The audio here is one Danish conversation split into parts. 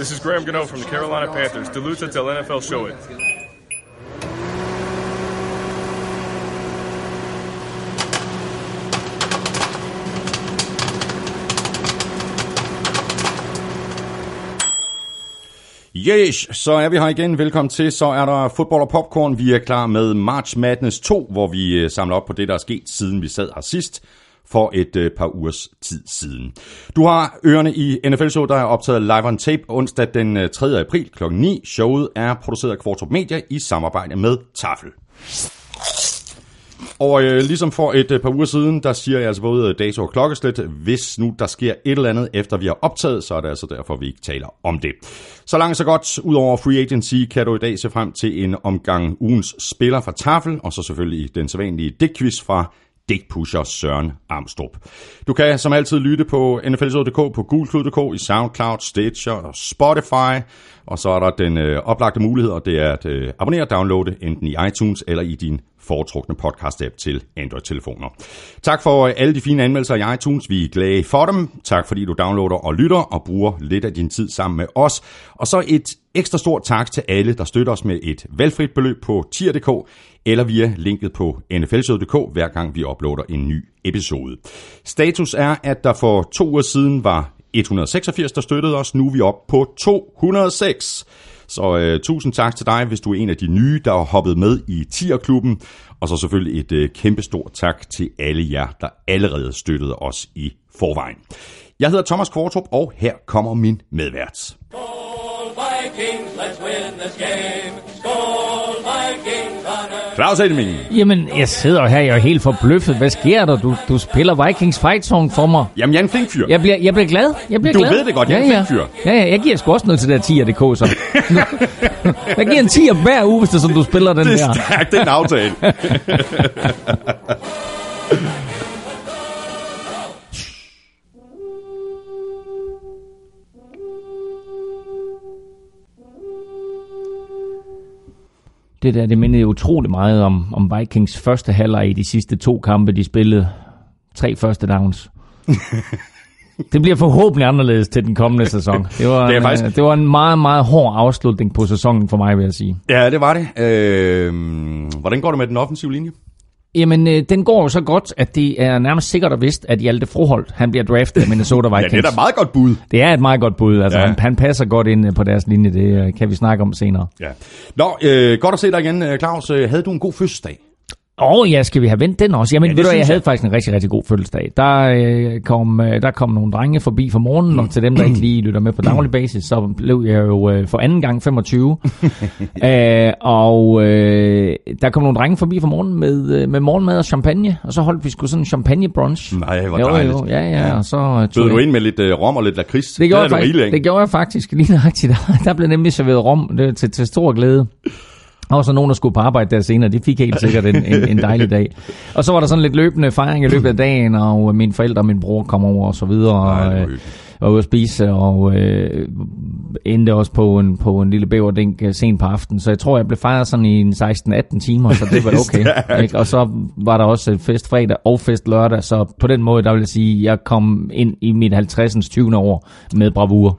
This is Graham Gano from the Carolina Panthers. Duluth until NFL show it. Yes, så er vi her igen. Velkommen til. Så er der fodbold og popcorn. Vi er klar med March Madness 2, hvor vi øh, samler op på det, der er sket, siden vi sad her sidst for et øh, par ugers tid siden. Du har ørerne i NFL Show, der er optaget live on tape onsdag den øh, 3. April kl. 9. Showet er produceret af Kvartrup Media i samarbejde med Tafel. Og øh, ligesom for et øh, par uger siden, der siger jeg altså både dato og klokkeslæt, hvis nu der sker et eller andet, efter vi har optaget, så er det altså derfor, vi ikke taler om det. Så langt så godt, udover free agency, kan du i dag se frem til en omgang ugens spiller fra Tafel, og så selvfølgelig den sædvanlige digtquiz fra digtpusher Søren Armstrong. Du kan som altid lytte på nflsod.dk, på gulklud.dk, i SoundCloud, Stitcher og Spotify. Og så er der den øh, oplagte mulighed, og det er at øh, abonnere og downloade enten i iTunes eller i din foretrukne podcast-app til Android-telefoner. Tak for øh, alle de fine anmeldelser i iTunes. Vi er glade for dem. Tak fordi du downloader og lytter og bruger lidt af din tid sammen med os. Og så et ekstra stort tak til alle, der støtter os med et valgfrit beløb på tier.dk eller via linket på nflshow.dk, hver gang vi uploader en ny episode. Status er, at der for to uger siden var 186, der støttede os. Nu er vi op på 206. Så øh, tusind tak til dig, hvis du er en af de nye, der har hoppet med i Tierklubben. Og så selvfølgelig et øh, kæmpestort tak til alle jer, der allerede støttede os i forvejen. Jeg hedder Thomas Kvartrup, og her kommer min medvært. Skål Vikings, let's win this game. Claus Edming. Jamen, jeg sidder her, jeg er helt forbløffet. Hvad sker der? Du, du spiller Vikings Fight Song for mig. Jamen, jeg er en flink fyr. Jeg bliver, jeg bliver glad. Jeg bliver du glad. ved det godt, jeg er ja, en flink fyr. Ja, ja, jeg giver sgu også noget til det 10'er.dk, så. jeg giver en 10'er hver uge, hvis det som du spiller den her. Det er stærkt, det er en aftale. det der, det mindede utrolig meget om, om Vikings første halvleg i de sidste to kampe, de spillede. Tre første downs. det bliver forhåbentlig anderledes til den kommende sæson. Det var, det, er faktisk... en, det var en meget, meget hård afslutning på sæsonen for mig, vil jeg sige. Ja, det var det. Øh, hvordan går det med den offensive linje? Jamen, øh, den går jo så godt, at det er nærmest sikkert og vist, at Hjalte Froholt, han bliver draftet af Minnesota Vikings. ja, det er da meget godt bud. Det er et meget godt bud. Altså, ja. han, han passer godt ind øh, på deres linje, det øh, kan vi snakke om senere. Ja. Nå, øh, godt at se dig igen, øh, Claus. Havde du en god fødselsdag? Åh oh, ja, skal vi have vendt den også? Jamen, ja, ved du, jeg, jeg havde faktisk en rigtig, rigtig god fødselsdag. Der, øh, kom, øh, der kom nogle drenge forbi for morgenen, og til dem, der ikke lige lytter med på daglig basis, så blev jeg jo øh, for anden gang 25. Æh, øh, og øh, der kom nogle drenge forbi for morgenen med, øh, med morgenmad og champagne, og så holdt vi sgu sådan en champagne brunch. Nej, hvor dejligt. Jo, ja, ja, og så... Bød du ind med lidt øh, rom og lidt lakrids? Det gjorde, det, jeg faktisk, det gjorde jeg faktisk lige nøjagtigt. Der, der blev nemlig serveret rom det, til, til stor glæde. Og så nogen, der skulle på arbejde der senere, de fik helt sikkert en, en, en dejlig dag. Og så var der sådan lidt løbende fejring i løbet af dagen, og mine forældre og min bror kom over og så videre. Og, øh, var ude at spise, og øh, endte også på en, på en lille bæverdink øh, sent på aftenen. Så jeg tror, jeg blev fejret sådan i 16-18 timer, så det var okay. ikke? Og så var der også fest fredag og fest lørdag, så på den måde, der vil jeg sige, jeg kom ind i mit 50. 20. år med bravur.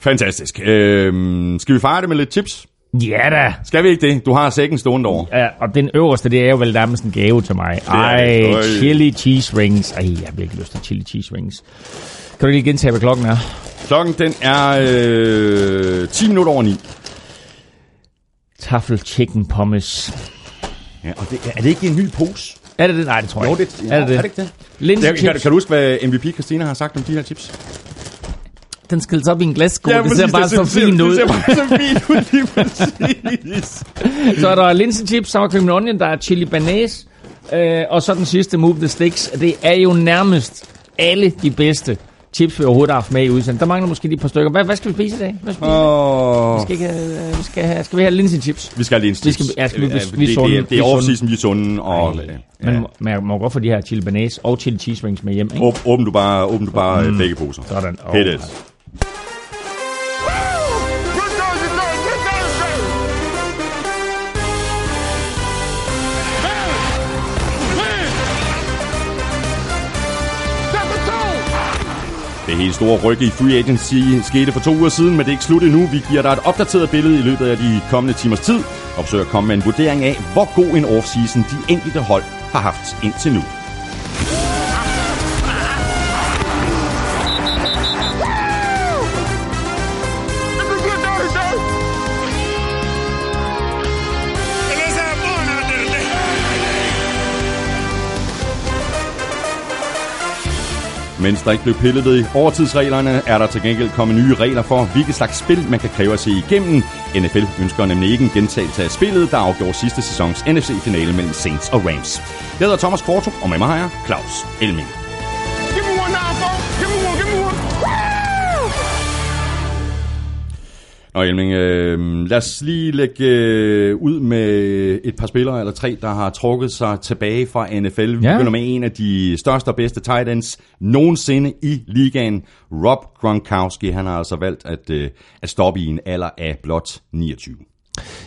Fantastisk. Øh, skal vi fejre det med lidt tips? Ja da. Skal vi ikke det? Du har sækken stående over. Ja, og den øverste, det er jo vel nærmest en gave til mig. Ej, chili cheese rings. Ej, jeg har virkelig lyst til chili cheese rings. Kan du lige gentage, hvad klokken er? Klokken, den er øh, 10 minutter over 9. Tafel chicken pommes. Ja, og det, er det ikke en ny pose? Er det det? Nej, det tror jeg ikke. det, ja, er det det? Er det ikke det? det kan, kan du huske, hvad MVP Christina har sagt om de her chips? Den skilles op i en glasskål. Ja, det ser bare så fint ud. Det ser bare så fint ud, lige præcis. så er der linsechips, sour cream and onion, der er chili banase, øh, og så den sidste, move the sticks. Det er jo nærmest alle de bedste chips, vi overhovedet har haft med i udsendelsen. Der mangler måske lige et par stykker. Hvad, hvad skal vi spise i dag? Hvad skal vi, oh. vi skal, ikke have, øh, vi skal, have, skal vi have linsechips? Vi skal have linsechips. Vi skal, ja, skal vi, vi, vi, det, det, det er off-season, vi er sunde. Og, ja. Men man må godt få de her chili banase og chili cheese rings med hjem, ikke? Åbn du bare, åbn du bare mm. begge poser. Sådan. Oh, Hit it. Helt store rykke i free agency skete for to uger siden, men det er ikke slut endnu. Vi giver dig et opdateret billede i løbet af de kommende timers tid, og forsøger at komme med en vurdering af, hvor god en offseason de enkelte hold har haft indtil nu. Mens der ikke blev pillet ved overtidsreglerne, er der til gengæld kommet nye regler for, hvilke slags spil man kan kræve at se igennem. NFL ønsker nemlig ikke en gentagelse af spillet, der afgjorde sidste sæsons NFC-finale mellem Saints og Rams. Jeg hedder Thomas Kvarto, og med mig har jeg Claus Elming. Og Elming, øh, lad os lige lægge øh, ud med et par spillere eller tre, der har trukket sig tilbage fra NFL. Vi ja. begynder med en af de største og bedste tight ends nogensinde i ligaen. Rob Gronkowski, han har altså valgt at, øh, at stoppe i en alder af blot 29.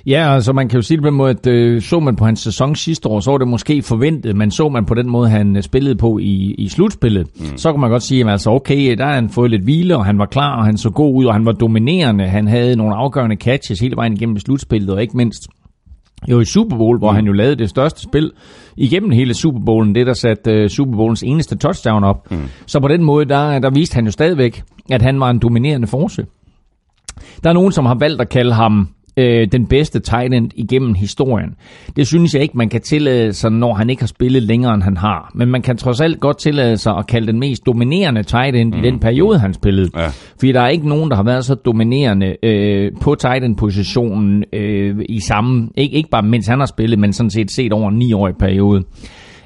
Ja, altså man kan jo sige det på den måde, at øh, så man på hans sæson sidste år, så var det måske forventet, men så man på den måde, han øh, spillede på i, i slutspillet, mm. så kan man godt sige, at altså, okay, der har han fået lidt hvile, og han var klar, og han så god ud, og han var dominerende. Han havde nogle afgørende catches hele vejen igennem slutspillet, og ikke mindst jo i Super Bowl, hvor mm. han jo lavede det største spil igennem hele Super Bowlen, det der satte uh, Super Bowlens eneste touchdown op. Mm. Så på den måde, der, der viste han jo stadigvæk, at han var en dominerende force. Der er nogen, som har valgt at kalde ham øh, den bedste tight end igennem historien. Det synes jeg ikke, man kan tillade sig, når han ikke har spillet længere, end han har. Men man kan trods alt godt tillade sig at kalde den mest dominerende tight end mm. i den periode, han spillede. Ja. Fordi der er ikke nogen, der har været så dominerende øh, på tight end-positionen øh, i samme, ikke, ikke bare mens han har spillet, men sådan set set over en 9-årig periode.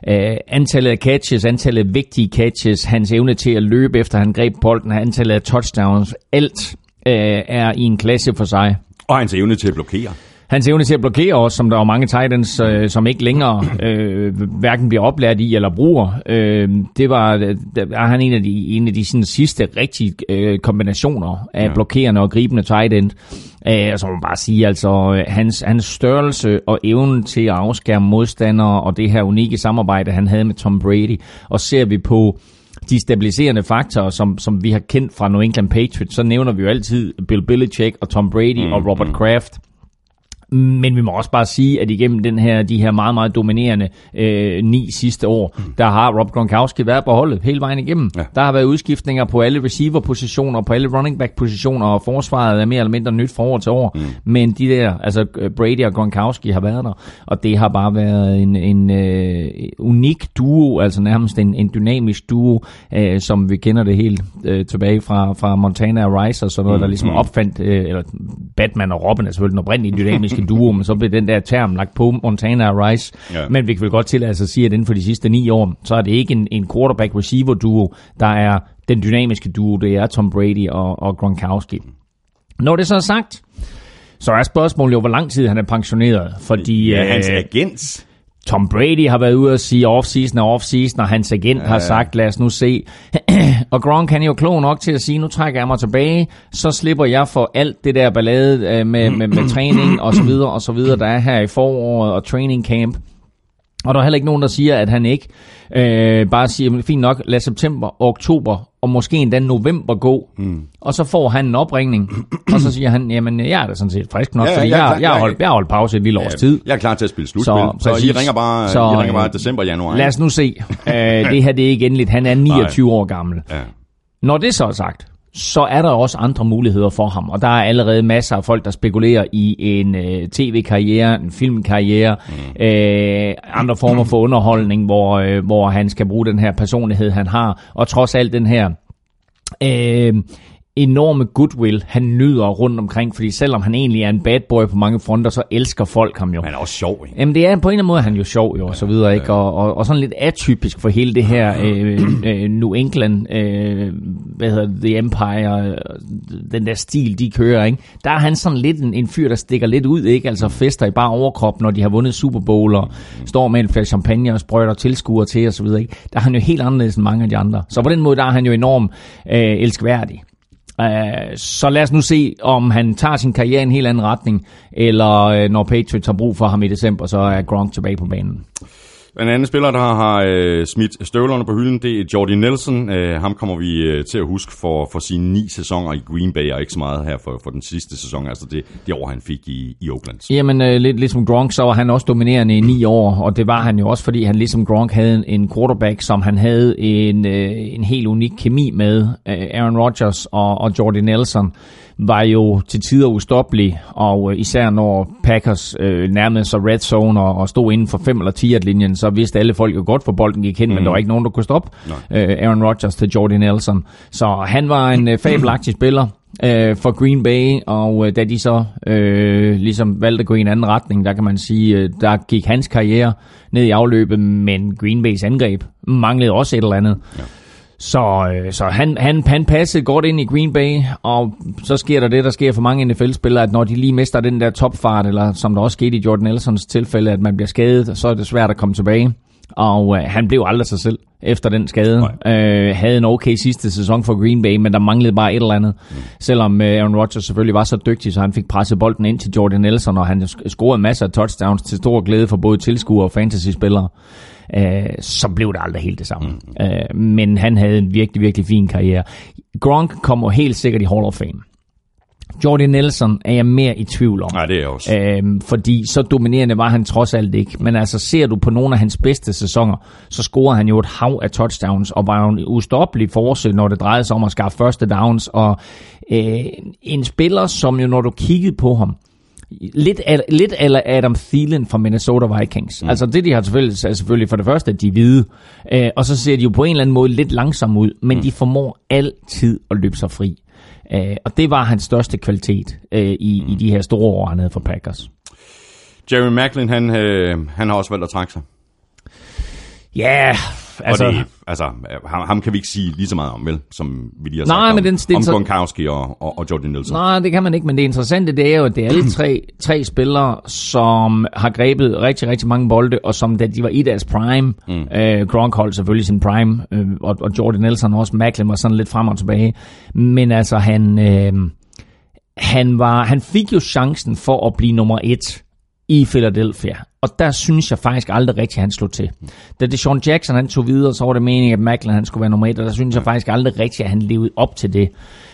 Uh, antallet af catches, antallet af vigtige catches, hans evne til at løbe efter han greb bolden, antallet af touchdowns, alt uh, er i en klasse for sig. Og hans evne til at blokere. Hans evne til at blokere også, som der er mange Titans, øh, som ikke længere øh, hverken bliver oplært i eller bruger. Øh, det var der er han en af de, en af de sådan, sidste rigtige øh, kombinationer af ja. blokerende og gribende tight end. Øh, så må man bare sige, altså hans, hans størrelse og evne til at afskærme modstandere og det her unikke samarbejde, han havde med Tom Brady. Og ser vi på de stabiliserende faktorer, som, som vi har kendt fra New England Patriots, så nævner vi jo altid Bill Belichick og Tom Brady mm, og Robert mm. Kraft. Men vi må også bare sige, at igennem den her, de her meget, meget dominerende øh, ni sidste år, mm. der har Rob Gronkowski været på holdet hele vejen igennem. Ja. Der har været udskiftninger på alle receiver-positioner, på alle running back-positioner, og forsvaret er mere eller mindre nyt fra år til år. Mm. Men de der, altså Brady og Gronkowski har været der, og det har bare været en, en øh, unik duo, altså nærmest en, en dynamisk duo, øh, som vi kender det helt øh, tilbage fra, fra Montana og Rice, og sådan noget, mm. der ligesom mm. opfandt, øh, eller Batman og Robin er selvfølgelig den oprindelige dynamiske magiske duo, men så blev den der term lagt på Montana og Rice. Ja. Men vi kan vel godt tillade os at sige, at inden for de sidste ni år, så er det ikke en, en quarterback-receiver duo, der er den dynamiske duo, det er Tom Brady og, og Gronkowski. Når det så er sagt, så er spørgsmålet jo, hvor lang tid han er pensioneret, fordi... Ja, hans øh, agent Tom Brady har været ude og sige off-season og off-season, og hans agent ja, har sagt, lad os nu se. og Gronk han er jo klog nok til at sige, nu trækker jeg mig tilbage, så slipper jeg for alt det der ballade øh, med, med, med træning og så videre og så videre, der er her i foråret og training camp. Og der er heller ikke nogen, der siger, at han ikke øh, bare siger, fint nok, lad september, oktober og måske endda november gå. Mm. Og så får han en opringning, og så siger han, jamen jeg er da sådan set frisk nok, ja, fordi jeg, jeg, jeg, har holdt, jeg har holdt pause et lille års tid. Jeg er klar til at spille slutspil, så, så, så I ringer bare, så, I ringer bare december, januar. Lad os nu se. uh, det her det er ikke endeligt. Han er 29 Nej. år gammel. Ja. Når det så er sagt, så er der også andre muligheder for ham. Og der er allerede masser af folk, der spekulerer i en øh, tv-karriere, en filmkarriere, mm. øh, andre former for underholdning, hvor, øh, hvor han skal bruge den her personlighed, han har. Og trods alt den her øh, enorme goodwill, han nyder rundt omkring, fordi selvom han egentlig er en bad boy på mange fronter, så elsker folk ham jo. Han er også sjov, ikke? Jamen det er på en eller anden måde, han jo sjov jo, og så videre, ikke? Og, og, og sådan lidt atypisk for hele det her øh, øh, New England, øh, hvad hedder The Empire, den der stil, de kører, ikke? Der er han sådan lidt en, en fyr, der stikker lidt ud, ikke? Altså fester i bare overkrop, når de har vundet Super Bowl, og står med en flaske champagne og sprøjter tilskuere til, og så videre, ikke? Der er han jo helt anderledes end mange af de andre. Så på den måde, der er han jo enormt øh, elskværdig. Øh, så lad os nu se, om han tager sin karriere i en helt anden retning, eller øh, når Patriots har brug for ham i december, så er Gronk tilbage på banen. En anden spiller, der har øh, smidt støvlerne på hylden, det er Jordi Nelson. Øh, ham kommer vi øh, til at huske for, for sine ni sæsoner i Green Bay, og ikke så meget her for, for den sidste sæson, altså det, det år, han fik i, i Oakland. Jamen, øh, lidt ligesom Gronk, så var han også dominerende i ni år, og det var han jo også, fordi han ligesom Gronk havde en quarterback, som han havde en, øh, en helt unik kemi med, øh, Aaron Rodgers og, og Jordi Nelson var jo til tider ustoppelig, og øh, især når Packers øh, nærmede sig red zone og, og stod inden for 5 eller 10 linjen, så vidste alle folk jo godt, hvor bolden gik hen, mm. men der var ikke nogen, der kunne stoppe øh, Aaron Rodgers til Jordy Nelson. Så han var en øh, fabelagtig spiller øh, for Green Bay, og øh, da de så øh, ligesom valgte at gå i en anden retning, der kan man sige, øh, der gik hans karriere ned i afløbet, men Green Bays angreb manglede også et eller andet. Ja. Så, øh, så han, han, han passede godt ind i Green Bay, og så sker der det, der sker for mange NFL-spillere, at når de lige mister den der topfart, eller som der også skete i Jordan Nelsons tilfælde, at man bliver skadet, så er det svært at komme tilbage. Og øh, han blev aldrig sig selv efter den skade. Øh, havde en okay sidste sæson for Green Bay, men der manglede bare et eller andet. Mm. Selvom øh, Aaron Rodgers selvfølgelig var så dygtig, så han fik presset bolden ind til Jordan Nelson, og han scorede masser af touchdowns til stor glæde for både tilskuere og fantasy-spillere øh, så blev det aldrig helt det samme. Mm. Øh, men han havde en virkelig, virkelig fin karriere. Gronk kommer helt sikkert i Hall of Fame. Jordy Nelson er jeg mere i tvivl om. Nej, det er jeg også. Øhm, fordi så dominerende var han trods alt ikke. Men altså, ser du på nogle af hans bedste sæsoner, så scorer han jo et hav af touchdowns, og var jo en ustoppelig force, når det drejede sig om at skaffe første downs. Og øh, en spiller, som jo, når du kiggede på ham, lidt, lidt eller Adam Thielen fra Minnesota Vikings. Mm. Altså det, de har selvfølgelig, er selvfølgelig for det første, at de er hvide, øh, og så ser de jo på en eller anden måde lidt langsomme ud, men mm. de formår altid at løbe sig fri. Øh, og det var hans største kvalitet øh, i, mm. i de her store år, han havde for Packers. Jerry Macklin, han, øh, han har også valgt at trække sig. Ja, yeah, Altså, og det, altså ham, ham kan vi ikke sige lige så meget om, vel, som vi lige har sagt nej, om, men den, det, om Gronkowski og, og, og Jordan Nelson. Nej, det kan man ikke, men det interessante det er jo, at det er alle tre, tre spillere, som har grebet rigtig, rigtig mange bolde, og som da de var i deres prime, mm. øh, Gronk holdt selvfølgelig sin prime, øh, og, og Jordan Nelson også, Macklin var sådan lidt frem og tilbage, men altså han... Øh, han, var, han fik jo chancen for at blive nummer et i Philadelphia. Og der synes jeg faktisk aldrig rigtigt, at han slog til. Da det Sean Jackson han tog videre, så var det meningen, at Macklin han skulle være nummer et, og der synes jeg faktisk aldrig rigtigt, at han levede op til det.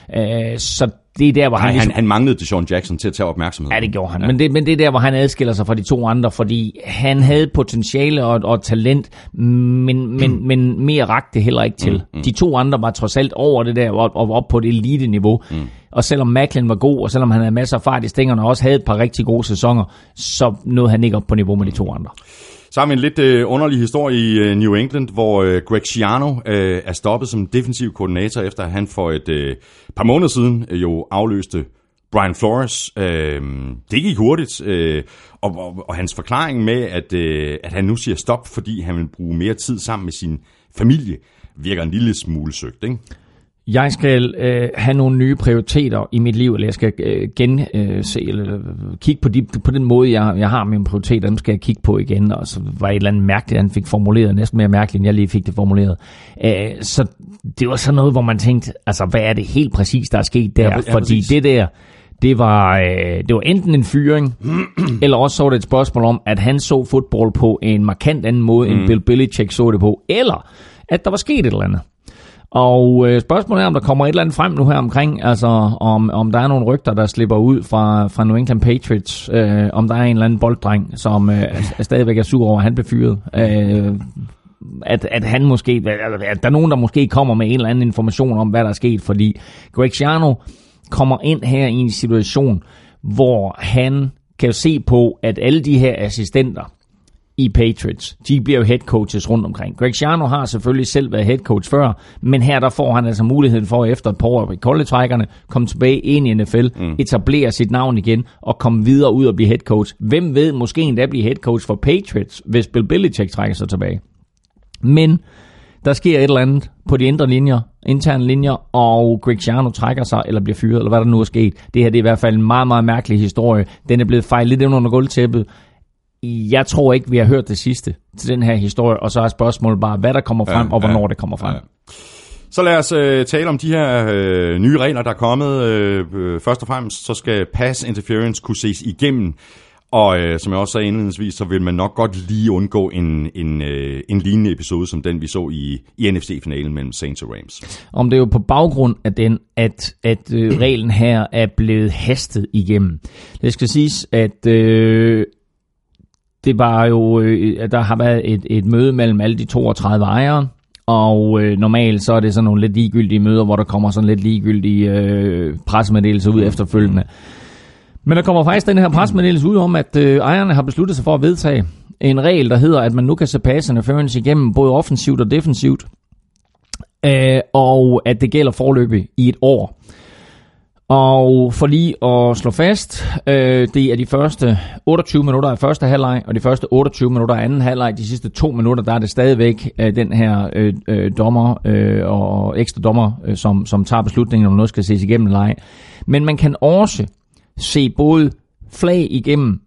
Uh, så det er der, hvor han... Nej, ligesom, han, han manglede Sean Jackson til at tage opmærksomhed. Ja, det gjorde han. Ja. Men, det, men det er der, hvor han adskiller sig fra de to andre, fordi han havde potentiale og, og talent, men, men, mm. men mere rakte heller ikke til. Mm, mm. De to andre var trods alt over det der, og, og op på det elite-niveau. Mm. Og selvom Macklin var god, og selvom han havde masser af fart i stængerne, og også havde et par rigtig gode sæsoner, så nåede han ikke op på niveau med de to andre. Så har vi en lidt øh, underlig historie i øh, New England, hvor øh, Greg Schiano øh, er stoppet som defensiv koordinator, efter han for et øh, par måneder siden øh, jo afløste Brian Flores. Øh, det gik hurtigt, øh, og, og, og hans forklaring med, at, øh, at han nu siger stop, fordi han vil bruge mere tid sammen med sin familie, virker en lille smule søgt, ikke? Jeg skal øh, have nogle nye prioriteter i mit liv, eller jeg skal øh, gense, øh, eller kigge på, de, på den måde, jeg, jeg har mine prioriteter, dem skal jeg kigge på igen, og så var et eller andet mærkeligt, han fik formuleret, næsten mere mærkeligt, end jeg lige fik det formuleret. Øh, så det var sådan noget, hvor man tænkte, altså hvad er det helt præcis, der er sket der? Ja, ja, Fordi præcis. det der, det var, øh, det var enten en fyring, eller også så var det et spørgsmål om, at han så fodbold på en markant anden måde, mm. end Bill Belichick så det på, eller at der var sket et eller andet. Og øh, spørgsmålet er, om der kommer et eller andet frem nu her omkring, altså om, om der er nogle rygter, der slipper ud fra, fra New England Patriots, øh, om der er en eller anden bolddreng, som øh, er, stadigvæk er sur over, at han blev fyret. Øh, at, at han måske, at der er nogen, der måske kommer med en eller anden information om, hvad der er sket, fordi Greg Schiano kommer ind her i en situation, hvor han kan se på, at alle de her assistenter, i Patriots. De bliver jo head coaches rundt omkring. Greg Schiano har selvfølgelig selv været head coach før, men her der får han altså muligheden for efter et par år i college komme tilbage ind i NFL, mm. etablere sit navn igen og komme videre ud og blive head coach. Hvem ved, måske endda blive head coach for Patriots, hvis Bill Belichick trækker sig tilbage. Men der sker et eller andet på de indre linjer, interne linjer, og Greg Schiano trækker sig, eller bliver fyret, eller hvad der nu er sket. Det her det er i hvert fald en meget, meget mærkelig historie. Den er blevet fejlet lidt under gulvtæppet jeg tror ikke, vi har hørt det sidste til den her historie, og så er spørgsmålet bare, hvad der kommer frem, ja, og hvornår ja, det kommer frem. Ja. Så lad os øh, tale om de her øh, nye regler, der er kommet. Øh, øh, først og fremmest, så skal pass interference kunne ses igennem Og øh, som jeg også sagde indledningsvis, så vil man nok godt lige undgå en, en, øh, en lignende episode, som den vi så i, i NFC-finalen mellem Saints og Rams. Om det er jo på baggrund af den, at, at øh, reglen her er blevet hastet igennem. Det skal siges, at øh, det var jo, øh, der har været et, et møde mellem alle de 32 ejere, og øh, normalt så er det sådan nogle lidt ligegyldige møder, hvor der kommer sådan lidt ligegyldige øh, pressemeddelelser ud efterfølgende. Men der kommer faktisk den her pressemeddelelse ud om, at øh, ejerne har besluttet sig for at vedtage en regel, der hedder, at man nu kan se pass interference igennem både offensivt og defensivt, øh, og at det gælder forløbig i et år. Og for lige at slå fast, øh, det er de første 28 minutter af første halvleg, og de første 28 minutter af anden halvleg. De sidste to minutter, der er det stadigvæk øh, den her øh, øh dommer øh, og ekstra dommer, øh, som, som tager beslutningen, om noget skal ses igennem leg. Men man kan også se både flag igennem,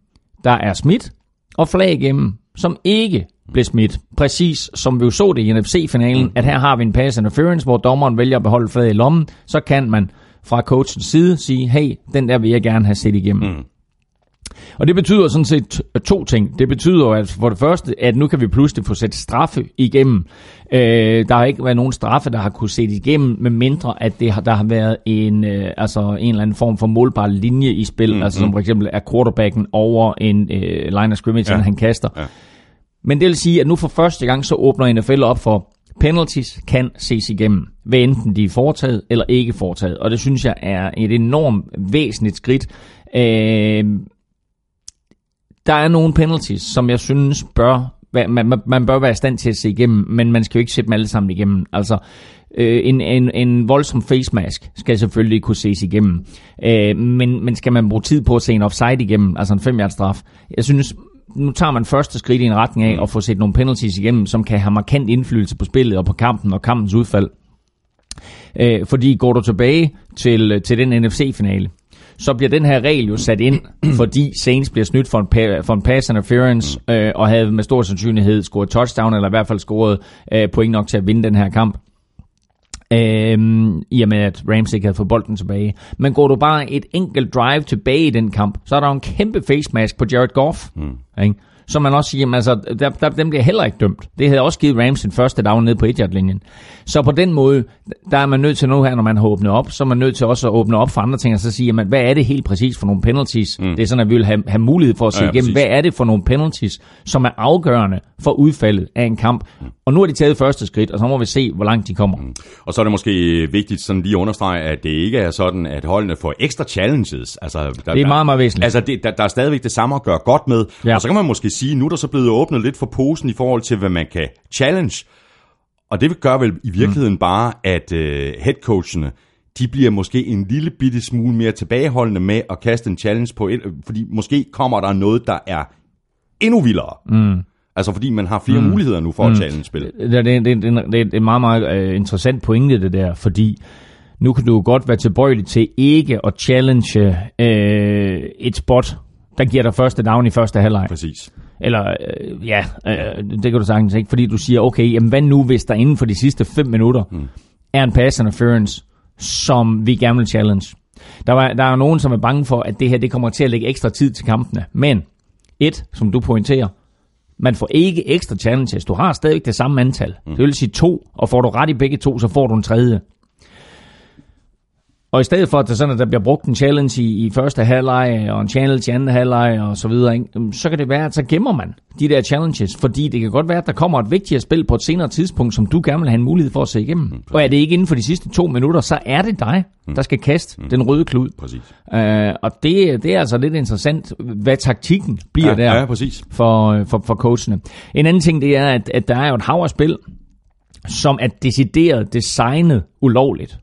der er smidt, og flag igennem, som ikke blev smidt. Præcis som vi jo så det i NFC-finalen, at her har vi en pass interference, hvor dommeren vælger at beholde flaget i lommen, så kan man fra coachens side sige, hey, den der vil jeg gerne have set igennem. Mm. Og det betyder sådan set to ting. Det betyder at for det første, at nu kan vi pludselig få sat straffe igennem. Øh, der har ikke været nogen straffe, der har kunne set igennem, med mindre at det har, der har været en, øh, altså en eller anden form for målbar linje i spil, mm, altså som for eksempel er quarterbacken over en øh, line of scrimmage, ja. han kaster. Ja. Men det vil sige, at nu for første gang, så åbner NFL op for, penalties kan ses igennem, hvad enten de er foretaget eller ikke foretaget. Og det synes jeg er et enormt væsentligt skridt. Øh, der er nogle penalties, som jeg synes bør man, man bør være i stand til at se igennem, men man skal jo ikke sætte dem alle sammen igennem. Altså, øh, en, en, en voldsom face mask skal selvfølgelig kunne ses igennem. Øh, men, men skal man bruge tid på at se en offside igennem, altså en 5 straf, jeg synes, nu tager man første skridt i en retning af at få set nogle penalties igennem, som kan have markant indflydelse på spillet og på kampen og kampens udfald. Øh, fordi går du tilbage til, til den NFC-finale, så bliver den her regel jo sat ind, fordi Saints bliver snydt for en, pa- for en pass interference, øh, og havde med stor sandsynlighed scoret touchdown, eller i hvert fald scoret øh, point nok til at vinde den her kamp. Øhm, I og med, at Rams ikke havde fået bolden tilbage. Men går du bare et enkelt drive tilbage i den kamp, så er der en kæmpe face mask på Jared Goff. Mm. Ikke? Så man også siger, altså, der, der, dem bliver heller ikke dømt. Det havde også givet Rams sin første down ned på 1 linjen Så på den måde, der er man nødt til nu her, når man har åbnet op, så er man nødt til også at åbne op for andre ting, og så sige, jamen, hvad er det helt præcis for nogle penalties? Mm. Det er sådan, at vi vil have, have mulighed for at se ja, ja, igennem, præcis. hvad er det for nogle penalties, som er afgørende for udfaldet af en kamp. Mm. Og nu har de taget første skridt, og så må vi se, hvor langt de kommer. Mm. Og så er det måske vigtigt sådan lige at understrege, at det ikke er sådan, at holdene får ekstra challenges. Altså, der, det er meget, meget væsentligt. Altså, det, der, der er stadigvæk det samme at gøre godt med. Ja. Og så kan man måske sige, nu er der så blevet åbnet lidt for posen i forhold til, hvad man kan challenge. Og det gør vel i virkeligheden mm. bare, at uh, headcoachene, de bliver måske en lille bitte smule mere tilbageholdende med at kaste en challenge på et, fordi måske kommer der noget, der er endnu vildere. Mm. Altså fordi man har flere mm. muligheder nu for mm. at challenge spil. Det, det, det, det, det er en meget, meget uh, interessant pointe det der, fordi nu kan du godt være tilbøjelig til ikke at challenge uh, et spot, der giver dig første down i første halvleg. Præcis. Eller, øh, ja, øh, det kan du sagtens ikke, fordi du siger, okay, jamen hvad nu, hvis der inden for de sidste 5 minutter mm. er en pass interference, som vi gerne vil challenge. Der, var, der er nogen, som er bange for, at det her det kommer til at lægge ekstra tid til kampene. Men, et, som du pointerer, man får ikke ekstra challenges. Du har stadig det samme antal. Mm. Det vil sige to, og får du ret i begge to, så får du en tredje. Og i stedet for, at, det sådan, at der bliver brugt en challenge i, i første halvleg, og en challenge i anden halvleg, og så videre, ikke? så kan det være, at så gemmer man de der challenges, fordi det kan godt være, at der kommer et vigtigere spil på et senere tidspunkt, som du gerne vil have en mulighed for at se igennem. Mm, og er det ikke inden for de sidste to minutter, så er det dig, mm. der skal kaste mm. den røde klud. Præcis. Uh, og det, det er altså lidt interessant, hvad taktikken bliver ja, der ja, præcis. For, for, for coachene. En anden ting, det er, at, at der er jo et hav af spil, som er decideret designet ulovligt.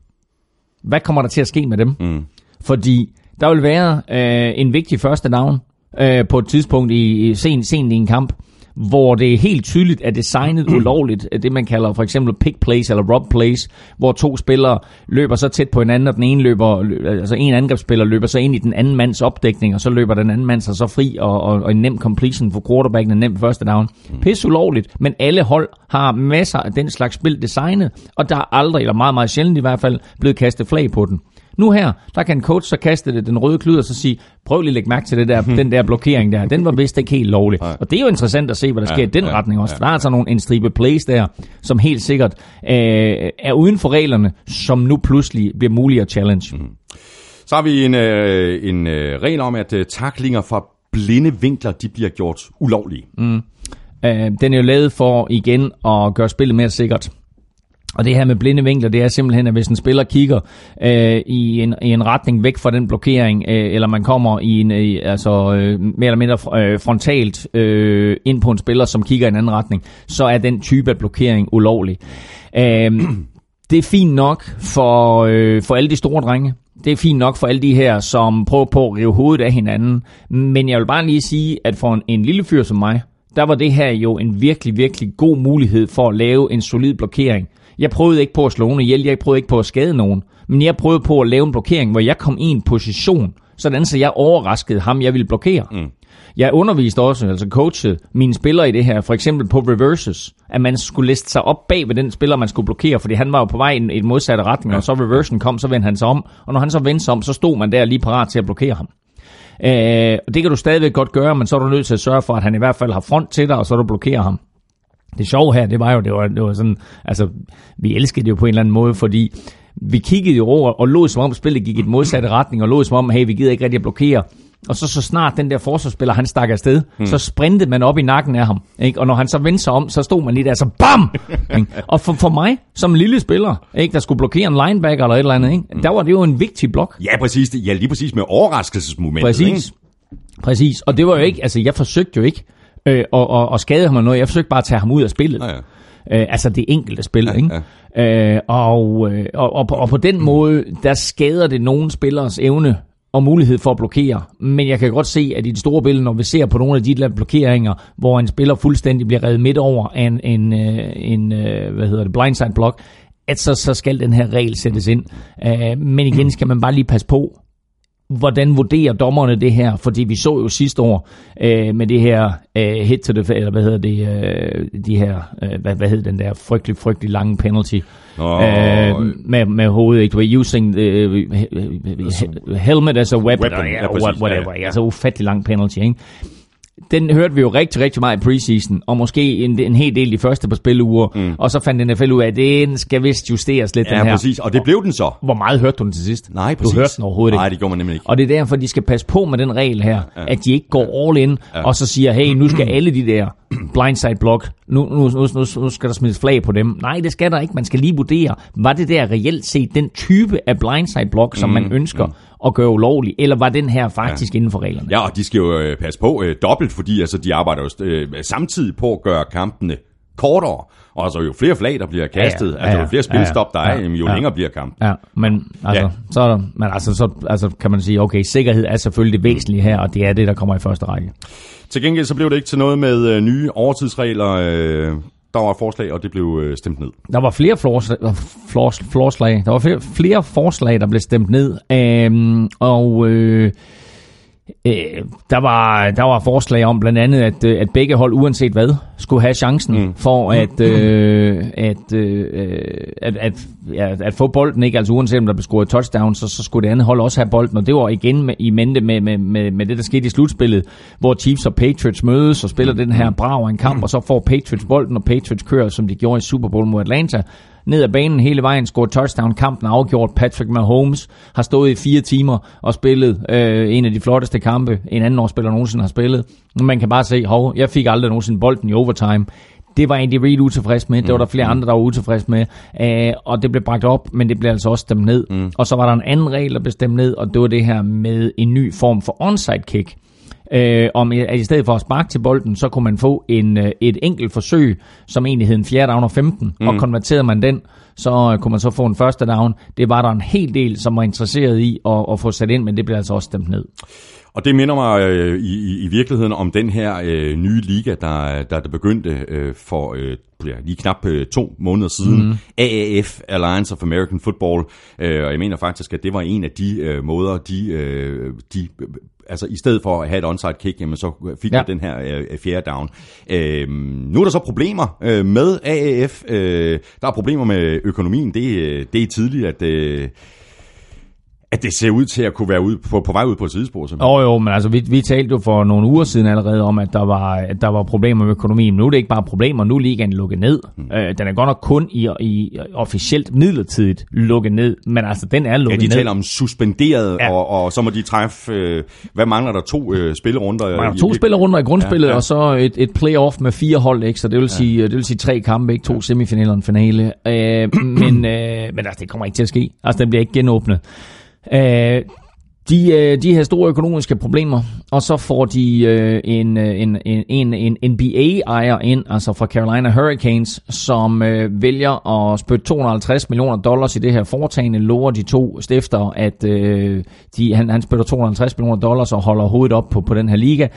Hvad kommer der til at ske med dem? Mm. Fordi der vil være øh, en vigtig første down øh, på et tidspunkt i, i sent, sent i en kamp, hvor det er helt tydeligt er designet ulovligt, det man kalder for eksempel pick place eller rob place, hvor to spillere løber så tæt på hinanden, og den ene løber, altså en angrebsspiller løber så ind i den anden mands opdækning, og så løber den anden mand sig så fri, og, og, og en nem completion for quarterbacken, en nem første down. Pis ulovligt, men alle hold har masser af den slags spil designet, og der er aldrig, eller meget, meget sjældent i hvert fald, blevet kastet flag på den. Nu her, der kan en coach så kaste det, den røde klud og så sige, prøv lige at lægge mærke til det der, den der blokering der. Den var vist ikke helt lovlig. Og det er jo interessant at se, hvad der sker ja, i den ja, retning også. Ja. Der er altså nogle, en stribe plays der, som helt sikkert øh, er uden for reglerne, som nu pludselig bliver mulige at challenge. Mm. Så har vi en, øh, en øh, regel om, at øh, taklinger fra blinde vinkler, de bliver gjort ulovlige. Mm. Øh, den er jo lavet for igen at gøre spillet mere sikkert. Og det her med blinde vinkler, det er simpelthen, at hvis en spiller kigger øh, i, en, i en retning væk fra den blokering, øh, eller man kommer i en, øh, altså, øh, mere eller mindre øh, frontalt øh, ind på en spiller, som kigger i en anden retning, så er den type af blokering ulovlig. Øh, det er fint nok for, øh, for alle de store drenge. Det er fint nok for alle de her, som prøver på at rive hovedet af hinanden. Men jeg vil bare lige sige, at for en, en lille fyr som mig, der var det her jo en virkelig, virkelig god mulighed for at lave en solid blokering. Jeg prøvede ikke på at slå nogen ihjel, jeg prøvede ikke på at skade nogen, men jeg prøvede på at lave en blokering, hvor jeg kom i en position, sådan så jeg overraskede ham, jeg ville blokere. Mm. Jeg underviste også, altså coachet mine spillere i det her, for eksempel på reverses, at man skulle liste sig op bag ved den spiller, man skulle blokere, fordi han var jo på vej i en, en modsatte retning, ja. og så reversen kom, så vendte han sig om, og når han så vendte sig om, så stod man der lige parat til at blokere ham. Øh, det kan du stadigvæk godt gøre, men så er du nødt til at sørge for, at han i hvert fald har front til dig, og så du blokerer ham. Det sjove her, det var jo, det var, det var sådan, altså, vi elskede det jo på en eller anden måde, fordi vi kiggede jo over og lå som om spillet gik i et modsatte retning, og lå som om, hey, vi gider ikke rigtig at blokere. Og så så snart den der forsvarsspiller, han stak afsted, hmm. så sprintede man op i nakken af ham. Ikke? Og når han så vendte sig om, så stod man lige der, så BAM! ikke? Og for, for mig, som lille spiller, ikke? der skulle blokere en linebacker eller et eller andet, ikke? Hmm. der var det jo en vigtig blok. Ja, præcis. Ja, lige præcis med overraskelsesmomentet. Præcis. Ikke? Præcis. Og det var jo ikke, altså jeg forsøgte jo ikke øh, og, og, og skade ham noget. Jeg forsøgte bare at tage ham ud af spillet. Ja, ja. Øh, altså det enkelte spil, ja, ikke? Ja. Øh, og, øh, og, og, og på den måde, der skader det nogen spillers evne og mulighed for at blokere. Men jeg kan godt se, at i det store billede, når vi ser på nogle af de der blokeringer, hvor en spiller fuldstændig bliver reddet midt over af en, en, øh, en øh, hvad hedder det, blindside block, at så, så skal den her regel sættes ind. Uh, men igen skal man bare lige passe på, hvordan vurderer dommerne det her? Fordi vi så jo sidste år øh, med det her øh, hit to the, eller hvad hedder det, øh, de her, øh, hvad, hvad hedder den der frygtelig, frygtelig lange penalty oh. øh, med, med hovedet, ikke? We're using the uh, helmet as a weapon, weapon ja, whatever, ja. altså ufattelig lang penalty, ikke? Den hørte vi jo rigtig, rigtig meget i preseason, og måske en, en hel del de første par spiluger, mm. og så fandt NFL ud af, at den skal vist justeres lidt, ja, den her. præcis, og det blev den så. Hvor meget hørte du den til sidst? Nej, præcis. Du hørte den overhovedet ikke. Nej, det gjorde man nemlig ikke. Og det er derfor, de skal passe på med den regel her, ja. at de ikke går all in, ja. og så siger, hey, nu skal alle de der blindside block, nu, nu, nu, nu, nu skal der smides flag på dem. Nej, det skal der ikke. Man skal lige vurdere, var det der reelt set den type af blindside block, som mm, man ønsker, mm at gøre ulovlig, eller var den her faktisk ja. inden for reglerne? Ja, og de skal jo øh, passe på øh, dobbelt, fordi altså, de arbejder jo øh, samtidig på at gøre kampene kortere. Og altså jo flere flag, der bliver kastet, ja, ja, altså jo flere spilstop, der er, jo ja, længere bliver kampen. Ja, men altså, ja. så, er der, men altså, så altså, kan man sige, okay, sikkerhed er selvfølgelig det væsentlige her, og det er det, der kommer i første række. Til gengæld så blev det ikke til noget med øh, nye overtidsregler. Øh, der var forslag, og det blev øh, stemt ned. Der var flere forslag, øh, forslag. Der var flere, flere forslag, der blev stemt ned. Øhm, og øh, øh, der, var, der var forslag om blandt andet, at, øh, at begge hold, uanset hvad, skulle have chancen mm. for at, øh, at, øh, at, at, ja, at få bolden. ikke Altså uanset om der blev scoret touchdown, så, så skulle det andet hold også have bolden. Og det var igen med, i mente med, med, med, med det, der skete i slutspillet, hvor Chiefs og Patriots mødes og spiller den her brav en kamp, og så får Patriots bolden, og Patriots kører, som de gjorde i Super Bowl mod Atlanta ned ad banen hele vejen, scoret touchdown, kampen afgjort. Patrick Mahomes har stået i fire timer og spillet øh, en af de flotteste kampe, en anden årsspiller nogensinde har spillet. Man kan bare se, hov, jeg fik aldrig nogensinde bolden i overtime. Det var Andy Reid utilfreds med. Det var der flere mm. andre, der var utilfreds med. Uh, og det blev bragt op, men det blev altså også stemt ned. Mm. Og så var der en anden regel, der blev stemt ned, og det var det her med en ny form for onside kick. Uh, om at i stedet for at sparke til bolden, så kunne man få en, uh, et enkelt forsøg, som egentlig hed en fjerde down og 15, mm. og konverterede man den, så uh, kunne man så få en første down. Det var der en hel del, som var interesseret i at, at få sat ind, men det blev altså også stemt ned. Og det minder mig øh, i, i virkeligheden om den her øh, nye liga, der, der, der begyndte øh, for øh, lige knap øh, to måneder siden. Mm. AAF, Alliance of American Football. Øh, og jeg mener faktisk, at det var en af de øh, måder, de, øh, de altså i stedet for at have et onside kick, jamen så fik ja. den her øh, fjerde down. Øh, nu er der så problemer øh, med AAF. Øh, der er problemer med økonomien. Det, øh, det er tidligt, at... Øh, at det ser ud til at kunne være ud på, på vej ud på et sidespor. Jo, oh, jo, men altså, vi, vi talte jo for nogle uger siden allerede om, at der var, at der var problemer med økonomien. Men nu er det ikke bare problemer, nu er ligaen lukket ned. Mm. Øh, den er godt nok kun i, i officielt midlertidigt lukket ned, men altså, den er lukket ned. Ja, de ned. taler om suspenderet, ja. og, og så må de træffe, øh, hvad mangler der, to øh, spillerunder? Der mangler to spillerunder i grundspillet, ja, ja. og så et, et playoff med fire hold, ikke? så det vil, ja. sige, det vil sige tre kampe, ikke? to ja. semifinaler og en finale. Øh, men, øh, men altså, det kommer ikke til at ske. Altså, den bliver ikke genåbnet. Øh, de, øh, de har store økonomiske problemer, og så får de øh, en, øh, en, en, en NBA-ejer ind, altså fra Carolina Hurricanes, som øh, vælger at spytte 250 millioner dollars i det her foretagende, lover de to stifter, at øh, de, han, han spytter 250 millioner dollars og holder hovedet op på, på den her liga.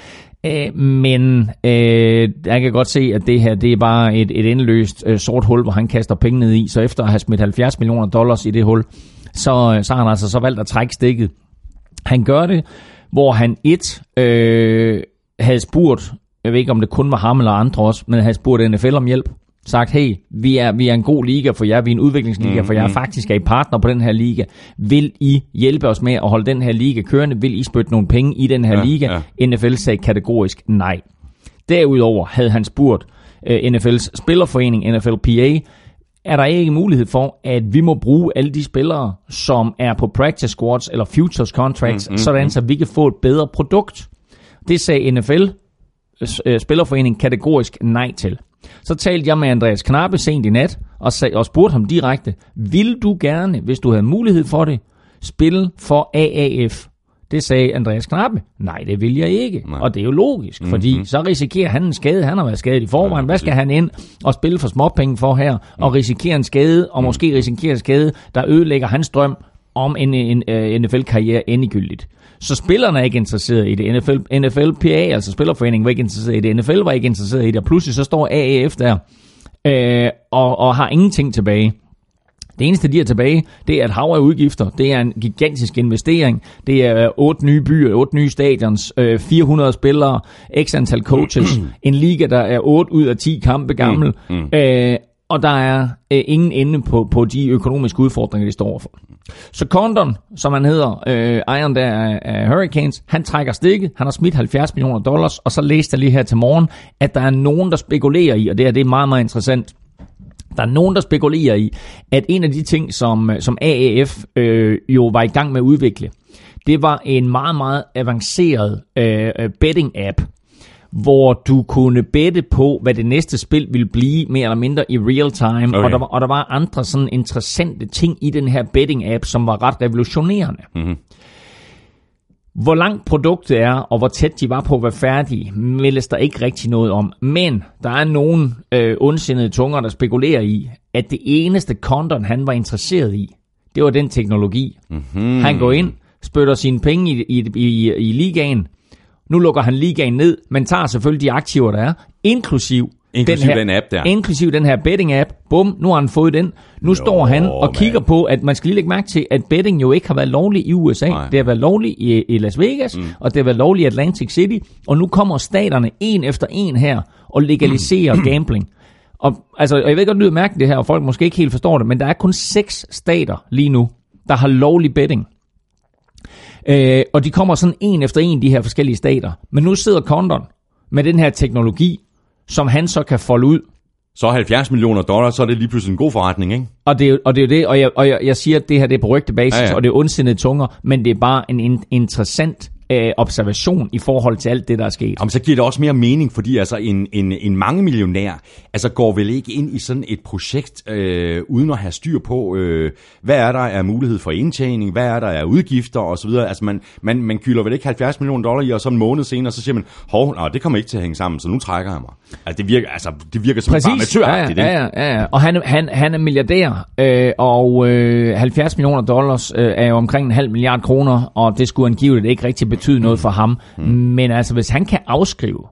Øh, men øh, jeg kan godt se, at det her det er bare et, et endeløst øh, sort hul, hvor han kaster penge ned i, så efter at have smidt 70 millioner dollars i det hul, så, så har han altså så valgt at trække stikket. Han gør det, hvor han et øh, havde spurgt, jeg ved ikke om det kun var ham eller andre også, men havde spurgt NFL om hjælp. Sagt, hey, vi er, vi er en god liga for jer, vi er en udviklingsliga for jer, mm-hmm. faktisk er I partner på den her liga. Vil I hjælpe os med at holde den her liga kørende? Vil I spytte nogle penge i den her ja, liga? Ja. NFL sagde kategorisk nej. Derudover havde han spurgt uh, NFL's spillerforening, NFLPA, er der ikke mulighed for, at vi må bruge alle de spillere, som er på practice squads eller futures contracts, mm, mm, sådan mm. så vi kan få et bedre produkt. Det sagde NFL, øh, Spillerforening, kategorisk nej til. Så talte jeg med Andreas Knappe sent i nat, og, sag, og spurgte ham direkte, vil du gerne, hvis du havde mulighed for det, spille for AAF? Det sagde Andreas Knappe. Nej, det vil jeg ikke. Nej. Og det er jo logisk, mm-hmm. fordi så risikerer han en skade. Han har været skadet i forvejen. Hvad skal han ind og spille for småpenge for her? Og risikere en skade, og måske risikere en skade, der ødelægger hans drøm om en, en, en uh, NFL-karriere endegyldigt. Så spillerne er ikke interesseret i det. NFL, NFLPA, altså Spillerforeningen, var ikke interesseret i det. NFL var ikke interesseret i det. Og pludselig så står AAF der øh, og, og har ingenting tilbage. Det eneste, de har tilbage, det er et hav af udgifter. Det er en gigantisk investering. Det er otte nye byer, otte nye stadions, 400 øh, spillere, x antal coaches, en liga, der er 8 ud af 10 kampe gammel. Mm. Mm. Øh, og der er øh, ingen ende på, på de økonomiske udfordringer, de står for. Så Condon, som han hedder, øh, ejeren der af, af Hurricanes, han trækker stikket, han har smidt 70 millioner dollars, og så læste jeg lige her til morgen, at der er nogen, der spekulerer i, og det er, det er meget, meget interessant, der er nogen, der spekulerer i, at en af de ting, som, som AAF øh, jo var i gang med at udvikle, det var en meget, meget avanceret øh, betting-app, hvor du kunne bette på, hvad det næste spil ville blive, mere eller mindre i real time. Okay. Og, der var, og der var andre sådan interessante ting i den her betting-app, som var ret revolutionerende. Mm-hmm. Hvor langt produktet er, og hvor tæt de var på at være færdige, meldes der ikke rigtig noget om. Men der er nogle øh, ondsindede tunger, der spekulerer i, at det eneste Condon, han var interesseret i, det var den teknologi. Mm-hmm. Han går ind, spytter sine penge i, i, i, i ligaen. Nu lukker han ligaen ned, men tager selvfølgelig de aktiver, der er, inklusiv Inklusiv den, her, den app der. Inklusiv den her betting-app. Bum, nu har han fået den. Nu jo, står han og man. kigger på, at man skal lige lægge mærke til, at betting jo ikke har været lovlig i USA. Nej. Det har været lovligt i, i Las Vegas, mm. og det har været lovligt i Atlantic City. Og nu kommer staterne en efter en her og legaliserer mm. gambling. Og, altså, og jeg ved godt, det lyder mærkeligt det her, og folk måske ikke helt forstår det, men der er kun seks stater lige nu, der har lovlig betting. Øh, og de kommer sådan en efter en, de her forskellige stater. Men nu sidder Condon med den her teknologi, som han så kan folde ud. Så 70 millioner dollars, så er det lige pludselig en god forretning, ikke? Og det, og det er jo det, og jeg, og jeg, jeg siger, at det her det er på rygtebasis, ja, ja. og det er ondsindede tunger, men det er bare en, en interessant øh, observation i forhold til alt det, der er sket. Jamen, så giver det også mere mening, fordi altså en, en, en mange millionær altså går vel ikke ind i sådan et projekt øh, uden at have styr på, øh, hvad er der af mulighed for indtjening, hvad er der af udgifter osv. Altså man, man, man kylder vel ikke 70 millioner dollar i, og så en måned senere, så siger man, hov, nej, det kommer ikke til at hænge sammen, så nu trækker jeg mig. Altså det virker, altså, det virker som Præcis. bare amatør ja, ja, ja, ja, Og han, han, han er milliardær, øh, og øh, 70 millioner dollars øh, er jo omkring en halv milliard kroner, og det skulle angiveligt ikke rigtig betyde noget for ham. Mm. Men altså, hvis han kan afskrive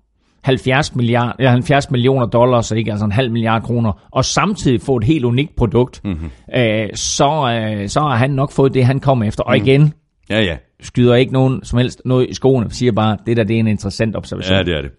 70, milliard, ja, 70 millioner dollars, ikke? altså en halv milliard kroner, og samtidig få et helt unikt produkt, mm-hmm. øh, så, øh, så har han nok fået det, han kommer efter. Og mm. igen, Ja, ja. Skyder ikke nogen som helst noget i skoene. Siger bare, det der det er en interessant observation. Ja, det er det.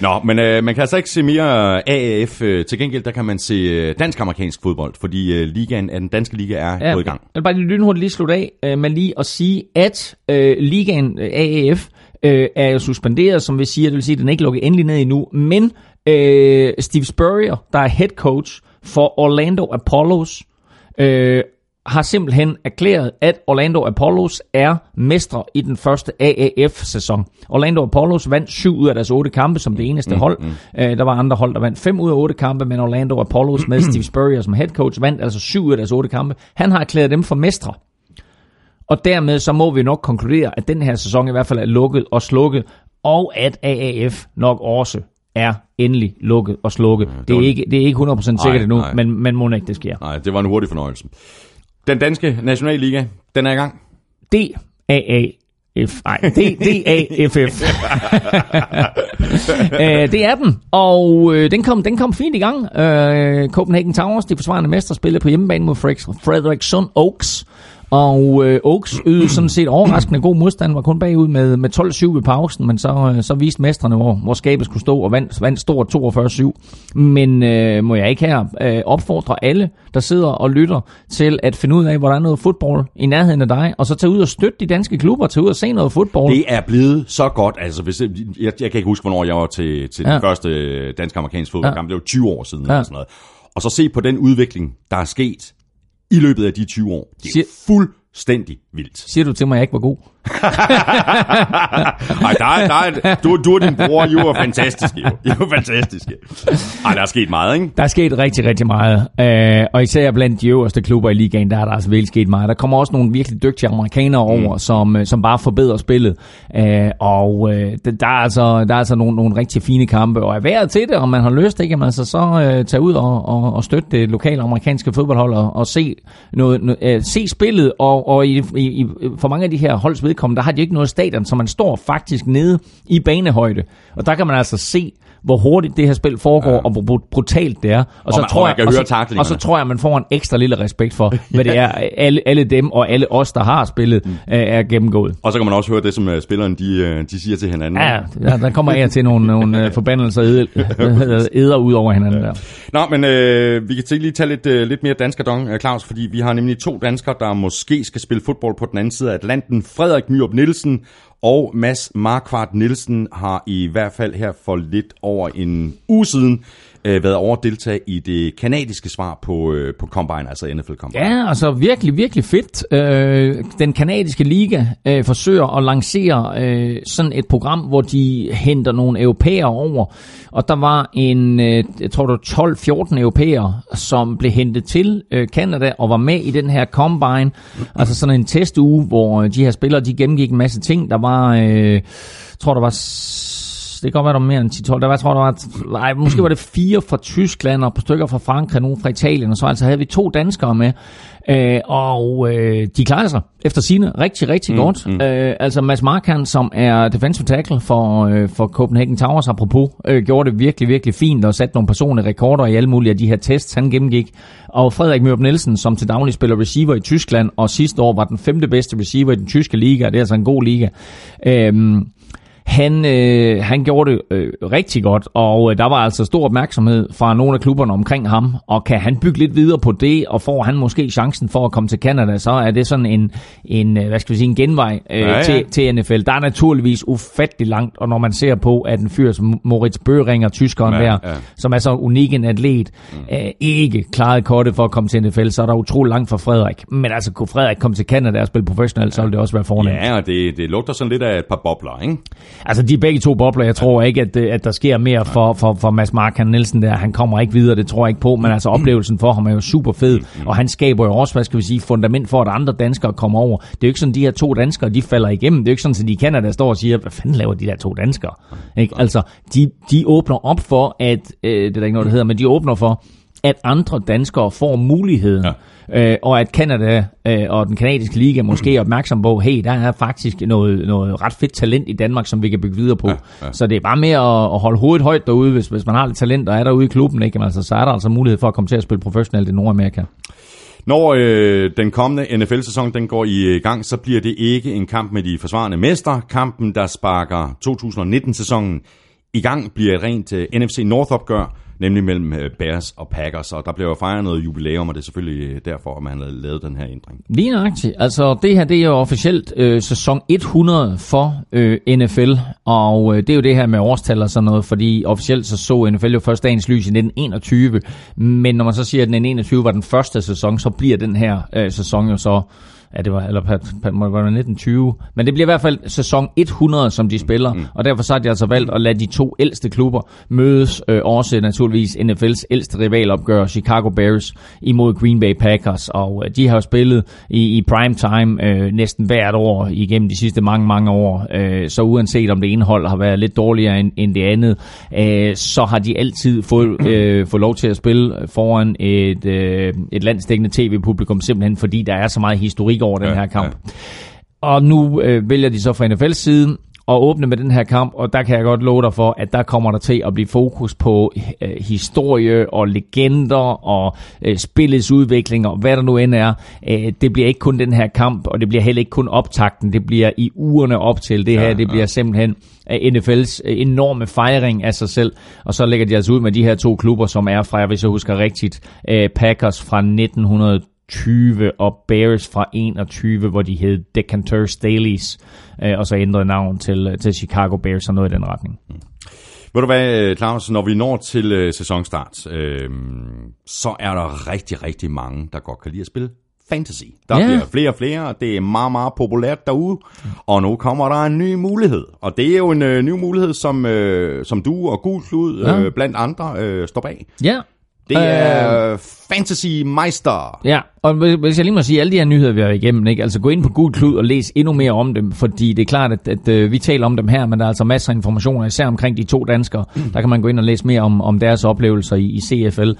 Nå, men øh, man kan altså ikke se mere AAF. Øh, til gengæld, der kan man se øh, dansk-amerikansk fodbold, fordi øh, ligaen, den danske liga er ja, gået i gang. Jeg vil bare lige lynhurtigt lige slutte af øh, med lige at sige, at øh, ligaen øh, AAF øh, er jo suspenderet, som vi siger, det vil sige, at den er ikke lukket endelig ned endnu, men øh, Steve Spurrier, der er head coach for Orlando Apollos, øh, har simpelthen erklæret, at Orlando Apollos er mestre i den første AAF-sæson. Orlando Apollos vandt syv ud af deres otte kampe som det eneste mm, hold. Mm. Øh, der var andre hold, der vandt fem ud af otte kampe, men Orlando Apollos med Steve Spurrier som head coach vandt altså syv ud af deres otte kampe. Han har erklæret dem for mestre. Og dermed så må vi nok konkludere, at den her sæson i hvert fald er lukket og slukket, og at AAF nok også er endelig lukket og slukket. Ja, det, det, er ikke, det er ikke 100% sikkert nej, endnu, nej. men, men må ikke det sker. Nej, det var en hurtig fornøjelse. Den danske nationalliga, den er i gang. D-A-A-F. Nej, D-A-F-F. Øh, det er den, og øh, den, kom, den kom fint i gang. Uh, Copenhagen Towers, de forsvarende mestre, spillede på hjemmebane mod Frederikssund Oaks. Og øh, Oaks ydede sådan set overraskende god modstand, var kun bagud med, med 12-7 ved pausen, men så, øh, så viste mestrene, hvor, hvor skabet skulle stå, og vandt, vandt stort 42-7. Men øh, må jeg ikke her øh, opfordre alle, der sidder og lytter, til at finde ud af, hvor der er noget fodbold i nærheden af dig, og så tage ud og støtte de danske klubber, tage ud og se noget fodbold. Det er blevet så godt. Altså, hvis, jeg, jeg kan ikke huske, hvornår jeg var til, til ja. den første dansk-amerikanske fodboldkamp. Ja. Det var 20 år siden. Ja. Eller sådan noget. Og så se på den udvikling, der er sket i løbet af de 20 år. Det er fuldstændig vildt. Siger du til mig, at jeg ikke var god? Ej, der er, der er, du, du og din bror, I var fantastiske. Jo. I var fantastiske. Ej, der er sket meget, ikke? Der er sket rigtig, rigtig meget. Uh, og især blandt de øverste klubber i ligaen, der er der altså virkelig sket meget. Der kommer også nogle virkelig dygtige amerikanere over, mm. som, øh, som bare forbedrer spillet. Uh, og uh, der, er altså, der er altså nogle, nogle rigtig fine kampe, og er værd til det, om man har lyst, ikke? Man altså så uh, tage ud og, og, og støtte det lokale amerikanske fodboldhold og, og se, noget, uh, se spillet, og, og i, i, i, for mange af de her holds vedkommende, der har de ikke noget stadion, så man står faktisk nede i banehøjde. Og der kan man altså se, hvor hurtigt det her spil foregår, ja. og hvor brutalt det er. Og, og så, man, tror og jeg, og, så, og så tror jeg, man får en ekstra lille respekt for, hvad det er, alle, alle dem og alle os, der har spillet, mm. er gennemgået. Og så kan man også høre det, som uh, spillerne de, uh, de siger til hinanden. Ja, der, der kommer her til nogle, nogle uh, forbandelser æder ud over hinanden ja. der. Nå, men uh, vi kan til lige tage lidt, uh, lidt mere danskerdong, Claus, fordi vi har nemlig to danskere, der måske skal spille fodbold på den anden side af Atlanten. Frederik Myrup Nielsen og Mads Markvart Nielsen har i hvert fald her for lidt over en uge siden øh, været over at deltage i det kanadiske svar på, øh, på Combine, altså NFL Combine. Ja, altså virkelig, virkelig fedt. Øh, den kanadiske liga øh, forsøger at lancere øh, sådan et program, hvor de henter nogle europæere over. Og der var en, øh, jeg tror det var 12-14 europæere, som blev hentet til øh, Canada og var med i den her Combine. Altså sådan en testuge, hvor øh, de her spillere, de gennemgik en masse ting. Der var, øh, jeg tror der var det kan godt være, der var mere end 10-12. Der var, jeg tror, der var, nej, måske var det fire fra Tyskland og på stykker fra Frankrig, nogle fra Italien, og så altså havde vi to danskere med. Øh, og øh, de klarede sig efter sine rigtig, rigtig mm, godt. Mm. Øh, altså Mads Markan, som er defensive tackle for, øh, for Copenhagen Towers, apropos, øh, gjorde det virkelig, virkelig fint og satte nogle personlige rekorder i alle mulige af de her tests, han gennemgik. Og Frederik Mørup Nielsen, som til daglig spiller receiver i Tyskland, og sidste år var den femte bedste receiver i den tyske liga, det er altså en god liga. Øh, han, øh, han gjorde det øh, rigtig godt, og øh, der var altså stor opmærksomhed fra nogle af klubberne omkring ham, og kan han bygge lidt videre på det, og får han måske chancen for at komme til Canada, så er det sådan en, en øh, hvad skal vi sige, en genvej øh, ja, ja. Til, til NFL. Der er naturligvis ufattelig langt, og når man ser på, at en fyr som Moritz Bøhringer, tyskeren ja, der, ja. som er så unik en atlet, mm. øh, ikke klarede kortet for at komme til NFL, så er der utrolig langt for Frederik. Men altså, kunne Frederik komme til Canada og spille professionelt, så ville det også være fornemt. Ja, og det, det lugter sådan lidt af et par bobler, ikke? Altså, de er begge to bobler. Jeg tror ikke, at, at der sker mere for, for, for Mads Mark Nielsen der. Han kommer ikke videre, det tror jeg ikke på. Men altså, oplevelsen for ham er jo super fed. Og han skaber jo også, hvad skal vi sige, fundament for, at andre danskere kommer over. Det er jo ikke sådan, de her to danskere, de falder igennem. Det er jo ikke sådan, at de kender, der står og siger, hvad fanden laver de der to danskere? Ikke? Altså, de, de åbner op for, at, øh, det er der ikke noget, der hedder, men de åbner for, at andre danskere får muligheden. Ja øh, og at Canada øh, og den kanadiske liga måske er opmærksom på, hey, der er faktisk noget, noget ret fedt talent i Danmark, som vi kan bygge videre på. Ja, ja. Så det er bare mere at, at holde hovedet højt derude, hvis, hvis man har lidt talent og er derude i klubben, ikke? Altså, så er der altså mulighed for at komme til at spille professionelt i Nordamerika. Når øh, den kommende NFL-sæson den går i gang, så bliver det ikke en kamp med de forsvarende mestre. Kampen, der sparker 2019-sæsonen i gang, bliver et rent uh, NFC North-opgør, nemlig mellem øh, Bears og Packers. Og der bliver jo fejret noget jubilæum, og det er selvfølgelig øh, derfor, at man har lavet den her ændring. Lige nøjagtigt. Altså, det her det er jo officielt øh, sæson 100 for øh, NFL, og øh, det er jo det her med årstal og sådan noget, fordi officielt så så NFL jo først dagens lys i 1921, men når man så siger, at den 21 var den første sæson, så bliver den her øh, sæson jo så ja, det var, eller per, må det være 1920, men det bliver i hvert fald sæson 100, som de spiller, mm. og derfor så har de altså valgt at lade de to ældste klubber mødes, øh, også naturligvis NFL's ældste rivalopgør, Chicago Bears, imod Green Bay Packers, og øh, de har jo spillet i, i prime time øh, næsten hvert år igennem de sidste mange, mange år, øh, så uanset om det ene hold har været lidt dårligere end, end det andet, øh, så har de altid fået, øh, fået lov til at spille foran et, øh, et landsdækkende tv-publikum, simpelthen fordi der er så meget historik over den ja, her kamp. Ja. Og nu øh, vælger de så fra NFL's side at åbne med den her kamp, og der kan jeg godt love dig for, at der kommer der til at blive fokus på øh, historie og legender og øh, spillets udvikling og hvad der nu end er. Øh, det bliver ikke kun den her kamp, og det bliver heller ikke kun optakten, det bliver i ugerne op til det ja, her. Det bliver ja. simpelthen øh, NFL's øh, enorme fejring af sig selv, og så lægger de altså ud med de her to klubber, som er fra, hvis jeg husker rigtigt, øh, Packers fra 1900 20 og Bears fra 21, hvor de hed Decanter Staleys, øh, og så ændrede navn til, øh, til Chicago Bears og noget i den retning. Mm. Ved du hvad, Claus, når vi når til øh, sæsonstart, øh, så er der rigtig, rigtig mange, der godt kan lide at spille fantasy. Der yeah. bliver flere og flere, det er meget, meget populært derude. Og nu kommer der en ny mulighed. Og det er jo en øh, ny mulighed, som, øh, som du og Gul Klud øh, ja. blandt andre øh, står bag. Ja, det er øh, Fantasy Meister. Ja, og hvis jeg lige må sige, alle de her nyheder, vi har igennem, ikke? altså gå ind på Gud Klud og læs endnu mere om dem, fordi det er klart, at, at, at vi taler om dem her, men der er altså masser af informationer, især omkring de to danskere. Der kan man gå ind og læse mere om, om deres oplevelser i, i CFL.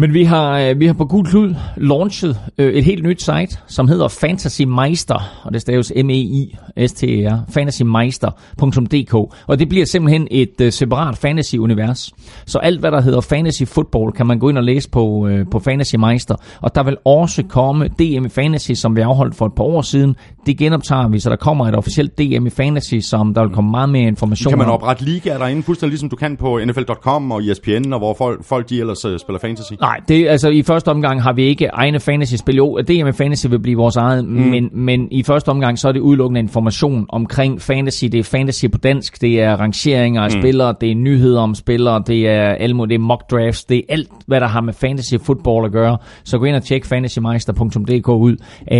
Men vi har, øh, vi har på Gul Klud launchet øh, et helt nyt site, som hedder Fantasy Meister, og det staves M-E-I-S-T-E-R, fantasymeister.dk, og det bliver simpelthen et uh, separat fantasy-univers. Så alt, hvad der hedder fantasy football, kan man gå ind og læse på, på Fantasy Meister, og der vil også komme DM i Fantasy, som vi afholdt for et par år siden. Det genoptager vi, så der kommer et officielt DM i Fantasy, som der vil komme meget mere information Kan man oprette ligaer derinde, fuldstændig ligesom du kan på NFL.com og ESPN, og hvor folk, folk de ellers spiller fantasy? Nej, det, altså i første omgang har vi ikke egne fantasy-spil. Jo, DM Fantasy vil blive vores eget, mm. men, men i første omgang så er det udelukkende information omkring fantasy. Det er fantasy på dansk, det er rangeringer af mm. spillere, det er nyheder om spillere, det er, almo, det er mock drafts, det er alt, hvad der har med fantasy football at gøre. Så gå ind og tjek fantasymeister.dk ud. Uh,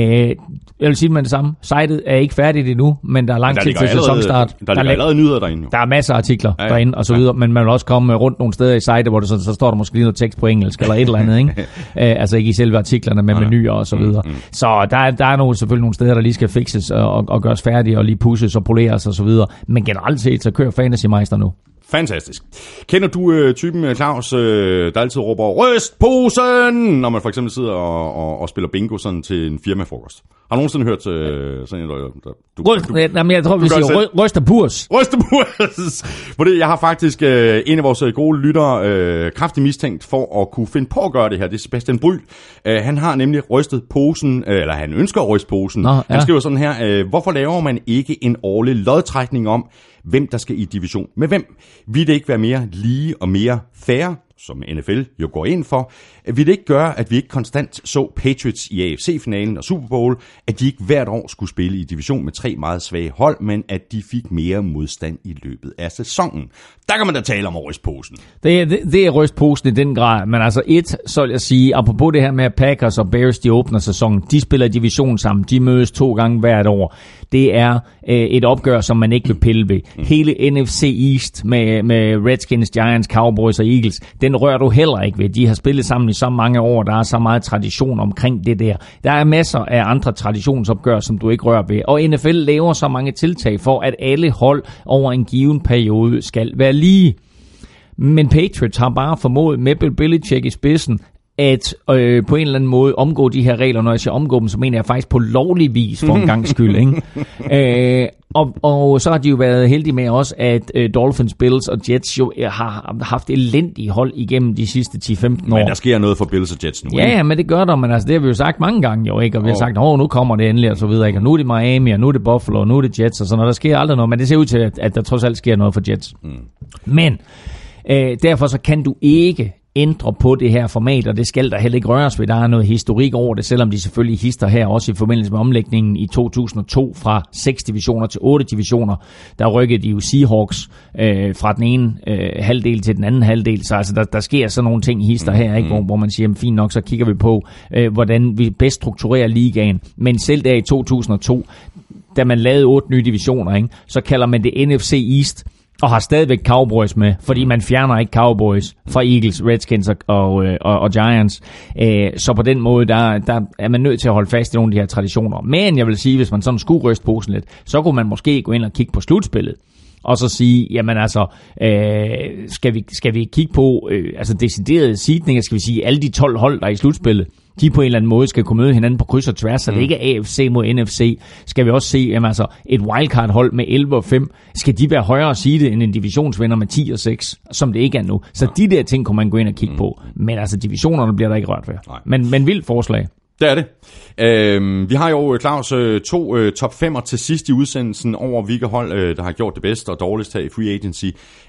jeg vil sige det med det samme. Sitet er ikke færdigt endnu, men der er lang tid til sæsonstart. Der, der, der er allerede nyheder derinde. Jo. Der er masser af artikler ja, ja. derinde og så videre, ja. men man vil også komme rundt nogle steder i sitet, hvor det så, så står der måske lige noget tekst på engelsk eller et eller andet, ikke? uh, altså ikke i selve artiklerne, men menuer og så mm, videre. Mm, mm. Så der, der er nogle, selvfølgelig nogle steder, der lige skal fixes og, og, gøres færdige og lige pusses og poleres og så videre. Men generelt set, så kører Fantasy Meister nu. Fantastisk. Kender du øh, typen, øh, Claus, øh, der altid råber, ryst posen, når man for eksempel sidder og, og, og spiller bingo sådan til en firmafrokost? Har du nogensinde hørt øh, sådan en, der, du, Ryst, du, jamen, jeg tror, vi siger ry, ryst og purs. Ryst og purs. Fordi jeg har faktisk øh, en af vores øh, gode lyttere øh, kraftigt mistænkt for at kunne finde på at gøre det her. Det er Sebastian Bryl. Øh, han har nemlig rystet posen, øh, eller han ønsker at ryste posen. Nå, ja. Han skriver sådan her, øh, hvorfor laver man ikke en årlig lodtrækning om, hvem der skal i division med hvem. Vil det ikke være mere lige og mere fair, som NFL jo går ind for, vil det ikke gøre, at vi ikke konstant så Patriots i AFC-finalen og Super Bowl, at de ikke hvert år skulle spille i division med tre meget svage hold, men at de fik mere modstand i løbet af sæsonen. Der kan man da tale om rystposen. Det er, det, det er rystposen i den grad, men altså et, så vil jeg sige, apropos det her med, at Packers og Bears, de åbner sæsonen, de spiller division sammen, de mødes to gange hvert år. Det er øh, et opgør, som man ikke vil pille ved. Mm. Hele NFC East med, med Redskins, Giants, Cowboys og Eagles, den rører du heller ikke ved. De har spillet sammen i så mange år, der er så meget tradition omkring det der. Der er masser af andre traditionsopgør, som du ikke rører ved. Og NFL laver så mange tiltag for, at alle hold over en given periode skal være lige. Men Patriots har bare formået med Bill Belichick i spidsen at øh, på en eller anden måde omgå de her regler. Når jeg siger omgå dem, så mener jeg faktisk på lovlig vis for en gang skyld. Ikke? øh, og, og så har de jo været heldige med også, at uh, Dolphins, Bills og Jets jo har haft elendige hold igennem de sidste 10-15 år. Men der sker noget for Bills og Jets nu. Ja, ja, men det gør der, men altså, det har vi jo sagt mange gange jo, ikke? Og vi har sagt, åh, nu kommer det endelig, og så videre, ikke? Og nu er det Miami, og nu er det Buffalo, og nu er det Jets, og sådan noget. Der sker aldrig noget, men det ser ud til, at, at der trods alt sker noget for Jets. Mm. Men øh, derfor så kan du ikke ændre på det her format, og det skal der heller ikke røres ved. Der er noget historik over det, selvom de selvfølgelig hister her også i forbindelse med omlægningen i 2002 fra 6 divisioner til 8 divisioner. Der rykkede de jo Seahawks øh, fra den ene øh, halvdel til den anden halvdel, så altså, der, der sker sådan nogle ting hister her, ikke? Hvor, hvor man siger, fint nok, så kigger vi på, øh, hvordan vi bedst strukturerer ligaen. Men selv der i 2002, da man lavede otte nye divisioner, ikke, så kalder man det NFC East, og har stadigvæk Cowboys med, fordi man fjerner ikke Cowboys fra Eagles, Redskins og, og, øh, og, og Giants. Øh, så på den måde, der, der er man nødt til at holde fast i nogle af de her traditioner. Men jeg vil sige, hvis man sådan skulle ryste posen lidt, så kunne man måske gå ind og kigge på slutspillet og så sige, jamen altså, øh, skal, vi, skal vi kigge på øh, altså deciderede sidninger, skal vi sige, alle de 12 hold, der er i slutspillet, de på en eller anden måde skal kunne møde hinanden på kryds og tværs, så mm. det ikke er AFC mod NFC, skal vi også se, jamen altså, et wildcard-hold med 11 og 5, skal de være højere side end en divisionsvinder med 10 og 6, som det ikke er nu. Så de der ting kunne man gå ind og kigge mm. på, men altså divisionerne bliver der ikke rørt ved. Men, men vildt forslag. Det er det. Øh, vi har jo, Claus, øh, to øh, top 5'er til sidst i udsendelsen over, hvilke hold, øh, der har gjort det bedste og dårligst her i Free Agency.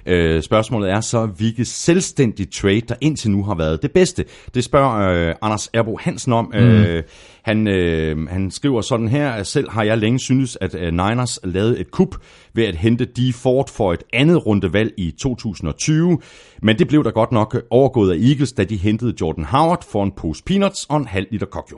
Øh, spørgsmålet er så, hvilke selvstændige trade, der indtil nu har været det bedste. Det spørger øh, Anders Erbo Hansen om. Mm. Øh, han, øh, han skriver sådan her, at selv har jeg længe synes, at øh, Niners lavede et kup ved at hente de Ford for et andet rundevalg i 2020. Men det blev der godt nok overgået af Eagles, da de hentede Jordan Howard for en pose peanuts og en halv liter kokjo.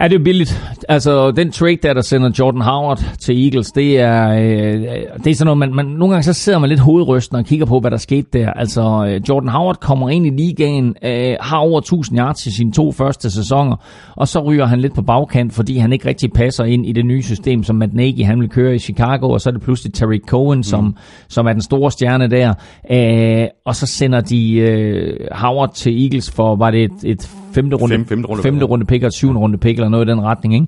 Ja, det er billigt. Altså, den trade der, der sender Jordan Howard til Eagles, det er, øh, det er sådan noget, man, man, nogle gange så sidder man lidt hovedrystende og kigger på, hvad der skete der. Altså, øh, Jordan Howard kommer ind i ligaen, øh, har over 1000 yards i sine to første sæsoner, og så ryger han lidt på bagkant, fordi han ikke rigtig passer ind i det nye system, som Matt Nagy, han vil køre i Chicago, og så er det pludselig Terry Cohen, mm. som, som er den store stjerne der. Øh, og så sender de øh, Howard til Eagles for, var det et, et femte runde, Fem, femte runde, femte runde pick og et syvende runde pick, eller noget i den retning. Ikke?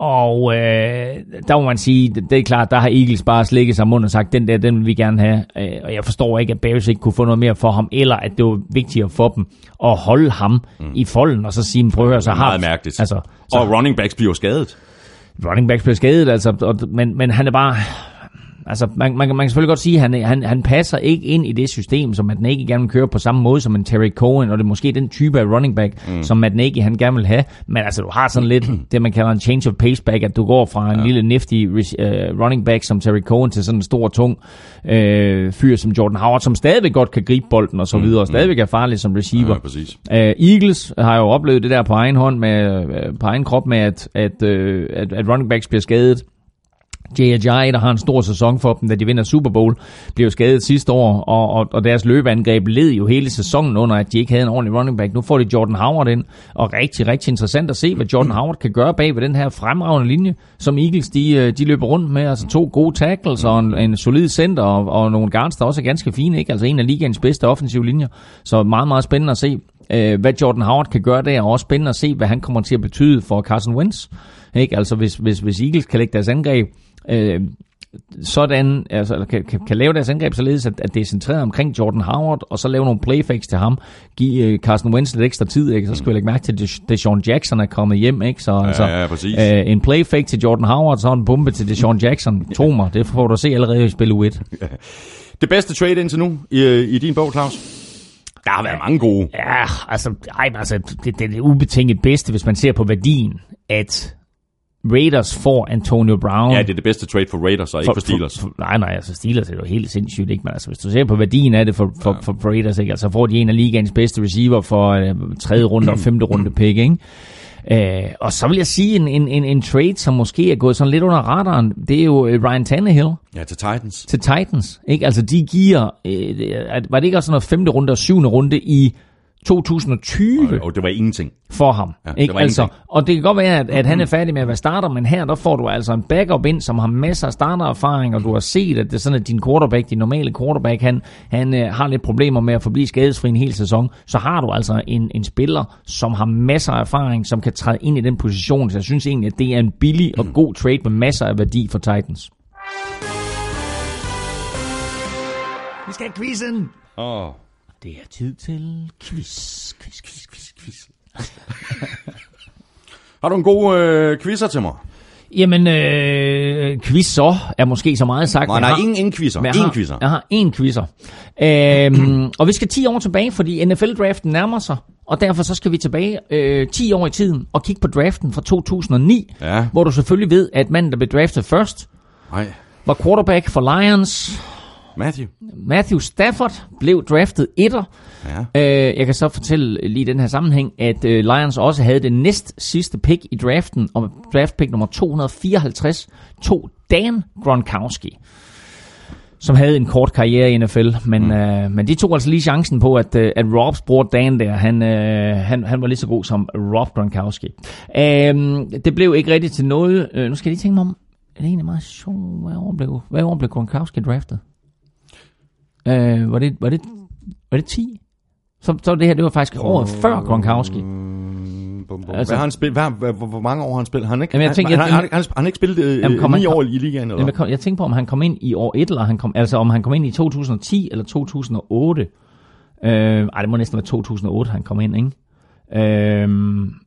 Og øh, der må man sige, det, det er klart, der har Eagles bare slikket sig mund og sagt, den der, den vil vi gerne have. Øh, og jeg forstår ikke, at Bears ikke kunne få noget mere for ham, eller at det var vigtigere for dem at holde ham mm. i folden, og så sige, prøv at høre, så har... Meget mærkeligt. Altså, så, og running backs bliver skadet. Running backs bliver skadet, altså, og, men, men han er bare Altså, man, man, man kan selvfølgelig godt sige, at han, han, han passer ikke ind i det system, som Matt Nagy gerne vil køre på samme måde som en Terry Cohen, og det er måske den type af running back, mm. som Matt Nagy han gerne vil have. Men altså, du har sådan lidt det, man kalder en change of pace back, at du går fra en ja. lille nifty uh, running back som Terry Cohen til sådan en stor, tung uh, fyr som Jordan Howard, som stadigvæk godt kan gribe bolden og så mm. videre, og mm. stadigvæk er farlig som receiver. Ja, præcis. Uh, Eagles har jo oplevet det der på egen hånd, med, uh, på egen krop med, at, at, uh, at, at running backs bliver skadet. J.J., der har en stor sæson for dem, da de vinder Super Bowl, blev skadet sidste år, og, og, og deres løbeangreb led jo hele sæsonen under, at de ikke havde en ordentlig running back. Nu får de Jordan Howard ind, og rigtig, rigtig interessant at se, hvad Jordan Howard kan gøre bag ved den her fremragende linje, som Eagles de, øh, de løber rundt med. Altså to gode tackles og en, en solid center, og, og nogle guards, der også er ganske fine. Ikke? Altså en af ligaens bedste offensive linjer. Så meget, meget spændende at se, øh, hvad Jordan Howard kan gøre der, og også spændende at se, hvad han kommer til at betyde for Carson Wentz. Ikke? Altså hvis, hvis, hvis Eagles kan lægge deres angreb øh, sådan, altså, kan, kan, kan lave deres angreb således, at, at det er centreret omkring Jordan Howard, og så lave nogle playfakes til ham, give uh, Carson Wentz lidt ekstra tid, ikke? så skal vi lægge mærke til, at Deshaun Jackson er kommet hjem, ikke? så altså, ja, ja, uh, en playfake til Jordan Howard, så en bombe til Deshaun Jackson, tro mig, det får du at se allerede i spil U1. Det bedste trade indtil nu i, i din bog, Claus? Der har været mange gode. Ja, altså, ej, altså det, det er det ubetinget bedste, hvis man ser på værdien, at Raiders får Antonio Brown. Ja, det er det bedste trade for Raiders, og ikke for, for Steelers. For, for, nej, nej, altså Steelers er jo helt sindssygt, ikke? Men altså, hvis du ser på værdien af det for, for, ja. for, Raiders, ikke? Altså får de en af ligaens bedste receiver for uh, tredje runde og femte runde pick, ikke? Uh, og så vil jeg sige, en, en, en, en trade, som måske er gået sådan lidt under radaren, det er jo uh, Ryan Tannehill. Ja, til Titans. Til Titans, ikke? Altså de giver, uh, var det ikke også sådan noget femte runde og syvende runde i 2020 Og det var ingenting. for ham. Ja, Ja, det ikke? var Altså, ingenting. og det kan godt være, at, at han er færdig med at være starter, men her der får du altså en backup ind, som har masser af startererfaring, og du har set, at det er sådan, at din quarterback, din normale quarterback, han, han øh, har lidt problemer med at forblive skadesfri en hel sæson. Så har du altså en, en spiller, som har masser af erfaring, som kan træde ind i den position. Så jeg synes egentlig, at det er en billig og god trade med masser af værdi for Titans. Vi skal have quizzen! Åh. Det er tid til quiz, quiz, quiz, quiz, quiz. Har du en god øh, quizzer til mig? Jamen, øh, quiz så er måske så meget sagt. Nej, nej, har- ingen, ingen quizzer. jeg Ingen har, quizzer. Jeg har en quizzer. Øhm, og vi skal 10 år tilbage, fordi NFL-draften nærmer sig. Og derfor så skal vi tilbage øh, 10 år i tiden og kigge på draften fra 2009. Ja. Hvor du selvfølgelig ved, at manden, der blev draftet først, Nej. var quarterback for Lions. Matthew. Matthew Stafford blev draftet etter. Ja. Øh, jeg kan så fortælle lige i den her sammenhæng, at øh, Lions også havde det næst sidste pick i draften, og draft pick nummer 254 tog Dan Gronkowski, som havde en kort karriere i NFL, men, mm. øh, men de tog altså lige chancen på, at, øh, at Robs bror Dan der, han, øh, han, han var lige så god som Rob Gronkowski. Øh, det blev ikke rigtigt til noget. Øh, nu skal jeg lige tænke mig om, er det egentlig meget sjovt, hvad år blev, hvad år blev Gronkowski draftet? Øh, var, det, var, det, var det 10? Så, så det her, det var faktisk året før Gronkowski. Mm, bum, bum. Altså- Hvad har han spillet? Hvad, hvor, hvor mange år har han spillet? Han ikke, Jamen, jeg tænker, han, jeg- han, han, han, han ikke spillet øh, Jamen, kom ni han- år i ligaen, eller Jamen, jeg, kom, jeg tænkte på, om han kom ind i år 1, eller han kom, altså om han kom ind i 2010 eller 2008. Øh, ej, det må næsten være 2008, han kom ind, ikke? Øh,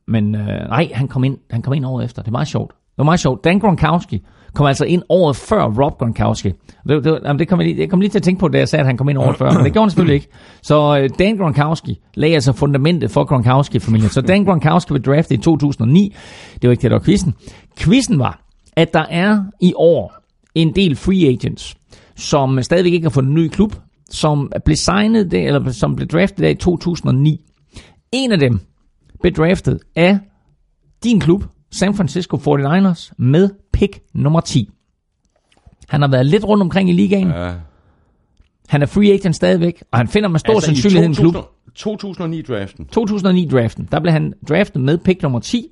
men øh, nej, han kom, ind, han kom ind året efter. Det er meget sjovt. Det var meget sjovt. Dan Gronkowski kom altså ind året før Rob Gronkowski. Det, det, jamen, det kom jeg, lige, jeg kom lige til at tænke på, da jeg sagde, at han kom ind året før, men det gjorde han selvfølgelig ikke. Så øh, Dan Gronkowski lagde altså fundamentet for Gronkowski-familien. Så Dan Gronkowski blev draftet i 2009. Det var ikke det, der var quizzen. Quizzen var, at der er i år en del free agents, som stadigvæk ikke har fået en ny klub, som blev signet, der, eller som blev draftet der i 2009. En af dem blev draftet af din klub, San Francisco 49ers, med pick nummer 10. Han har været lidt rundt omkring i ligaen. Ja. Han er free agent stadigvæk, og han finder med stor altså i sandsynlighed en klub. 2009-draften. 2009-draften, der blev han draftet med pick nummer 10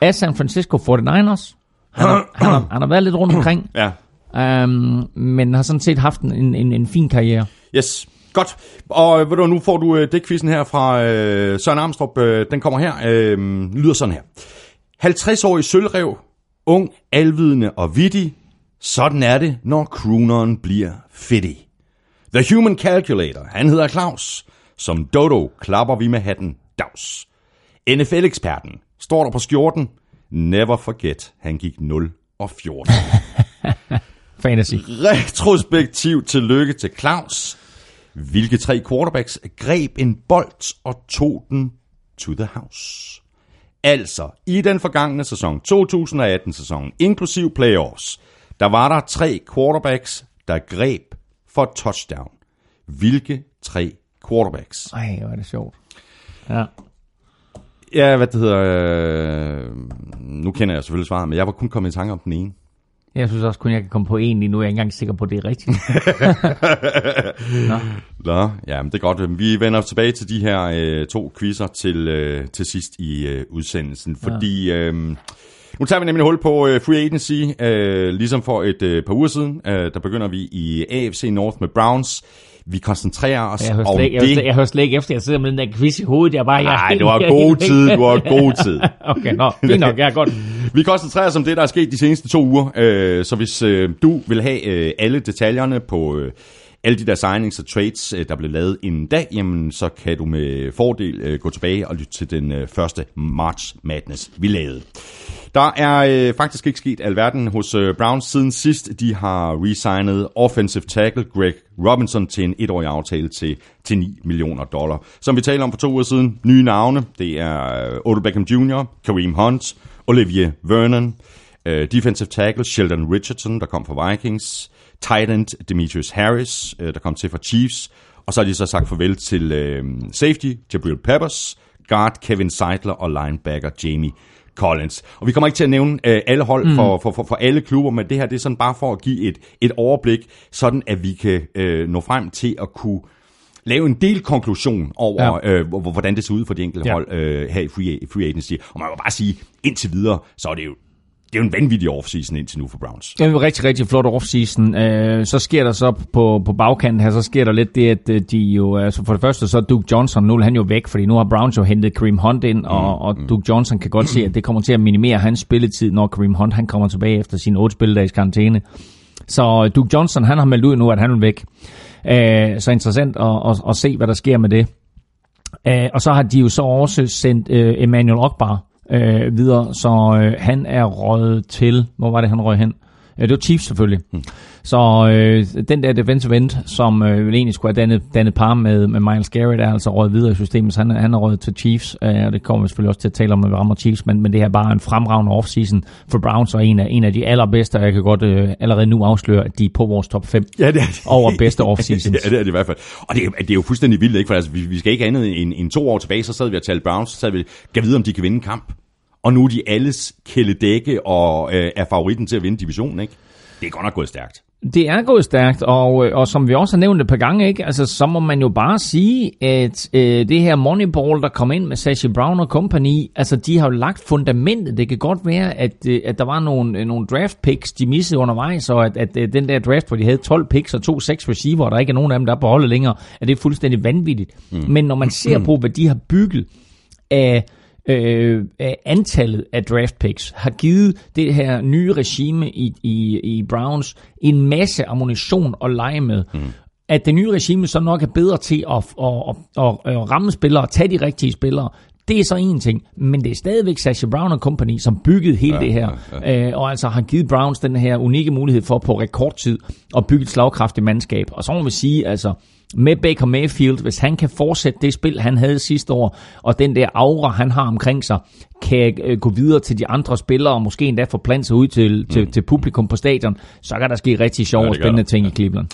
af San Francisco 49ers. Han har, han har, han har været lidt rundt omkring, Ja. um, men har sådan set haft en, en, en fin karriere. Yes. Godt. Og øh, ved du, nu får du øh, det quizzen her fra øh, Søren Armstrong. Øh, den kommer her. Øh, lyder sådan her. 50-årig sølvrev, ung, alvidende og vittig. Sådan er det, når crooneren bliver fedtig. The Human Calculator, han hedder Claus. Som Dodo klapper vi med hatten dags. NFL-eksperten står der på skjorten. Never forget, han gik 0 og 14. Fantasy. Retrospektiv tillykke til Claus. Hvilke tre quarterbacks greb en bold og tog den to the house? Altså, i den forgangne sæson, 2018-sæsonen, inklusiv playoffs, der var der tre quarterbacks, der greb for touchdown. Hvilke tre quarterbacks? Ej, hvor er det sjovt. Ja. Ja, hvad det hedder... Øh, nu kender jeg selvfølgelig svaret, men jeg var kun kommet i tanke om den ene. Jeg synes også kun, jeg kan komme på en lige nu. Jeg er ikke engang sikker på, at det er rigtigt. Nå, ja, men det er godt. Vi vender tilbage til de her øh, to quizzer til, øh, til sidst i øh, udsendelsen, fordi øh, nu tager vi nemlig hul på øh, free agency. Øh, ligesom for et øh, par uger siden, øh, der begynder vi i AFC North med Browns. Vi koncentrerer os Jeg om slet, jeg, hører det. slet, jeg hører slet ikke efter, jeg sidder med den der quiz i hovedet. Jeg er bare, jeg er Nej, helt- det var jeg er god tid, du var god tid. okay, nå, fint nok, ja, godt. Vi koncentrerer os om det, der er sket de seneste to uger. Øh, så hvis øh, du vil have øh, alle detaljerne på øh, alle de der signings og trades, øh, der blev lavet inden dag, jamen så kan du med fordel øh, gå tilbage og lytte til den øh, første March Madness, vi lavede. Der er øh, faktisk ikke sket alverden hos øh, Browns siden sidst. De har resignet offensive tackle Greg Robinson til en etårig aftale til, til 9 millioner dollar. Som vi talte om for to uger siden, nye navne, det er øh, Odell Beckham Jr., Kareem Hunt, Olivier Vernon, øh, defensive tackle Sheldon Richardson, der kom fra Vikings, tight end Demetrius Harris, øh, der kom til fra Chiefs, og så har de så sagt farvel til øh, safety Jabril Peppers, guard Kevin Seidler og linebacker Jamie Collins. Og vi kommer ikke til at nævne øh, alle hold mm. for, for, for, for alle klubber, men det her det er sådan bare for at give et, et overblik, sådan at vi kan øh, nå frem til at kunne lave en del konklusion over, ja. øh, hvordan det ser ud for de enkelte ja. hold øh, her i free, free agency. Og man må bare sige, indtil videre, så er det jo det er jo en vanvittig offseason indtil nu for Browns. Det er en rigtig, rigtig flot offseason. Øh, så sker der så på, på bagkanten her, så sker der lidt det, at øh, de jo, altså for det første så er Duke Johnson, nu er han jo væk, fordi nu har Browns jo hentet Kareem Hunt ind, og, mm, og mm. Duke Johnson kan godt se, at det kommer til at minimere hans spilletid, når Kareem Hunt han kommer tilbage efter sin 8 spilledags karantæne. Så Duke Johnson, han har meldt ud nu, at han vil væk. Øh, så interessant at, at, at se, hvad der sker med det. Og så har de jo så også sendt Emmanuel Ogbar øh, videre, så øh, han er røget til, hvor var det, han røg hen? Ja, det var Chiefs selvfølgelig. Hmm. Så øh, den der defensive end, som øh, vel egentlig skulle have dannet, dannet par med, med Miles Garrett, er altså røget videre i systemet, så han, han er røget til Chiefs, øh, og det kommer vi selvfølgelig også til at tale om, når vi rammer Chiefs, men, men det her er bare en fremragende offseason for Browns, og en af, en af de allerbedste, og jeg kan godt øh, allerede nu afsløre, at de er på vores top 5 ja, det er det. over bedste offseasons. ja, det er det i hvert fald. Og det er, det er jo fuldstændig vildt, ikke? For altså, vi, vi skal ikke andet end, end to år tilbage, så sad vi og talte Browns, så sad vi, kan vide, om de kan vinde en kamp og nu er de alles kæledække og øh, er favoritten til at vinde divisionen, ikke? Det er godt nok gået stærkt. Det er gået stærkt, og, øh, og som vi også har nævnt et par gange, ikke? Altså, så må man jo bare sige, at øh, det her Moneyball, der kom ind med Sashi Brown og company, altså de har jo lagt fundamentet. Det kan godt være, at, øh, at der var nogle, øh, nogle draft picks, de missede undervejs, og at, at, at den der draft, hvor de havde 12 picks og to 6 receiver, og der ikke er nogen af dem, der er på holdet længere, at det er fuldstændig vanvittigt. Mm. Men når man ser på, hvad de har bygget af øh, antallet af draft picks har givet det her nye regime i, i, i Browns en masse ammunition at lege med. Mm. At det nye regime så nok er bedre til at, at, at, at, at ramme spillere, tage de rigtige spillere, det er så en ting, men det er stadigvæk Sasha Brown Company, som byggede hele ja, det her, ja, ja. Øh, og altså har givet Browns den her unikke mulighed for på rekordtid at bygge et slagkraftigt mandskab. Og så må vi sige, altså, med Baker Mayfield, hvis han kan fortsætte det spil, han havde sidste år, og den der aura, han har omkring sig, kan øh, gå videre til de andre spillere, og måske endda få sig ud til, til, mm. til publikum på stadion, så kan der ske rigtig sjove ja, og spændende ting ja. i Cleveland.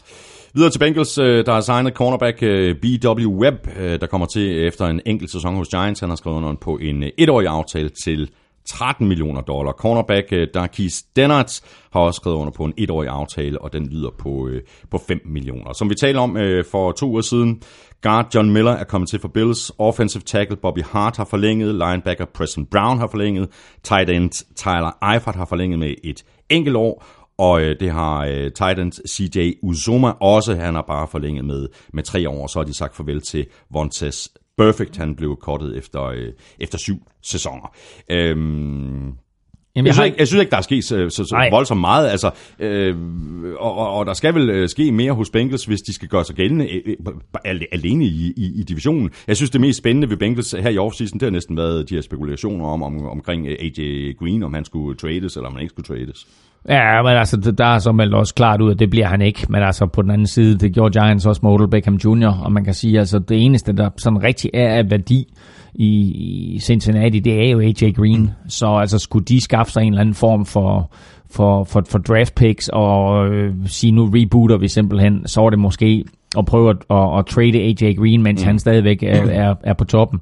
Videre til Bengals, øh, der har signet cornerback øh, B.W. Webb, der kommer til efter en enkelt sæson hos Giants. Han har skrevet under på en etårig aftale til 13 millioner dollar. Cornerback øh, uh, Darkis Dennert har også skrevet under på en etårig aftale, og den lyder på, øh, på 5 millioner. Som vi talte om øh, for to uger siden, guard John Miller er kommet til for Bills, offensive tackle Bobby Hart har forlænget, linebacker Preston Brown har forlænget, tight end Tyler Eifert har forlænget med et enkelt år, og øh, det har øh, Titans CJ Uzoma også. Han har bare forlænget med, med tre år, så har de sagt farvel til Vontes Perfect, han blev kortet efter, øh, efter syv sæsoner. Øhm, Jamen, jeg, synes ikke, jeg synes ikke, der er sket så, så, så voldsomt meget. Altså, øh, og, og, og der skal vel øh, ske mere hos Bengals, hvis de skal gøre sig gældende øh, øh alene i, i, i divisionen. Jeg synes, det mest spændende ved Bengals her i offseason, det har næsten været de her spekulationer om, om omkring øh, AJ Green, om han skulle trades, eller om han ikke skulle trades. Ja, men altså, der er så meldt også klart ud, at det bliver han ikke. Men altså, på den anden side, det gjorde Giants også med Odell Beckham Jr., og man kan sige, altså, det eneste, der sådan rigtig er af værdi i Cincinnati, det er jo AJ Green. Mm. Så altså, skulle de skaffe sig en eller anden form for, for, for, for draft picks og øh, sige, nu rebooter vi simpelthen, så var det måske at prøve at, at, at trade AJ Green, mens mm. han stadigvæk er, er, er på toppen.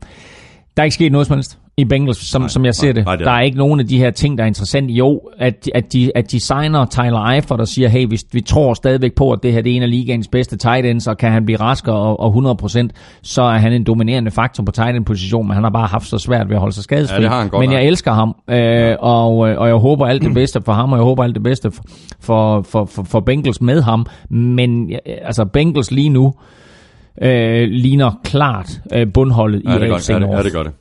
Der er ikke sket noget som helst i Bengals, som, nej, som jeg ser nej, det. Nej, det er. Der er ikke nogen af de her ting, der er interessante. Jo, at, at, de, at de signer Tyler Eifert og siger, hey, vi, vi tror stadigvæk på, at det her det er en af ligaens bedste tight ends, og kan han blive raskere og, og 100%, så er han en dominerende faktor på tight end position, men han har bare haft så svært ved at holde sig skadesfri. Ja, men jeg nok. elsker ham, øh, ja. og, øh, og jeg håber alt det bedste for ham, og jeg håber alt det bedste for, for, for, for Bengals med ham. Men altså, Bengals lige nu øh, ligner klart øh, bundholdet ja, i AFC North. Det, ja, det gør det.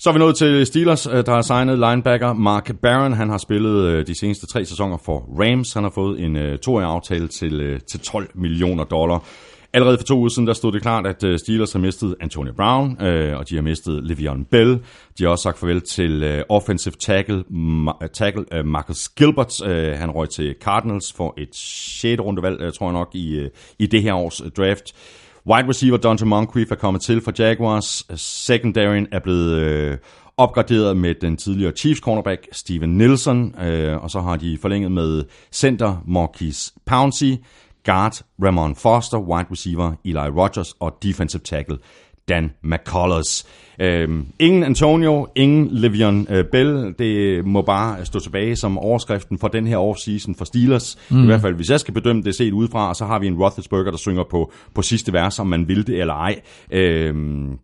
Så er vi nået til Steelers, øh, der har signet linebacker Mark Barron. Han har spillet øh, de seneste tre sæsoner for Rams. Han har fået en øh, toårig aftale til, til 12 millioner dollar. Allerede for to uger siden, der stod det klart, at Steelers har mistet Antonio Brown, og de har mistet Le'Veon Bell. De har også sagt farvel til offensive tackle, tackle Marcus Gilbert. han røg til Cardinals for et 6. rundevalg, tror jeg nok, i, i det her års draft. Wide receiver Dante Moncrief er kommet til for Jaguars. Secondaryen er blevet øh, opgraderet med den tidligere Chiefs cornerback Steven Nielsen, øh, og så har de forlænget med center Marquis Pouncey, guard Ramon Foster, wide receiver Eli Rogers og defensive tackle Dan McCullers. Øhm, ingen Antonio, ingen Le'Veon øh, Bell. Det må bare stå tilbage som overskriften for den her offseason for Steelers. Mm. I hvert fald, hvis jeg skal bedømme det set udefra, så har vi en Roethlisberger, der synger på, på sidste vers, om man vil det eller ej. Øhm,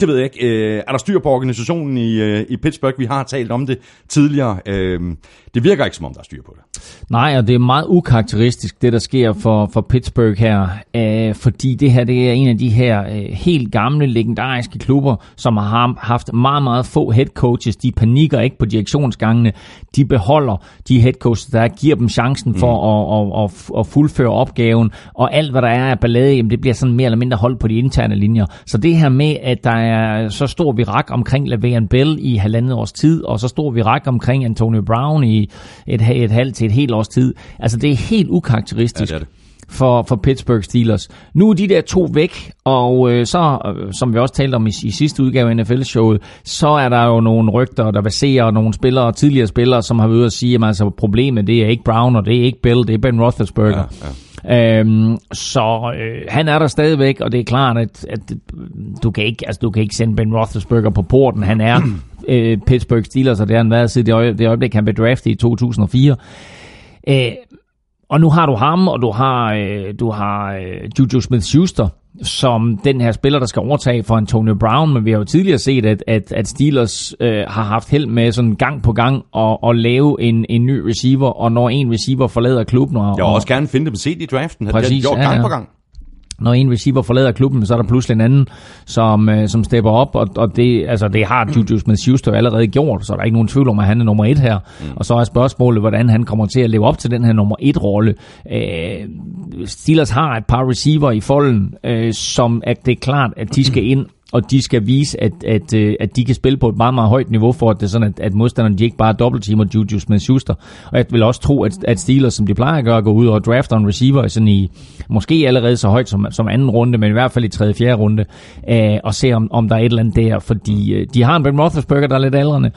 det ved jeg ikke. Øh, er der styr på organisationen i, øh, i Pittsburgh? Vi har talt om det tidligere. Øh, det virker ikke, som om der er styr på det. Nej, og det er meget ukarakteristisk, det der sker for, for Pittsburgh her. Øh, fordi det her det er en af de her øh, helt gamle, legendariske klubber, som har haft meget, meget få head coaches. De panikker ikke på direktionsgangene. De beholder de head coaches, der giver dem chancen for mm. at, at, at, at fuldføre opgaven. Og alt, hvad der er af ballade, jamen, det bliver sådan mere eller mindre holdt på de interne linjer. Så det her med, at der er er så stor virak omkring Le'Veon Bell i halvandet års tid, og så stor virak omkring Antonio Brown i et, et halvt til et helt års tid. Altså det er helt ukarakteristisk. Ja, det er det for, for Pittsburgh Steelers. Nu er de der to væk, og øh, så, øh, som vi også talte om i, i sidste udgave af NFL-showet, så er der jo nogle rygter, der baserer nogle spillere, tidligere spillere, som har været ude at sige, at altså, problemet det er ikke Brown, og det er ikke Bill, det er Ben Roethlisberger. Ja, ja. Øhm, så øh, han er der stadigvæk, og det er klart, at, at du, kan ikke, altså, du kan ikke sende Ben Roethlisberger på porten. Han er øh, Pittsburgh Steelers, og det har han været siden det, øje, det øjeblik, han blev draftet i 2004. Øh, og nu har du ham, og du har, øh, du har øh, Juju Smith-Schuster, som den her spiller, der skal overtage for Antonio Brown, men vi har jo tidligere set, at, at, at Steelers øh, har haft held med sådan gang på gang at, at lave en, en ny receiver, og når en receiver forlader klubben... Og, Jeg vil også gerne finde dem set i draften. Præcis, det har gjort gang ja, ja. på gang når en receiver forlader klubben, så er der pludselig en anden, som, øh, som stepper op, og, og det, altså, det har Juju Smith-Schuster allerede gjort, så der er ikke nogen tvivl om, at han er nummer et her. Mm. Og så er spørgsmålet, hvordan han kommer til at leve op til den her nummer et rolle. Øh, Steelers har et par receiver i folden, øh, som at det er klart, at de skal ind og de skal vise, at, at, øh, at de kan spille på et meget, meget højt niveau, for at det er sådan, at, at modstanderne de ikke bare dobbeltteamer Juju Smith-Schuster. Og jeg vil også tro, at, at Steelers, som de plejer at gøre, går ud og drafter en receiver sådan i, måske allerede så højt som, som anden runde, men i hvert fald i tredje, fjerde runde, øh, og se om, om der er et eller andet der, fordi øh, de har en Ben Roethlisberger, der er lidt aldrende,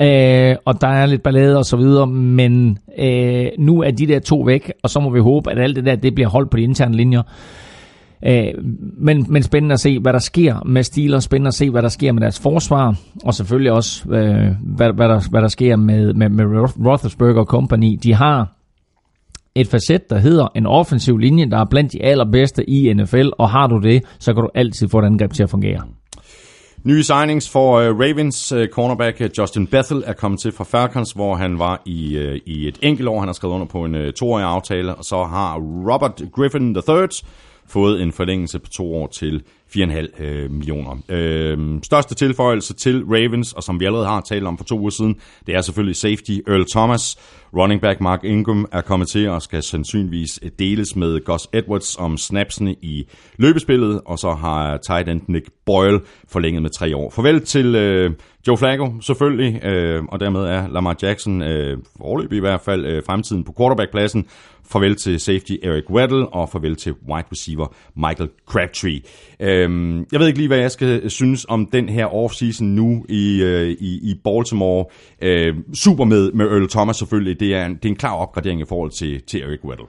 Øh, og der er lidt ballade og så videre, men øh, nu er de der to væk, og så må vi håbe, at alt det der det bliver holdt på de interne linjer. Øh, men, men spændende at se, hvad der sker med Steelers, spændende at se, hvad der sker med deres forsvar, og selvfølgelig også, øh, hvad, hvad, der, hvad der sker med, med, med Roethlisberger Company. De har et facet, der hedder en offensiv linje, der er blandt de allerbedste i NFL, og har du det, så kan du altid få et angreb til at fungere. Nye signings for uh, Ravens uh, cornerback uh, Justin Bethel er kommet til fra Falcons, hvor han var i, uh, i et enkelt år. Han har skrevet under på en uh, toårig aftale, og så har Robert Griffin III fået en forlængelse på to år til 4,5 øh, millioner. Øh, største tilføjelse til Ravens, og som vi allerede har talt om for to uger siden, det er selvfølgelig safety Earl Thomas. Running back Mark Ingram er kommet til og skal sandsynligvis øh, deles med Gus Edwards om snapsene i løbespillet, og så har tight end Nick Boyle forlænget med tre år. Farvel til øh, Joe Flacco selvfølgelig, øh, og dermed er Lamar Jackson øh, forløb i hvert fald øh, fremtiden på quarterbackpladsen. Farvel til safety Eric Weddle, og farvel til wide receiver Michael Crabtree. Øh, jeg ved ikke lige, hvad jeg skal synes om den her offseason nu i, øh, i, i Baltimore. Øh, super med, med Earl Thomas selvfølgelig. Det er, en, det er en klar opgradering i forhold til, til Eric Weddle.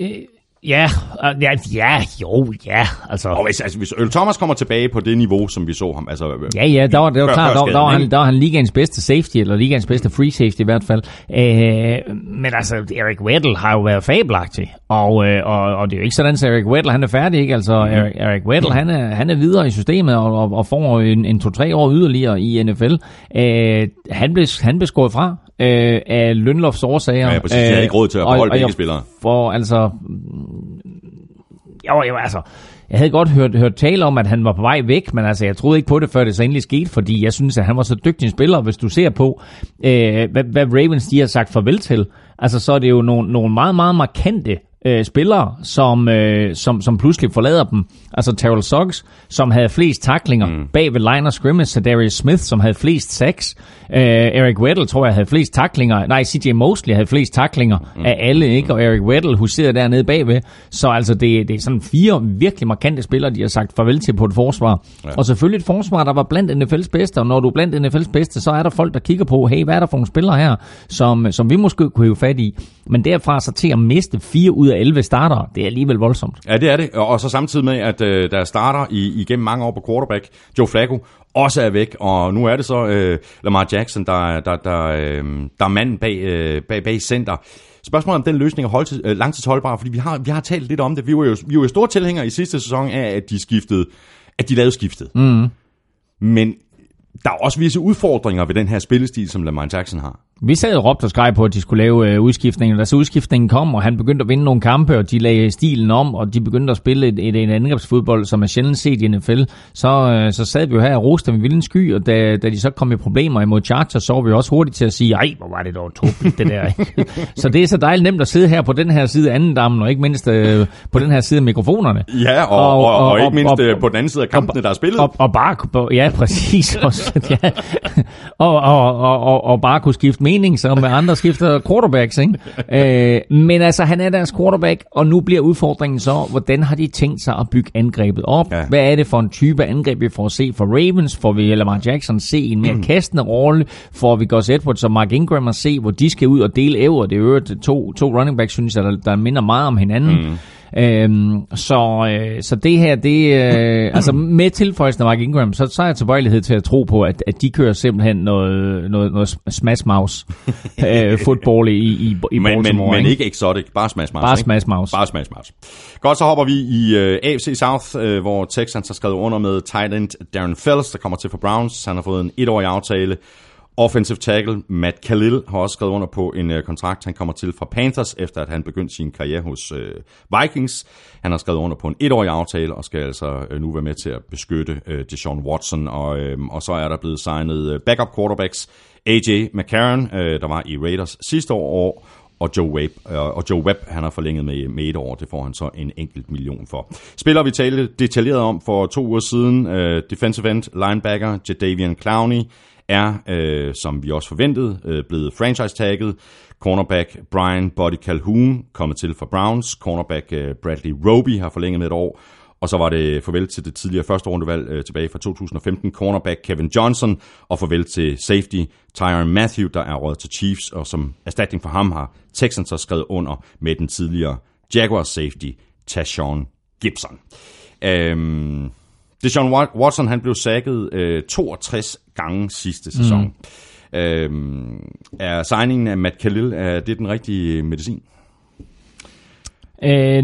Øh, Ja, uh, ja, ja, jo, ja, altså. Og hvis, altså, hvis Earl Thomas kommer tilbage på det niveau, som vi så ham, altså... Ja, ja, der var, det var klart, der, der, var han, der var han ligaens bedste safety, eller ligaens bedste free safety i hvert fald. Uh, men altså, Eric Weddle har jo været fabelagtig, og, uh, og, og det er jo ikke sådan, at Eric Weddle, han er færdig, ikke? Altså, mm-hmm. Eric, Eric Weddle, han er, han er videre i systemet, og, og, og får en, en to-tre år yderligere i NFL. Uh, han, blev, han blev skåret fra, øh, af lønlofts årsager. Ja, præcis. Jeg har ikke råd til at beholde begge spillere. For altså... Jo, jo, altså... Jeg havde godt hørt, hørt tale om, at han var på vej væk, men altså, jeg troede ikke på det, før det så endelig skete, fordi jeg synes, at han var så dygtig en spiller. Hvis du ser på, øh, hvad, hvad Ravens de har sagt farvel til, altså, så er det jo nogle, nogle meget, meget markante øh, spillere, som, øh, som, som pludselig forlader dem. Altså Terrell Suggs, som havde flest taklinger mm. bag ved line of scrimmage, Darius Smith, som havde flest sacks, øh, Eric Weddle, tror jeg, havde flest taklinger, nej, CJ Mosley havde flest taklinger mm. af alle, ikke? Og Eric Weddle huserer dernede bagved. Så altså, det, det er sådan fire virkelig markante spillere, de har sagt farvel til på et forsvar. Ja. Og selvfølgelig et forsvar, der var blandt NFL's bedste, og når du er blandt NFL's bedste, så er der folk, der kigger på, hey, hvad er der for nogle spillere her, som, som vi måske kunne have fat i. Men derfra så til at miste fire ud ud af 11 starter, det er alligevel voldsomt. Ja, det er det. Og så samtidig med, at øh, der starter i, igennem mange år på quarterback, Joe Flacco, også er væk, og nu er det så øh, Lamar Jackson, der, der, der, øh, der er manden bag, øh, bag, bag center. Spørgsmålet om den løsning er hold, øh, langtidsholdbar, fordi vi har, vi har talt lidt om det. Vi var jo, vi var jo store tilhængere i sidste sæson af, at de skiftede, at de lavede skiftet. Mm. Men der er også visse udfordringer ved den her spillestil, som Lamar Jackson har. Vi sad og råbte og skreg på, at de skulle lave øh, udskiftningen. Da så udskiftningen kom, og han begyndte at vinde nogle kampe, og de lagde stilen om, og de begyndte at spille et, et, et angrebsfodbold, som er sjældent set i NFL, så, øh, så sad vi jo her og roste med vilden sky, og da, da de så kom i problemer imod Chargers, så var vi også hurtigt til at sige, ej, hvor var det dog tåbeligt, det der. Så det er så dejligt nemt at sidde her på den her side af anden dammen, og ikke mindst øh, på den her side af mikrofonerne. Ja, og, og, og, og, og ikke mindst og, øh, på den anden side af kampene, der er spillet. Og, og bare, ja, præcis. Også, ja. og, og, og, og, og bare kunne skifte mening, som med andre skifter quarterbacks. Ikke? Øh, men altså, han er deres quarterback, og nu bliver udfordringen så, hvordan har de tænkt sig at bygge angrebet op? Ja. Hvad er det for en type angreb, vi får se for Ravens? Får vi Lamar Jackson se en mere mm. kastende rolle? Får vi Gus Edwards og Mark Ingram at se, hvor de skal ud og dele æver? Det er jo to, to running backs, synes jeg, der, der minder meget om hinanden. Mm. Øhm, så, øh, så det her, det øh, altså med tilføjelsen af Mark Ingram, så, så er jeg tilbøjelighed til at tro på, at, at de kører simpelthen noget, noget, noget smash mouse øh, football i, i, i men, men, men ikke exotic, bare smash mouse. Bare ikke? smash mouse. Bare smash mouse. Godt, så hopper vi i øh, AFC South, øh, hvor Texans har skrevet under med tight end Darren Fells, der kommer til for Browns. Han har fået en etårig aftale. Offensive tackle Matt Khalil har også skrevet under på en øh, kontrakt. Han kommer til fra Panthers, efter at han begyndte sin karriere hos øh, Vikings. Han har skrevet under på en etårig aftale, og skal altså øh, nu være med til at beskytte øh, Deshaun Watson. Og, øh, og så er der blevet signet øh, backup quarterbacks AJ McCarron, øh, der var i Raiders sidste år, og Joe Webb, øh, og Joe Webb han har forlænget med, med et år, det får han så en enkelt million for. Spiller vi talte detaljeret om for to uger siden, uh, defensive end linebacker Jadavian Clowney, er, øh, som vi også forventede, øh, blevet franchise-tagget. Cornerback Brian Buddy Calhoun kommet til fra Browns. Cornerback øh, Bradley Roby har forlænget med et år. Og så var det farvel til det tidligere første rundevalg øh, tilbage fra 2015, cornerback Kevin Johnson, og farvel til safety Tyron Matthew, der er råd til Chiefs, og som erstatning for ham har Texans så skrevet under med den tidligere Jaguars safety Tashawn Gibson. Øhm, Deshaun Watson han blev sækket øh, 62 gange sidste sæson. Mm. Øhm, er signingen af Matt Khalil, er det den rigtige medicin? Øh,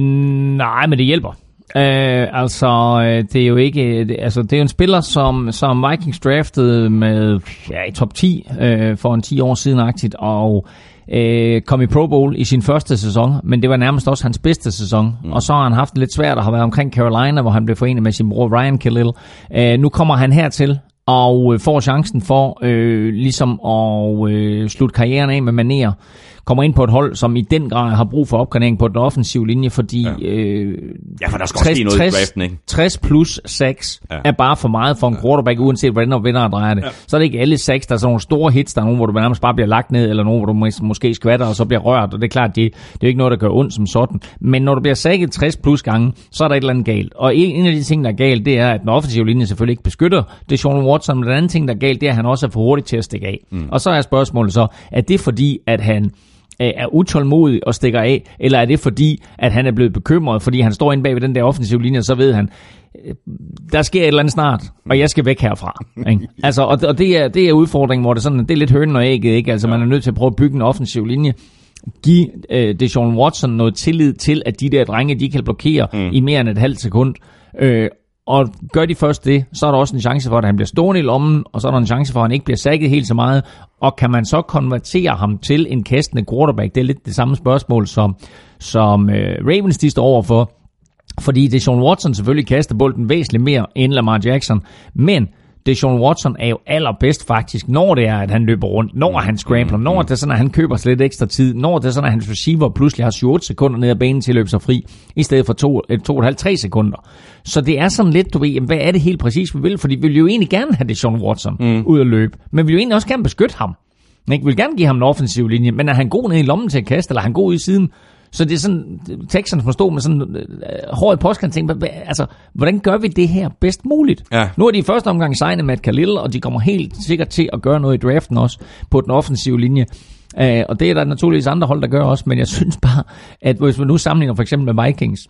nej, men det hjælper. Øh, altså, øh, det er jo ikke, det, altså, det er jo en spiller, som, som Vikings draftede med ja, i top 10 øh, for en 10 år siden agtigt, og øh, kom i Pro Bowl i sin første sæson, men det var nærmest også hans bedste sæson. Mm. Og så har han haft det lidt svært at have været omkring Carolina, hvor han blev forenet med sin bror Ryan Khalil. Øh, nu kommer han hertil og øh, får chancen for øh, ligesom at øh, slutte karrieren af med maner kommer ind på et hold, som i den grad har brug for opgradering på den offensive linje, fordi ja. Øh, ja, for der skal 60, noget 60, i draften, ikke? 60 plus 6 ja. er bare for meget for en quarterback, uanset hvordan og vinder drejer det. Ja. Så er det ikke alle 6, der er sådan nogle store hits, der er nogen, hvor du nærmest bare bliver lagt ned, eller nogen, hvor du måske skvatter og så bliver rørt, og det er klart, det, det er ikke noget, der gør ondt som sådan. Men når du bliver sækket 60 plus gange, så er der et eller andet galt. Og en af de ting, der er galt, det er, at den offensive linje selvfølgelig ikke beskytter det Sean Watson, men den anden ting, der er galt, det er, at han også er for hurtig til at stikke af. Mm. Og så er spørgsmålet så, er det fordi, at han er utålmodig og stikker af, eller er det fordi, at han er blevet bekymret, fordi han står inde bag ved den der offensive linje, og så ved han, øh, der sker et eller andet snart, og jeg skal væk herfra. Ikke? Altså, og, og det, er, det er udfordringen, hvor det, sådan, det er lidt hønen og ægget. Ikke? Altså, man er nødt til at prøve at bygge en offensiv linje, give øh, Deshaun Watson noget tillid til, at de der drenge, de kan blokere mm. i mere end et halvt sekund. Øh, og gør de først det, så er der også en chance for, at han bliver stående i lommen, og så er der en chance for, at han ikke bliver sækket helt så meget. Og kan man så konvertere ham til en kastende quarterback? Det er lidt det samme spørgsmål, som, som øh, Ravens de står overfor. Fordi det er Sean Watson selvfølgelig kaster bolden væsentligt mere end Lamar Jackson. Men Deshaun Watson er jo allerbedst faktisk, når det er, at han løber rundt, når han scrambler, når det er sådan, at han køber slet ekstra tid, når det er sådan, at hans receiver pludselig har 7 sekunder ned ad banen til at løbe sig fri, i stedet for 2,5-3 sekunder. Så det er sådan lidt, du ved, hvad er det helt præcis, vi vil? Fordi vi vil jo egentlig gerne have Deshaun Watson mm. ud at løbe, men vi vil jo egentlig også gerne beskytte ham. Vi vil gerne give ham en offensiv linje, men er han god ned i lommen til at kaste, eller er han god ud i siden, så det er sådan, Texans må stå med sådan uh, hår i postkant tænke, altså, hvordan gør vi det her bedst muligt? Ja. Nu er de i første omgang signet Matt Khalil, og de kommer helt sikkert til at gøre noget i draften også på den offensive linje. Uh, og det er der naturligvis andre hold, der gør også, men jeg synes bare, at hvis man nu sammenligner for eksempel med Vikings,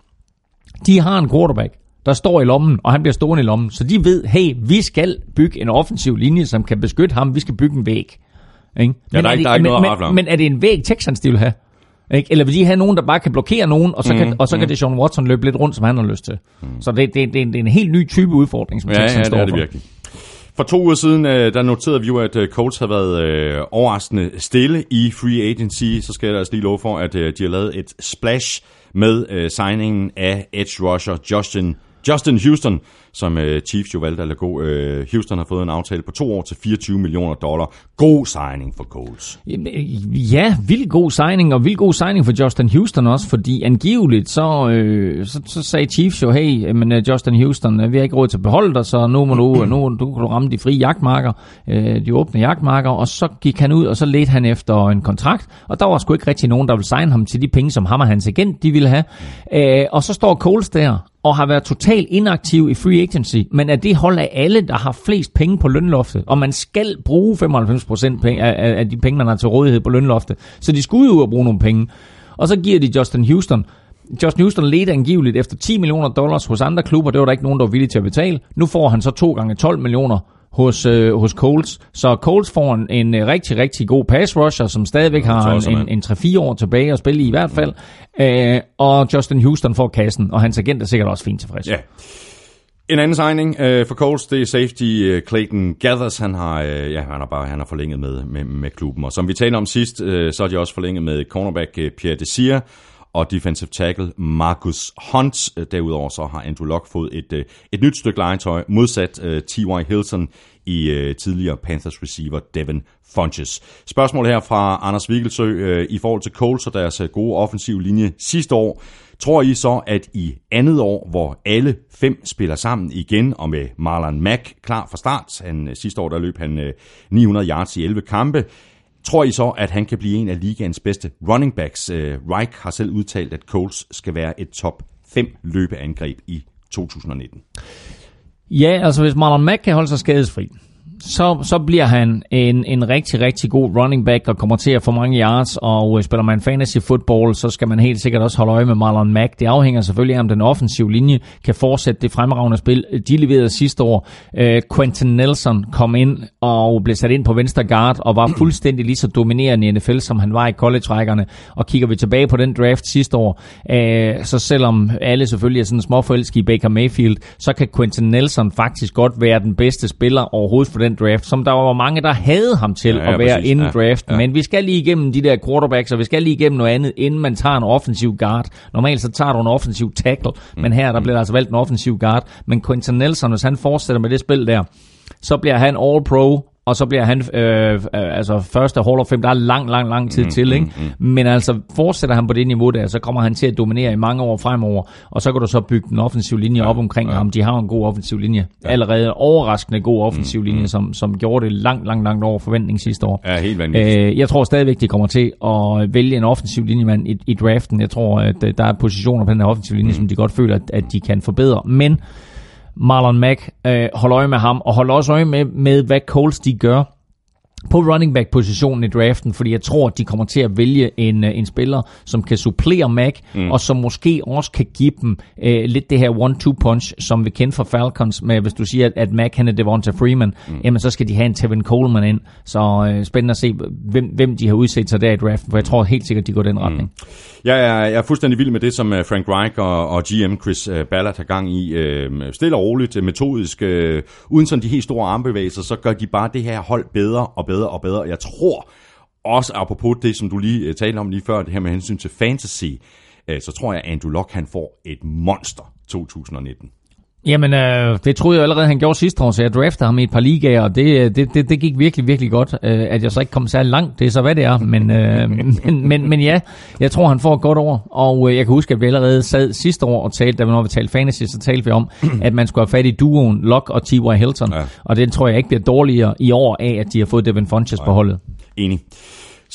de har en quarterback, der står i lommen, og han bliver stående i lommen. Så de ved, hey, vi skal bygge en offensiv linje, som kan beskytte ham. Vi skal bygge en væg. Ikke? Ja, men, der er, det, der er ikke men, noget men, men er det en væg, Texans de vil have? Ikke? Eller vil de have nogen, der bare kan blokere nogen, og så, mm, kan, og så kan det Sean Watson løbe lidt rundt, som han har lyst til. Mm. Så det, det, det, det er en helt ny type udfordring, som ja, Texans ja, det står er det for. virkelig. For to uger siden, øh, der noterede vi jo, at øh, Colts havde været øh, overraskende stille i free agency. Så skal jeg altså lige love for, at øh, de har lavet et splash med øh, signingen af edge rusher Justin Justin Houston, som øh, Chiefs jo valgte at lade gå. Øh, Houston har fået en aftale på to år til 24 millioner dollar. God signing for Colts. Ja, vildt god signing, og vildt god signing for Justin Houston også, fordi angiveligt så, øh, så, så sagde Chiefs jo, hey, men uh, Justin Houston, uh, vi har ikke råd til at beholde dig, så nu må du, nu, du kan du ramme de frie jagtmarker, øh, de åbne jagtmarker, og så gik han ud, og så ledte han efter en kontrakt, og der var sgu ikke rigtig nogen, der ville signe ham til de penge, som ham og hans agent, de ville have. Øh, og så står Coles der, og har været totalt inaktiv i free agency, men er det hold af alle, der har flest penge på lønloftet, og man skal bruge 95% af, af de penge, man har til rådighed på lønloftet. Så de skulle jo ud og bruge nogle penge. Og så giver de Justin Houston. Justin Houston ledte angiveligt efter 10 millioner dollars hos andre klubber. Det var der ikke nogen, der var villige til at betale. Nu får han så to gange 12 millioner hos, øh, hos Colts. Så Colts får en, en øh, rigtig, rigtig god pass rusher, som stadigvæk har en, en, en 3-4 år tilbage at spille i, i hvert fald. Øh, og Justin Houston får kassen, og hans agent er sikkert også fint tilfreds. Ja. En anden signing øh, for Colts, det er safety øh, Clayton Gathers. Han har, øh, ja, han har bare han har forlænget med, med, med klubben. Og som vi talte om sidst, øh, så har de også forlænget med cornerback øh, Pierre Desir og defensive tackle Marcus Hunt. Øh, derudover så har Andrew Luck fået et, øh, et nyt stykke legetøj, modsat øh, uh, T.Y. Hilton i uh, tidligere Panthers receiver Devin Funches. Spørgsmål her fra Anders Vigelsø uh, i forhold til Colts og deres gode offensive linje sidste år. Tror I så, at i andet år, hvor alle fem spiller sammen igen, og med Marlon Mack klar fra start, han, øh, sidste år der løb han øh, 900 yards i 11 kampe, Tror I så, at han kan blive en af ligaens bedste running backs? Øh, Reich har selv udtalt, at Coles skal være et top 5 løbeangreb i 2019. Ja, altså hvis Marlon Mack kan holde sig skadesfri, så, så bliver han en, en rigtig, rigtig god running back og kommer til at få mange yards, og øh, spiller man fantasy football, så skal man helt sikkert også holde øje med Marlon Mack. Det afhænger selvfølgelig af, om den offensive linje kan fortsætte det fremragende spil, de leverede sidste år. Uh, Quentin Nelson kom ind og blev sat ind på venstre guard, og var fuldstændig lige så dominerende i NFL, som han var i college-rækkerne. Og kigger vi tilbage på den draft sidste år, uh, så selvom alle selvfølgelig er sådan småforelskede i Baker Mayfield, så kan Quentin Nelson faktisk godt være den bedste spiller overhovedet for den draft, som der var mange, der havde ham til ja, ja, at være præcis. inden ja, draft. Ja. Men vi skal lige igennem de der quarterbacks, og vi skal lige igennem noget andet, inden man tager en offensiv guard. Normalt så tager du en offensiv tackle, mm. men her der bliver der altså valgt en offensiv guard. Men Quentin Nelson, hvis han fortsætter med det spil der, så bliver han all-pro, og så bliver han øh, øh, altså første Hall of Fame. Der er lang, lang, lang tid mm, til, ikke? Mm, mm. Men altså, fortsætter han på det niveau der, så kommer han til at dominere i mange år fremover, og så kan du så bygge en offensiv linje ja, op omkring ja. ham. De har en god offensiv linje. Ja. Allerede en overraskende god offensiv mm, linje, mm. Som, som gjorde det langt, langt, langt over forventning sidste år. Ja, helt vanvittigt. Øh, jeg tror stadigvæk, de kommer til at vælge en offensiv linjemand i, i draften. Jeg tror, at øh, der er positioner på den her offensiv linje, mm. som de godt føler, at, at de kan forbedre. Men Marlon Mack, øh, hold øje med ham, og hold også øje med, med hvad Coles de gør på running back positionen i draften, fordi jeg tror, at de kommer til at vælge en, en spiller, som kan supplere Mac, mm. og som måske også kan give dem øh, lidt det her one-two punch, som vi kender fra Falcons, med hvis du siger, at, at Mac han er Devonta Freeman, mm. jamen så skal de have en Tevin Coleman ind. Så øh, spændende at se, hvem, hvem de har udset sig der i draften, for jeg tror helt sikkert, de går den mm. retning. Jeg er, jeg er fuldstændig vild med det, som øh, Frank Reich og, og GM Chris øh, Ballard har gang i. Øh, stille og roligt, metodisk, øh, uden sådan de helt store armbevægelser, så gør de bare det her hold bedre og bedre og bedre. Jeg tror også, apropos det, som du lige øh, talte om lige før, det her med hensyn til fantasy, øh, så tror jeg, at Andrew Locke han får et monster 2019. Jamen, øh, det troede jeg allerede, han gjorde sidste år, så jeg draftede ham i et par ligaer, og det, det, det, det gik virkelig, virkelig godt. Øh, at jeg så ikke kom særlig langt, det er så hvad det er. Men, øh, men, men, men ja, jeg tror, han får et godt år. Og øh, jeg kan huske, at vi allerede sad sidste år og talte, da vi, når vi talte fantasy, så talte vi om, at man skulle have fat i duoen Locke og T.Y. Hilton. Ja. Og det tror jeg ikke bliver dårligere i år af, at de har fået Devin Funches på holdet. Enig.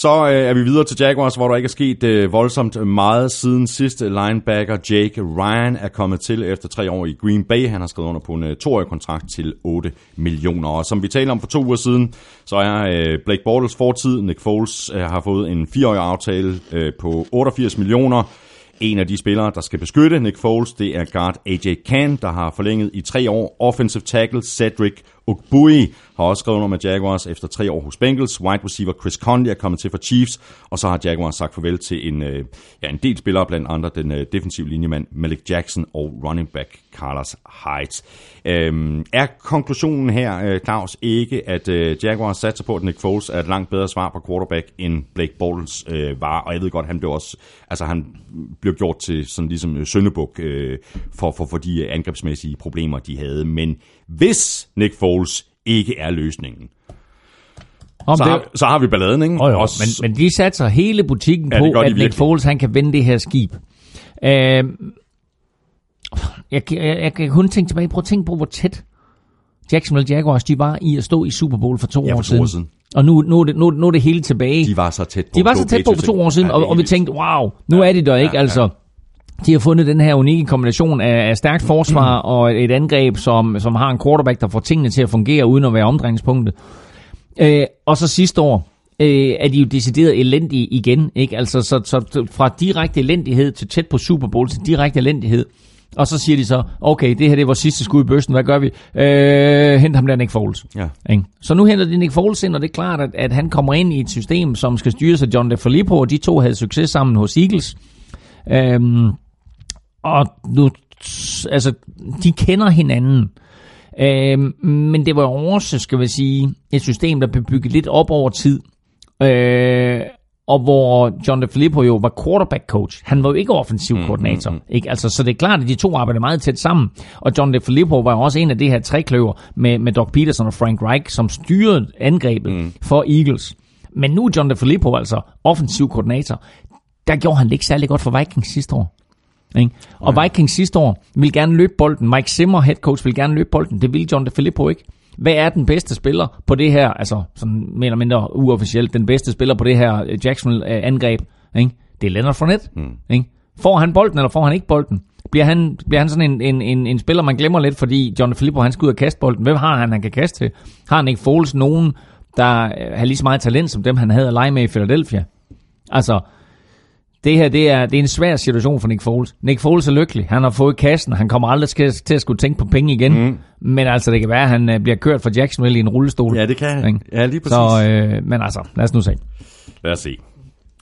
Så øh, er vi videre til Jaguars, hvor der ikke er sket øh, voldsomt meget siden sidste linebacker Jake Ryan er kommet til efter tre år i Green Bay. Han har skrevet under på en øh, toårig kontrakt til 8 millioner. Og som vi talte om for to uger siden, så er øh, Blake Bortles fortid. Nick Foles øh, har fået en fireårig aftale øh, på 88 millioner. En af de spillere, der skal beskytte Nick Foles, det er guard AJ Can, der har forlænget i tre år. Offensive tackle Cedric Ogbui har også skrevet under med Jaguars efter tre år hos Bengals. Wide receiver Chris Conley er kommet til for Chiefs, og så har Jaguars sagt farvel til en, øh, ja, en del spillere, blandt andre den øh, defensive linjemand Malik Jackson og running back Carlos Hyde. Øhm, er konklusionen her, øh, Claus, ikke, at øh, Jaguars satser på, at Nick Foles er et langt bedre svar på quarterback, end Blake Bortles øh, var, og jeg ved godt, han blev også, altså han blev gjort til sådan ligesom øh, søndebuk øh, for, for, for de øh, angrebsmæssige problemer, de havde, men hvis Nick Foles ikke er løsningen, Om så, det, har, så har vi balladen, ikke? Oh, jo, Også, men, men de satser hele butikken Ja, ja, på, de at Nick. Foles han kan vende det her skib. Øh, jeg, jeg, jeg kan kun tænke tilbage. Prøv at tænke på, hvor tæt Jacksonville Jaguars de var i at stå i Super Bowl for to, Ja, for år, to siden. år siden. Og nu, nu, er det, nu, nu er det hele tilbage. de var så tæt på. De var så tæt på for to år siden, Ja, og, og vi tænkte, wow, nu er de der ikke. Ja, Altså, de har fundet den her unikke kombination af, af stærkt forsvar Mm. og et angreb, som, som har en quarterback, der får tingene til at fungere uden at være omdrejningspunktet. Øh, og så sidste år øh, er de jo decideret elendige igen. Ikke? Altså, så, så fra direkte elendighed til tæt på Super Bowl til direkte elendighed. Og så siger de så, okay, det her det er vores sidste skud i bøsten, hvad gør vi? Øh, hent ham der Nick Foles. Ja. Ikke? Så nu henter de Nick Foles ind, og det er klart, at, at han kommer ind i et system, som skal styres af John DeFilippo, og de to havde succes sammen hos Eagles. Øhm, og nu, altså, de kender hinanden. Øhm, men det var også, skal vi sige, et system, der blev bygget lidt op over tid. Øh, og hvor John DeFilippo jo var quarterback coach. Han var jo ikke offensiv koordinator. Ikke? Altså, så det er klart, at de to arbejdede meget tæt sammen. Og John DeFilippo var jo også en af de her trækløver med, med Doc Peterson og Frank Reich, som styrede angrebet mm. for Eagles. Men nu er John DeFilippo altså offensiv koordinator. Der gjorde han det ikke særlig godt for Vikings sidste år. Ikke? Og Vikings sidste år ville gerne løbe bolden. Mike Zimmer, head coach, ville gerne løbe bolden. Det ville John DeFilippo ikke. Hvad er den bedste spiller på det her, altså sådan mere eller mindre uofficielt, den bedste spiller på det her øh, Jacksonville-angreb? Ikke? Det er Leonard Fournette. Mm. Ikke? Får han bolden, eller får han ikke bolden? Bliver han, bliver han sådan en, en, en, en spiller, man glemmer lidt, fordi John DeFilippo, han skal ud og kaste bolden. Hvem har han, han kan kaste til? Har han ikke Foles nogen, der øh, har lige så meget talent, som dem, han havde at lege med i Philadelphia? Altså, det her, det er, det er en svær situation for Nick Foles. Nick Foles er lykkelig. Han har fået kassen. Han kommer aldrig til, til at skulle tænke på penge igen. Mm. Men altså, det kan være, at han øh, bliver kørt fra Jacksonville i en rullestol. Ja, det kan han. Ja, lige præcis. Så, øh, men altså, lad os nu se. Lad os se.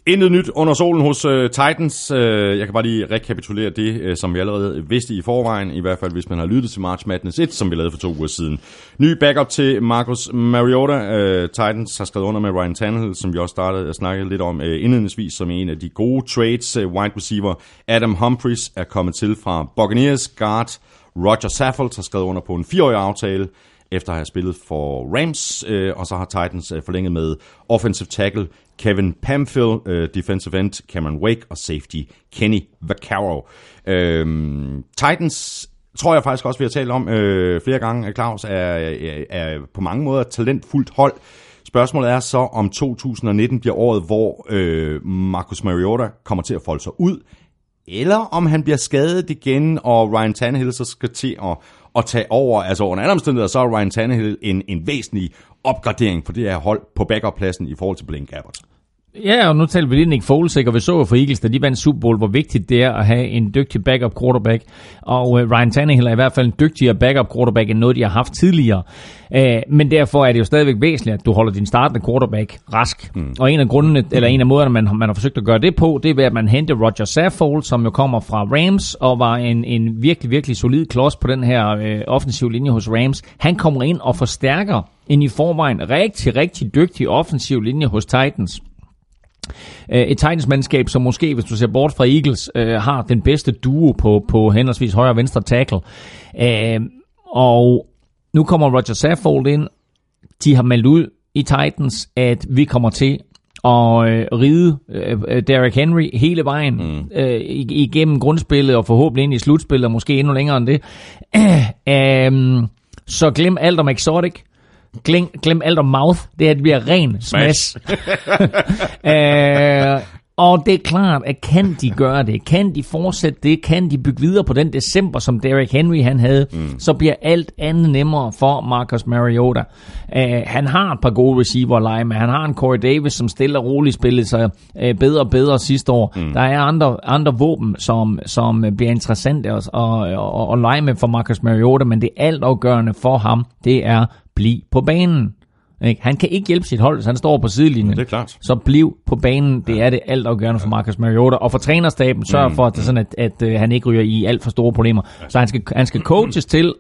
Intet nyt under solen hos uh, Titans. Uh, jeg kan bare lige rekapitulere det, uh, som vi allerede vidste i forvejen, i hvert fald hvis man har lyttet til March Madness 1, som vi lavede for to uger siden. Ny backup til Marcus Mariota. Uh, Titans har skrevet under med Ryan Tannehill, som vi også startede at snakke lidt om uh, indledningsvis, som en af de gode trades. Uh, wide receiver Adam Humphries er kommet til fra Buccaneers. Guard Roger Saffold har skrevet under på en fireårig aftale efter at have spillet for Rams, øh, og så har Titans øh, forlænget med offensive tackle Kevin Pamphil, øh, defensive end Cameron Wake og safety Kenny Vaccaro. Øhm, Titans tror jeg faktisk også, vi har talt om øh, flere gange, øh, Claus, er, er, er på mange måder et talentfuldt hold. Spørgsmålet er så, om 2019 bliver året, hvor øh, Marcus Mariota kommer til at folde sig ud, eller om han bliver skadet igen, og Ryan Tannehill så skal til at, at tage over. Altså under andre omstændigheder, så er Ryan Tannehill en, en væsentlig opgradering for det her hold på backup-pladsen i forhold til Blaine Gabbert. Ja, og nu taler vi lige Nick Foles, ikke? og vi så jo for Eagles, da de vandt Super Bowl, hvor vigtigt det er at have en dygtig backup quarterback. Og uh, Ryan Tannehill er i hvert fald en dygtigere backup quarterback, end noget, de har haft tidligere. Uh, men derfor er det jo stadigvæk væsentligt, at du holder din startende quarterback rask. Mm. Og en af grundene, eller en af måderne, man, man har forsøgt at gøre det på, det er ved, at man henter Roger Saffold, som jo kommer fra Rams, og var en, en virkelig, virkelig solid klods på den her uh, offensive linje hos Rams. Han kommer ind og forstærker en i forvejen rigtig, rigtig dygtig offensiv linje hos Titans. Øh, et Titans-mandskab, som måske, hvis du ser bort fra Eagles, øh, har den bedste duo på, på henholdsvis højre og venstre tackle. Øh, og nu kommer Roger Saffold ind. De har meldt ud i Titans, at vi kommer til at øh, ride øh, Derrick Henry hele vejen mm. øh, igennem grundspillet og forhåbentlig ind i slutspillet, og måske endnu længere end det. Øh, så glem alt om Exotic. Glem, glem alt om mouth. Det her det bliver ren smash. øh, og det er klart, at kan de gøre det, kan de fortsætte det, kan de bygge videre på den december, som Derrick Henry han havde, mm. så bliver alt andet nemmere for Marcus Mariota. Uh, han har et par gode receiver lege med. Han har en Corey Davis, som stille og roligt spillede sig uh, bedre og bedre sidste år. Mm. Der er andre, andre våben, som, som bliver interessante at, at, at, at lege med for Marcus Mariota, men det altafgørende for ham, det er bliv på banen. Ikke? Han kan ikke hjælpe sit hold, hvis han står på sidelinjen. Det er klart. Så bliv på banen. Det er det altafgørende for Marcus Mariota. Og for trænerstaben, sørg for, at, det er sådan, at, at, at han ikke ryger i alt for store problemer. Så han skal, han skal coaches til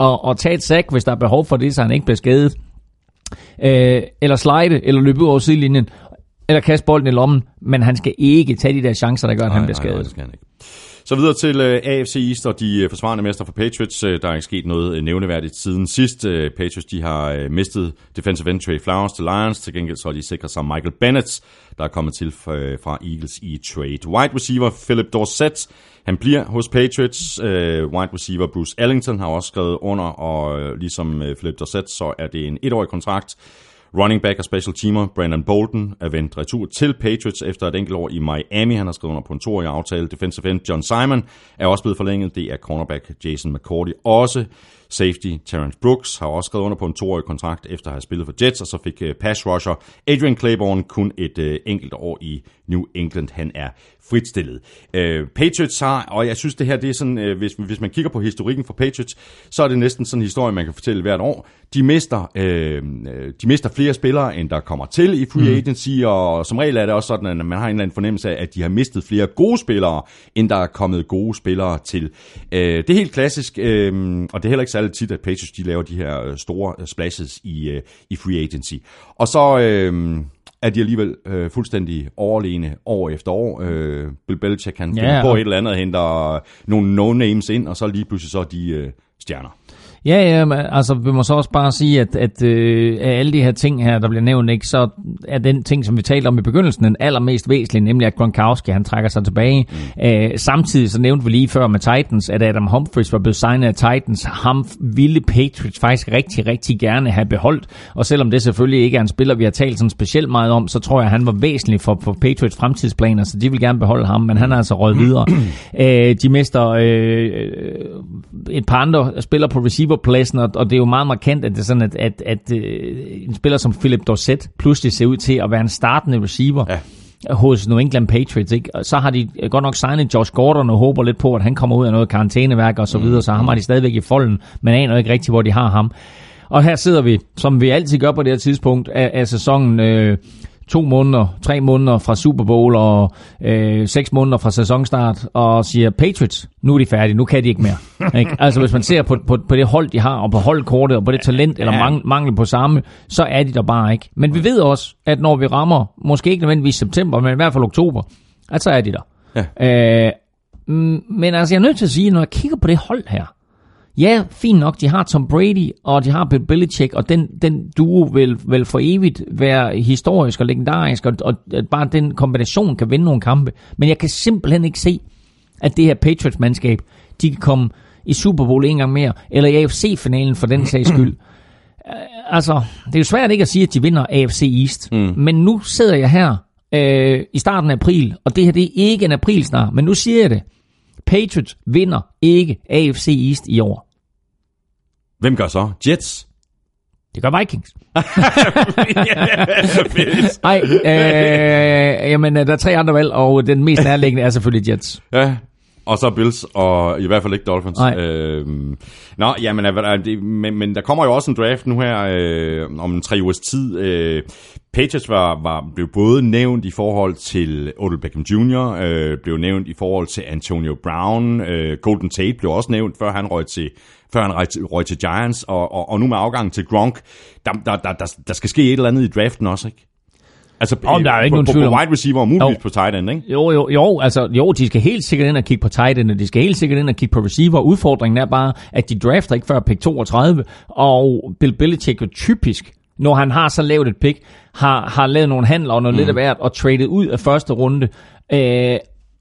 at, at tage et sack, hvis der er behov for det, så han ikke bliver skadet. Øh, eller slide, eller løbe ud over sidelinjen, eller kaste bolden i lommen. Men han skal ikke tage de der chancer, der gør, at Nej, han bliver nej, skadet. nej, det skal han ikke. Så videre til øh, AFC East og de øh, forsvarende mester for Patriots. Øh, der er ikke sket noget nævneværdigt siden sidst. Patriots de har mistet defensive end Trey Flowers til Lions. Til gengæld så har de sikret sig Michael Bennett, der er kommet til fra, Eagles i trade. Wide receiver Philip Dorsett, han bliver hos Patriots. Uh, wide receiver Bruce Ellington har også skrevet under, og ligesom Philip Dorsett, så er det en etårig kontrakt. Running back og special teamer Brandon Bolden er vendt retur til Patriots efter et enkelt år i Miami. Han har skrevet under på en toårig aftale. Defensive end John Simon er også blevet forlænget. Det er cornerback Jason McCourty også. Safety Terrence Brooks har også skrevet under på en toårig kontrakt efter at have spillet for Jets, og så fik uh, pass rusher Adrian Claiborne kun et uh, enkelt år i New England. Han er fritstillet. Uh, Patriots har, og jeg synes det her, det er sådan, uh, hvis, hvis man kigger på historikken for Patriots, så er det næsten sådan en historie, man kan fortælle hvert år. De mister, uh, de mister flere spillere, end der kommer til i free agency, mm. og som regel er det også sådan, at man har en eller anden fornemmelse af, at de har mistet flere gode spillere, end der er kommet gode spillere til. Uh, det er helt klassisk, uh, og det er heller ikke særlig tit, at Patriots de laver de her store splashes i, uh, i free agency. Og så... Uh, er de alligevel øh, fuldstændig overlegne år efter år. Øh, Bill Belichick kan Ja, på et eller andet og henter nogle no-names ind, og så lige pludselig så de øh, stjerner. Ja, ja, men altså vi må så også bare sige, at, at øh, af alle de her ting her, der bliver nævnt, ikke, så er den ting, som vi talte om i begyndelsen, den allermest væsentlige, nemlig at Gronkowski, han trækker sig tilbage. Mm. Øh, samtidig så nævnte vi lige før med Titans, at Adam Humphries var blevet signet af Titans. Ham ville Patriots faktisk rigtig, rigtig gerne have beholdt. Og selvom det selvfølgelig ikke er en spiller, vi har talt sådan specielt meget om, så tror jeg, at han var væsentlig for, for Patriots fremtidsplaner, så de vil gerne beholde ham, men han er altså røget videre. øh, de mister øh, et par andre spillere på receiverpladsen, og, og det er jo meget markant, at det er sådan, at, at, at øh, en spiller som Philip Dorsett pludselig ser ud til at være en startende receiver. Ja hos New England Patriots. Ikke? Og så har de godt nok signet Josh Gordon og håber lidt på, at han kommer ud af noget karantæneværk og så videre, så ham har de stadigvæk i folden, men aner ikke rigtigt, hvor de har ham. Og her sidder vi, som vi altid gør på det her tidspunkt af, af sæsonen, øh, to måneder, tre måneder fra Super Bowl og øh, seks måneder fra sæsonstart, og siger, Patriots, nu er de færdige, nu kan de ikke mere. ikke? Altså hvis man ser på, på, på det hold, de har, og på holdkortet, og på det talent, eller mangel, mangel på samme, så er de der bare ikke. Men vi ved også, at når vi rammer, måske ikke nødvendigvis september, men i hvert fald oktober, at så er de der. Ja. Øh, mm, men altså, jeg er nødt til at sige, når jeg kigger på det hold her, Ja, fint nok, de har Tom Brady, og de har Bill Belichick, og den, den duo vil, vil for evigt være historisk og legendarisk, og, og bare den kombination kan vinde nogle kampe. Men jeg kan simpelthen ikke se, at det her Patriots-mandskab, de kan komme i Super Bowl en gang mere, eller i AFC-finalen for den sags skyld. Øh, altså, det er jo svært ikke at sige, at de vinder AFC East, mm. men nu sidder jeg her øh, i starten af april, og det her det er ikke en aprilsnar, men nu siger jeg det. Patriots vinder ikke AFC East i år. Hvem gør så? Jets? Det gør Vikings. Nej, øh, jamen, øh, der er tre andre valg, og den mest nærliggende er selvfølgelig Jets. Ja, og så Bills, og i hvert fald ikke Dolphins. Nej. Øhm, nå, jamen, men, men der kommer jo også en draft nu her øh, om en tre ugers tid. Øh, Patriots var, var, blev både nævnt i forhold til Odell Beckham Jr., øh, blev nævnt i forhold til Antonio Brown, øh, Golden Tate blev også nævnt, før han røg til, før han røg til, røg til Giants, og, og, og nu med afgangen til Gronk, der, der, der, der, der skal ske et eller andet i draften også, ikke? Altså, Om der er jo ikke på, nogen tvivl på om- wide receiver og muligvis Jo. på tight end, ikke? Jo, jo, jo, altså, jo, de skal helt sikkert ind og kigge på tight end, og de skal helt sikkert ind og kigge på receiver. Udfordringen er bare, at de drafter ikke før pick 32, og Bill Belichick jo typisk, når han har så lavt et pick, har, har lavet nogle handler og noget mm. lidt af hvert, og traded ud af første runde. Øh,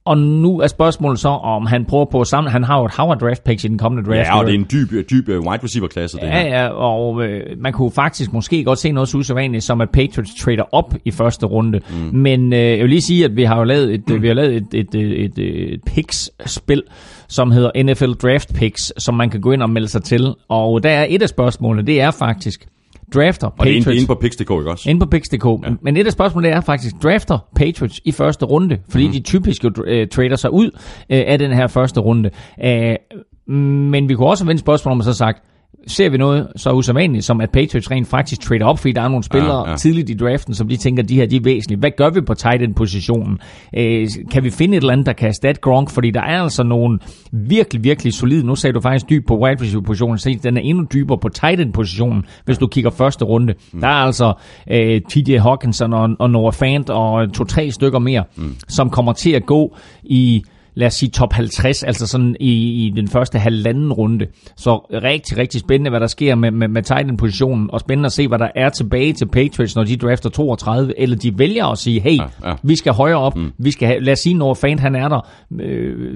Og nu er spørgsmålet så, om han prøver på samle... Han har jo et Howard draft picks i den kommende draft. Ja, og det er en dyb, dyb øh, wide receiver-klasse, det Ja, her. ja, og øh, man kunne faktisk måske godt se noget så usædvanligt, som at Patriots trader op i første runde. Mm. Men øh, jeg vil lige sige, at vi har jo lavet et, mm. vi har lavet et, et, et, et, et picks-spil, som hedder NFL Draft Picks, som man kan gå ind og melde sig til. Og der er et af spørgsmålene, det er faktisk, drafter Og det er Patriots... inde, på Pix.dk, ikke også? Inde på Pix.dk. Ja. Men et af spørgsmålene er faktisk, drafter Patriots i første runde? Fordi mm. de typisk jo uh, trader sig ud uh, af den her første runde. Uh, men vi kunne også vende spørgsmål om at så sagt, ser vi noget så usædvanligt, som at Patriots rent faktisk trader op, fordi der er nogle spillere ja, ja. tidligt i draften, som de tænker, de her de er væsentlige. Hvad gør vi på tight end positionen? Øh, kan vi finde et eller andet, der kan erstatte Gronk? Fordi der er altså nogle virkelig, virkelig solide. Nu sagde du faktisk dyb på wide receiver positionen, så den er endnu dybere på tight end positionen, hvis du kigger første runde. Mm. Der er altså øh, TJ Hawkinson og, og Noah Fant og to-tre stykker mere, mm. som kommer til at gå i lad os sige top 50, altså sådan i, i den første halvanden runde. Så rigtig, rigtig spændende, hvad der sker med, med, med tight positionen og spændende at se, hvad der er tilbage til Patriots, når de drafter 32, eller de vælger at sige, hey, ja, ja. vi skal højere op, mm. vi skal have, lad os sige, når fan han er der, øh,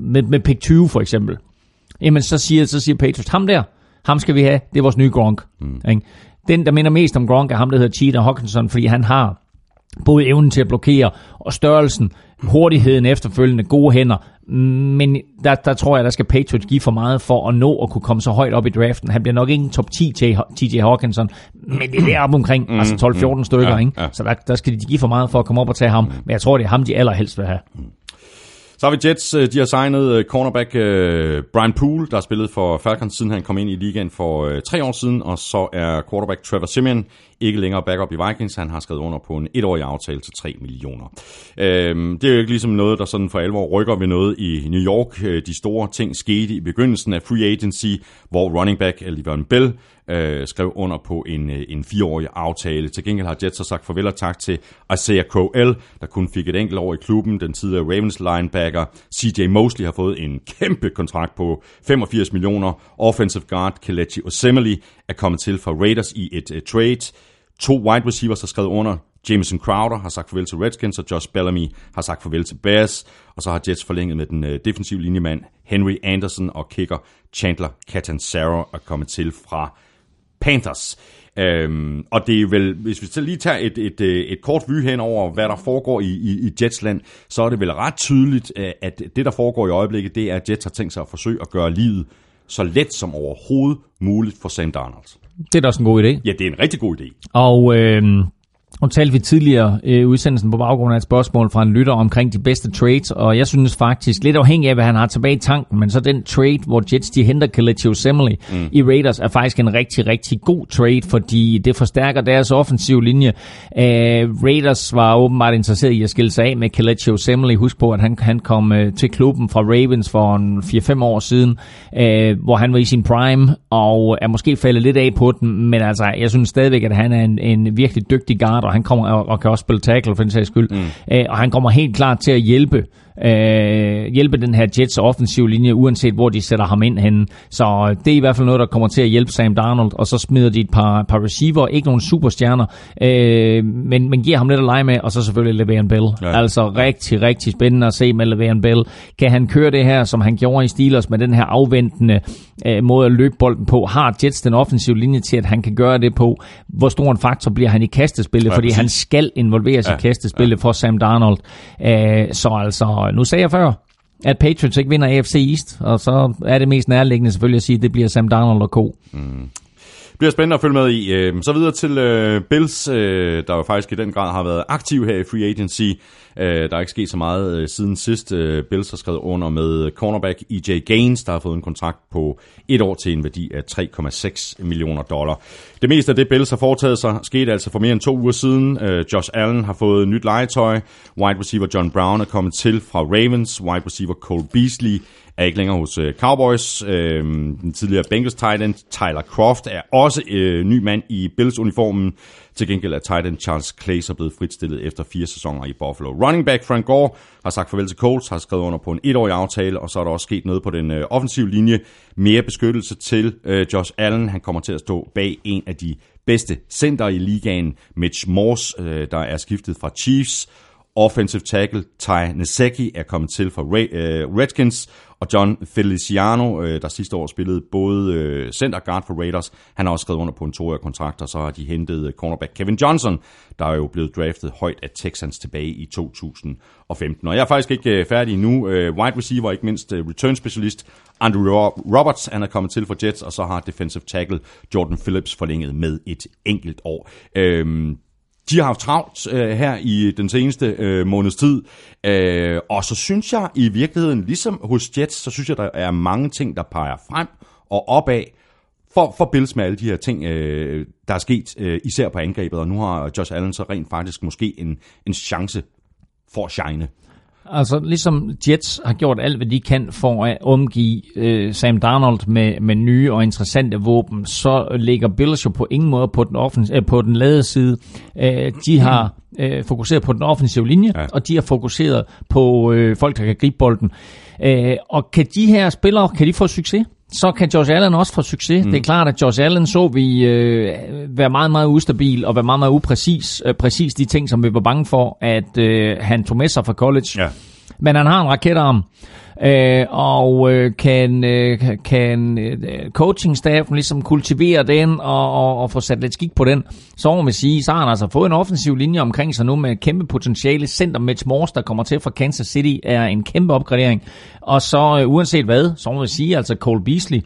med, med pick 20 for eksempel. Jamen, så siger, så siger Patriots, ham der, ham skal vi have, det er vores nye Gronk. Mm. Den, der minder mest om Gronk, er ham, der hedder Cheetah Hawkinson, fordi han har både evnen til at blokere og størrelsen, hurtigheden efterfølgende, gode hænder. Men der, der tror jeg, der skal Patriots give for meget for at nå at kunne komme så højt op i draften. Han bliver nok ikke en top 10 til TJ Hawkinson, men det er deroppe omkring, mm, altså 12-14 mm, stykker. Ja, ikke? Ja. Så der, der skal de give for meget for at komme op og tage ham. Men jeg tror, det er ham, de allerhelst vil have. Så har vi Jets, øh, de har signet øh, cornerback øh, Brian Poole, der har spillet for Falcons, siden han kom ind i ligaen for tre år siden, og så er quarterback Trevor Simeon ikke længere backup i Vikings. Han har skrevet under på en etårig aftale til 3 millioner. Øhm, det er jo ikke ligesom noget, der sådan for alvor rykker ved noget i New York. De store ting skete i begyndelsen af free agency, hvor running back Le'Veon Bell øh, skrev under på en, øh, en fireårig aftale. Til gengæld har Jets så sagt farvel og tak til Isaiah Crowell, der kun fik et enkelt år i klubben. Den tidligere Ravens linebacker CJ Mosley har fået en kæmpe kontrakt på 85 millioner. Offensive guard Kelechi Osemele er kommet til fra Raiders i et øh, trade. To wide receivers har skrevet under. Jameson Crowder har sagt farvel til Redskins, og Josh Bellamy har sagt farvel til Bears. Og så har Jets forlænget med den øh, defensive linjemand Henry Anderson og kicker Chandler Catanzaro er kommet til fra Panthers. Øhm, og det er vel, hvis vi så lige tager et, et, et kort vy hen over, hvad der foregår i, i, i Jetsland, så er det vel ret tydeligt, at det, der foregår i øjeblikket, det er, at Jets har tænkt sig at forsøge at gøre livet så let som overhovedet muligt for Sam Darnold. Det er da også en god idé. Ja, det er en rigtig god idé. Og øh, og talte vi tidligere i øh, udsendelsen på baggrund af et spørgsmål fra en lytter omkring de bedste trades, og jeg synes faktisk, lidt afhængig af, hvad han har tilbage i tanken, men så den trade, hvor Jets de henter Kelechi Osemele mm. i Raiders, er faktisk en rigtig, rigtig god trade, fordi det forstærker deres offensive linje. Uh, Raiders var åbenbart interesseret i at skille sig af med Kelechi Osemele. Husk på, at han, han kom uh, til klubben fra Ravens for en 4-5 år siden, uh, hvor han var i sin prime, og er måske faldet lidt af på den, men altså, jeg synes stadigvæk, at han er en, en virkelig dygtig guard, og han kommer og, og kan også spille tackle for den sags skyld. Mm. Æ, og han kommer helt klart til at hjælpe øh, hjælpe den her Jets offensiv linje, uanset hvor de sætter ham ind henne. Så det er i hvert fald noget, der kommer til at hjælpe Sam Darnold, og så smider de et par, par receiver, ikke nogen superstjerner, øh, men, men giver ham lidt at lege med, og så selvfølgelig Le'Veon Bell. Ja. Altså rigtig, rigtig spændende at se med Le'Veon Bell. Kan han køre det her, som han gjorde i Steelers, med den her afventende øh, måde at løbe bolden på? Har Jets den offensive linje til, at han kan gøre det på? Hvor stor en faktor bliver han i kastespillet? Ja, fordi præcis. han skal involveres ja, i kastespillet ja. for Sam Darnold. Øh, så altså, nu sagde jeg før, at Patriots ikke vinder AFC East, og så er det mest nærliggende selvfølgelig at sige, at det bliver Sam Darnold og Co. Mm. Det bliver spændende at følge med i. Øhm, så videre til øh, Bills, øh, der jo faktisk i den grad har været aktiv her i free agency. Øh, der er ikke sket så meget øh, siden sidst. Øh, Bills har skrevet under med cornerback EJ Gaines, der har fået en kontrakt på et år til en værdi af 3,6 millioner dollar. Det meste af det, Bills har foretaget sig, skete altså for mere end to uger siden. Øh, Josh Allen har fået nyt legetøj. Wide receiver John Brown er kommet til fra Ravens. Wide receiver Cole Beasley er ikke længere hos Cowboys. Uh, den tidligere Bengals tight end Tyler Croft er også ny mand i Bills-uniformen. Til gengæld er tight end Charles Clay så blevet fritstillet efter fire sæsoner i Buffalo. Running back Frank Gore har sagt farvel til Colts, har skrevet under på en etårig aftale, og så er der også sket noget på den øh, offensive linje. Mere beskyttelse til øh, Josh Allen. Han kommer til at stå bag en af de bedste center i ligaen, Mitch Morse, øh, der er skiftet fra Chiefs Offensive tackle Ty Nesecki er kommet til fra øh, Redskins, og John Feliciano, øh, der sidste år spillede både øh, center guard for Raiders, han har også skrevet under på en toårig kontrakt, og så har de hentet cornerback Kevin Johnson, der er jo blevet draftet højt af Texans tilbage i 2015. Og jeg er faktisk ikke færdig nu. Wide receiver, ikke mindst return specialist Andrew Roberts, han er kommet til for Jets, og så har defensive tackle Jordan Phillips forlænget med et enkelt år. Øhm, de har haft travlt øh, her i den seneste øh, måneds tid, øh, og så synes jeg i virkeligheden, ligesom hos Jets, så synes jeg, der er mange ting, der peger frem og opad for, for Bills med alle de her ting, øh, der er sket, øh, især på angrebet, og nu har Josh Allen så rent faktisk måske en, en chance for at shine. Altså ligesom Jets har gjort alt, hvad de kan for at omgive øh, Sam Darnold med, med nye og interessante våben, så ligger Bills jo på ingen måde på den, offens- øh, på den lade side. Øh, de har øh, fokuseret på den offensive linje, ja. og de har fokuseret på øh, folk, der kan gribe bolden. Øh, og kan de her spillere, kan de få succes? Så kan Josh Allen også få succes. Mm. Det er klart, at Josh Allen så vi øh, være meget, meget ustabil og være meget, meget upræcis. Øh, præcis de ting, som vi var bange for, at øh, han tog med sig fra college. Ja. Men han har en raketarm, øh, og øh, kan, øh, kan øh, coachingstaffen ligesom kultivere den og, og, og få sat lidt skik på den, så må man sige, så har han altså fået en offensiv linje omkring sig nu med kæmpe potentiale. Center Mitch Morse, der kommer til fra Kansas City, er en kæmpe opgradering. Og så øh, uanset hvad, så må man sige, altså Cole Beasley,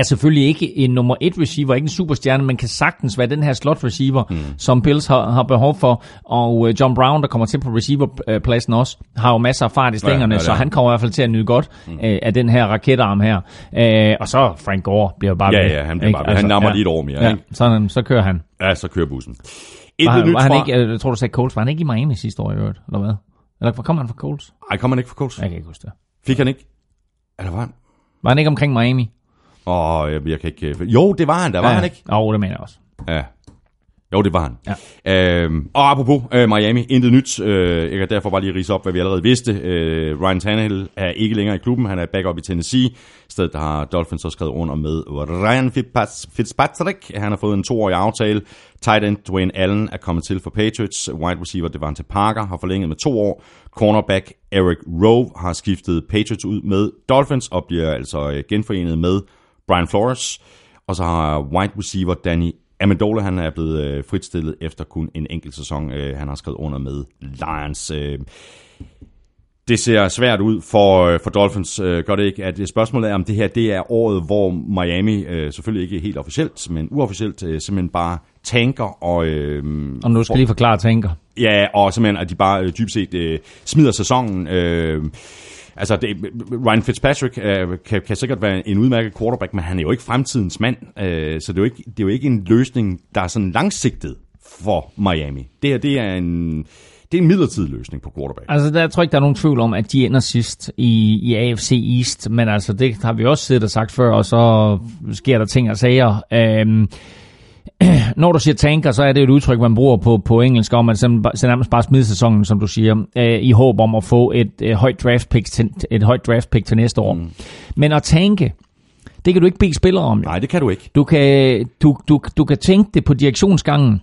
er selvfølgelig ikke en nummer et receiver, ikke en superstjerne, men kan sagtens være den her slot receiver, mm. som Bills har, har behov for. Og øh, John Brown, der kommer til på receiverpladsen også, har jo masser af fart i stængerne, ja, ja, ja. så han kommer i hvert fald til at nyde godt mm. øh, af den her raketarm her. Øh, og så Frank Gore bliver bare Ja, ja, han bliver bare altså, Han nammer ja, lige et år mere. Ja, ikke? Så, så kører han. Ja, så kører bussen. var, han, var han ikke, jeg tror du sagde Coles, var han ikke i Miami sidste år i øvrigt, eller hvad? Eller kom han fra Coles? Nej, kom han ikke fra Coles? Jeg kan ikke huske det. Fik han ikke? Eller var han? Var han ikke omkring Miami? Og jeg, jeg kan ikke... Øh, jo, det var han, der var ja. han ikke? Jo, det mener jeg også. Ja. Jo, det var han. Ja. Øhm, og apropos øh, Miami, intet nyt. Øh, jeg kan derfor bare lige rise op, hvad vi allerede vidste. Øh, Ryan Tannehill er ikke længere i klubben. Han er backup i Tennessee. Stedet der har Dolphins så skrevet under med Ryan Fitzpatrick. Han har fået en toårig aftale. Tight end Dwayne Allen er kommet til for Patriots. Wide receiver Devante Parker har forlænget med to år. Cornerback Eric Rowe har skiftet Patriots ud med Dolphins og bliver altså øh, genforenet med Brian Flores, og så har wide receiver Danny Amendola, han er blevet øh, fritstillet efter kun en enkelt sæson. Øh, han har skrevet under med Lions. Øh, det ser svært ud for, øh, for Dolphins, øh, gør det ikke? At spørgsmålet er, om det her det er året, hvor Miami, øh, selvfølgelig ikke helt officielt, men uofficielt, øh, simpelthen bare tanker. Og, øh, om du skal for, lige forklare tanker. Ja, og simpelthen, at de bare øh, set øh, smider sæsonen. Øh, Altså, det, Ryan Fitzpatrick øh, kan, kan sikkert være en udmærket quarterback, men han er jo ikke fremtidens mand. Øh, så det er, jo ikke, det er jo ikke en løsning, der er sådan langsigtet for Miami. Det her, det er en... Det er en midlertidig løsning på quarterback. Altså, der jeg tror ikke, der er nogen tvivl om, at de ender sidst i, i AFC East, men altså, det har vi også siddet og sagt før, og så sker der ting og sager. Øhm, når du siger tanker, så er det et udtryk, man bruger på, på engelsk om, at så nærmest bare smide sæsonen, som du siger, øh, i håb om at få et, et, højt draft pick til, et højt draft pick til næste år. Mm. Men at tænke, det kan du ikke bede spillere om. Jo. Nej, det kan du ikke. Du kan, du, du, du kan tænke det på direktionsgangen,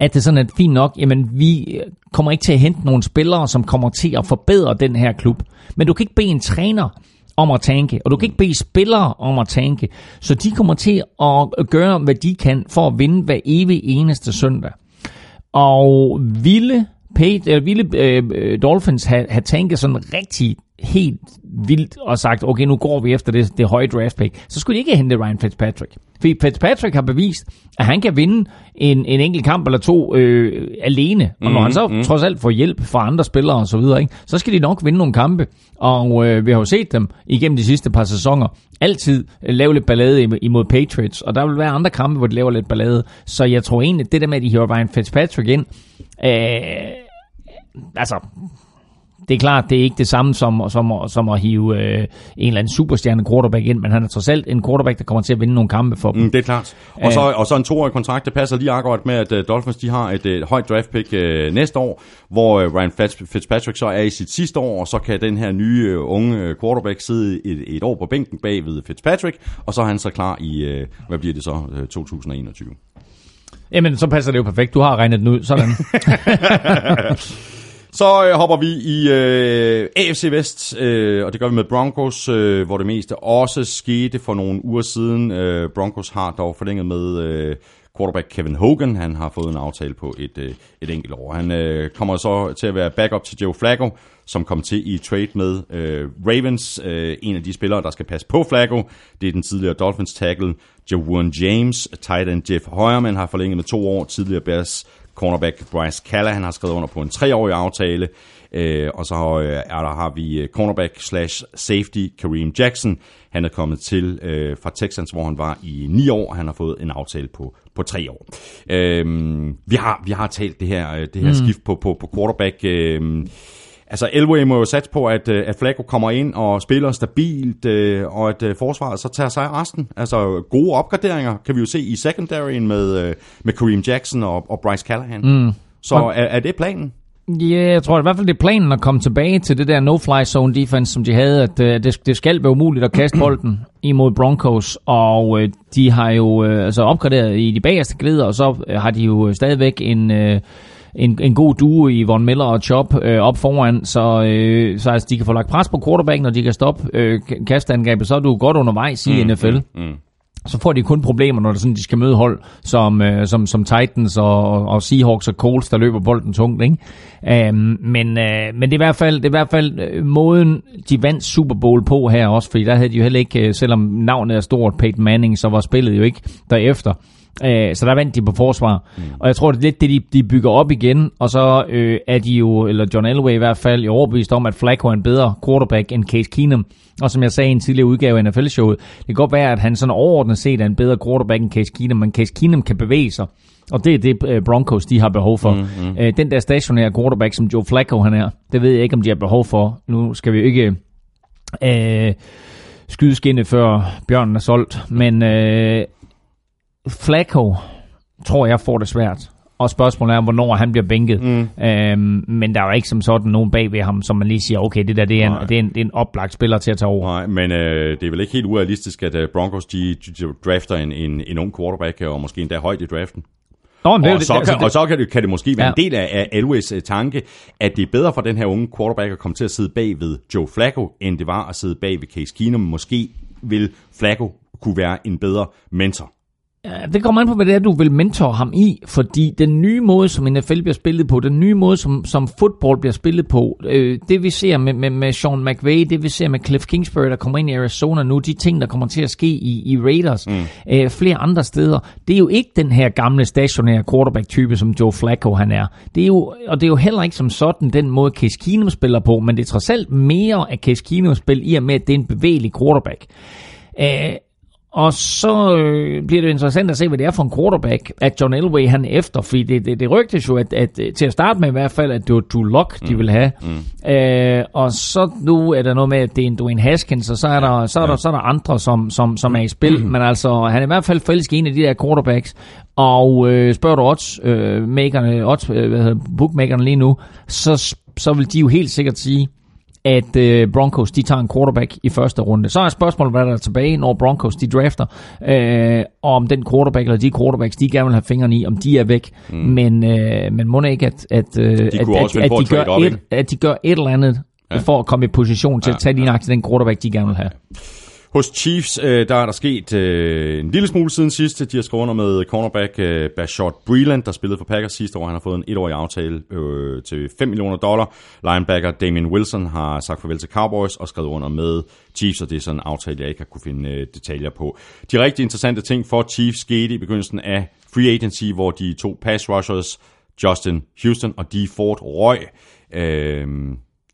at det sådan er fint nok, jamen vi kommer ikke til at hente nogle spillere, som kommer til at forbedre den her klub. Men du kan ikke bede en træner om at tanke, og du kan ikke bede spillere om at tanke. Så de kommer til at gøre, hvad de kan for at vinde hver evig eneste søndag. Og ville, Page, eller ville øh, øh Dolphins have, have tanket sådan rigtig helt vildt og sagt, okay, nu går vi efter det, det høje draft pick, så skulle de ikke hente Ryan Fitzpatrick. Fordi Fitzpatrick har bevist, at han kan vinde en, en enkelt kamp eller to øh, alene. Og når mm-hmm. han så mm. trods alt får hjælp fra andre spillere og så videre, ikke, så skal de nok vinde nogle kampe. Og øh, vi har jo set dem igennem de sidste par sæsoner altid lave lidt ballade imod Patriots. Og der vil være andre kampe, hvor de laver lidt ballade. Så jeg tror egentlig, det der med, at de hiver Ryan Fitzpatrick ind, øh, altså det er klart, det er ikke det samme som, som, som at hive øh, en eller anden superstjerne quarterback ind, men han er trods alt en quarterback, der kommer til at vinde nogle kampe for dem. Mm, det er klart. Og så, og så en toårig kontrakt, det passer lige akkurat med, at uh, Dolphins de har et uh, højt draft pick uh, næste år, hvor uh, Ryan Fitzpatrick så er i sit sidste år, og så kan den her nye uh, unge quarterback sidde et, et år på bænken bag ved Fitzpatrick, og så er han så klar i, uh, hvad bliver det så, uh, 2021. Jamen, så passer det jo perfekt. Du har regnet den ud. Sådan. Så øh, hopper vi i øh, AFC Vest, øh, og det gør vi med Broncos, øh, hvor det meste også skete for nogle uger siden. Øh, Broncos har dog forlænget med øh, quarterback Kevin Hogan. Han har fået en aftale på et, øh, et enkelt år. Han øh, kommer så til at være backup til Joe Flacco, som kom til i trade med øh, Ravens. Øh, en af de spillere, der skal passe på Flacco, det er den tidligere Dolphins tackle Jawan James. Tight end Jeff Heuerman har forlænget med to år. Tidligere Bears cornerback Bryce Callahan har skrevet under på en treårig aftale. Øh, og så øh, er der, har vi øh, cornerback slash safety Kareem Jackson. Han er kommet til øh, fra Texans, hvor han var i ni år. Han har fået en aftale på, på tre år. Øh, vi, har, vi har talt det her, det her mm. skift på, på, på quarterback. Øh, Altså Elway må jo satse på, at, øh, at Flacco kommer ind og spiller stabilt, øh, og at øh, forsvaret så tager sig af resten. Altså gode opgraderinger kan vi jo se i secondaryen med, med Kareem Jackson og, og Bryce Callahan. Mm. Så er, er det planen? Ja, yeah, jeg tror i hvert fald, det er planen at komme tilbage til det der no-fly zone defense, som de havde, at uh, det, det skal være umuligt at kaste bolden imod Broncos, og uh, de har jo uh, altså opgraderet i de bagerste glider, og så uh, har de jo stadigvæk en... Uh, en, en god duo i Von Miller og Chop øh, op foran, så, øh, så altså, de kan få lagt pres på quarterbacken, når de kan stoppe øh, kastangrebet, så er du godt undervejs i mm, NFL. Mm, mm. Så får de kun problemer, når sådan, de skal møde hold som, øh, som, som Titans og, og Seahawks og Colts, der løber bolden tungt. Ikke? Um, men, øh, men det er i hvert fald, det er i hvert fald øh, måden, de vandt Super Bowl på her også, fordi der havde de jo heller ikke, øh, selvom navnet er stort, Peyton Manning, så var spillet jo ikke derefter. Øh, så der vandt de på forsvar. Mm. Og jeg tror, det er lidt det, de, de bygger op igen. Og så øh, er de jo, eller John Elway i hvert fald, jo overbevist om, at Flacco er en bedre quarterback end Case Keenum. Og som jeg sagde i en tidligere udgave af NFL-showet, det kan godt være, at han sådan overordnet set er en bedre quarterback end Case Keenum, men Case Keenum kan bevæge sig. Og det er det, øh, Broncos de har behov for. Mm, mm. den der stationære quarterback, som Joe Flacco han er, det ved jeg ikke, om de har behov for. Nu skal vi jo ikke øh, skyde skinnet, før bjørnen er solgt. Men øh, Flacco tror jeg får det svært. Og spørgsmålet er, hvornår han bliver bænket. Mm. Øhm, men der er jo ikke som sådan nogen bag ved ham, som man lige siger, okay, det der det er, en, det er, en, det er en oplagt spiller til at tage over. Nej, men øh, det er vel ikke helt urealistisk, at uh, Broncos de, de drafter en, en, en ung quarterback, og måske endda højt i draften. Nå, men og, det, så altså, kan, det, og så kan det, kan det måske være ja. en del af, af Elways uh, tanke, at det er bedre for den her unge quarterback at komme til at sidde bag ved Joe Flacco, end det var at sidde bag ved Case Keenum. Måske vil Flacco kunne være en bedre mentor. Det kommer an på, hvad det er, du vil mentor ham i, fordi den nye måde, som NFL bliver spillet på, den nye måde, som, som fodbold bliver spillet på, øh, det vi ser med, med, med Sean McVay, det vi ser med Cliff Kingsbury, der kommer ind i Arizona nu, de ting, der kommer til at ske i, i Raiders, mm. øh, flere andre steder, det er jo ikke den her gamle stationære quarterback-type, som Joe Flacco han er. Det er jo, og det er jo heller ikke som sådan den måde, Case Keenum spiller på, men det er trods alt mere af Case Keenum spil i og med, at det er en bevægelig quarterback. Øh, og så øh, bliver det interessant at se, hvad det er for en quarterback, at John Elway han efter, fordi det, det, det rygtes jo, at, at, til at starte med i hvert fald, at det var Drew Lock, de mm. vil have. Mm. Øh, og så nu er der noget med, at det er en Dwayne Haskins, og så er der, så er der, så er der andre, som, som, som er i spil. Mm. Men altså, han er i hvert fald forelsket en af de der quarterbacks. Og øh, spørger du odds, øh, makerne, odds, øh, hvad hedder, bookmakerne lige nu, så, så vil de jo helt sikkert sige, at øh, Broncos de tager en quarterback i første runde. Så er spørgsmålet, hvad der er tilbage, når Broncos de drafter, øh, om den quarterback eller de quarterbacks, de gerne vil have fingrene i, om de er væk. Mm. Men, øh, men må ikke, at, at, øh, de at, at, at, de gør et, at de gør et eller andet ja. for at komme i position til ja, at tage lige ja. den quarterback, de gerne vil have. Hos Chiefs, øh, der er der sket øh, en lille smule siden sidst. De har skrevet under med cornerback øh, Bashard Breland, der spillede for Packers sidste år. Han har fået en etårig aftale øh, til 5 millioner dollar. Linebacker Damien Wilson har sagt farvel til Cowboys og skrevet under med Chiefs, og det er sådan en aftale, jeg ikke har kunne finde øh, detaljer på. De rigtig interessante ting for Chiefs skete i begyndelsen af free agency, hvor de to pass rushers, Justin Houston og Dee Ford, røg. Øh,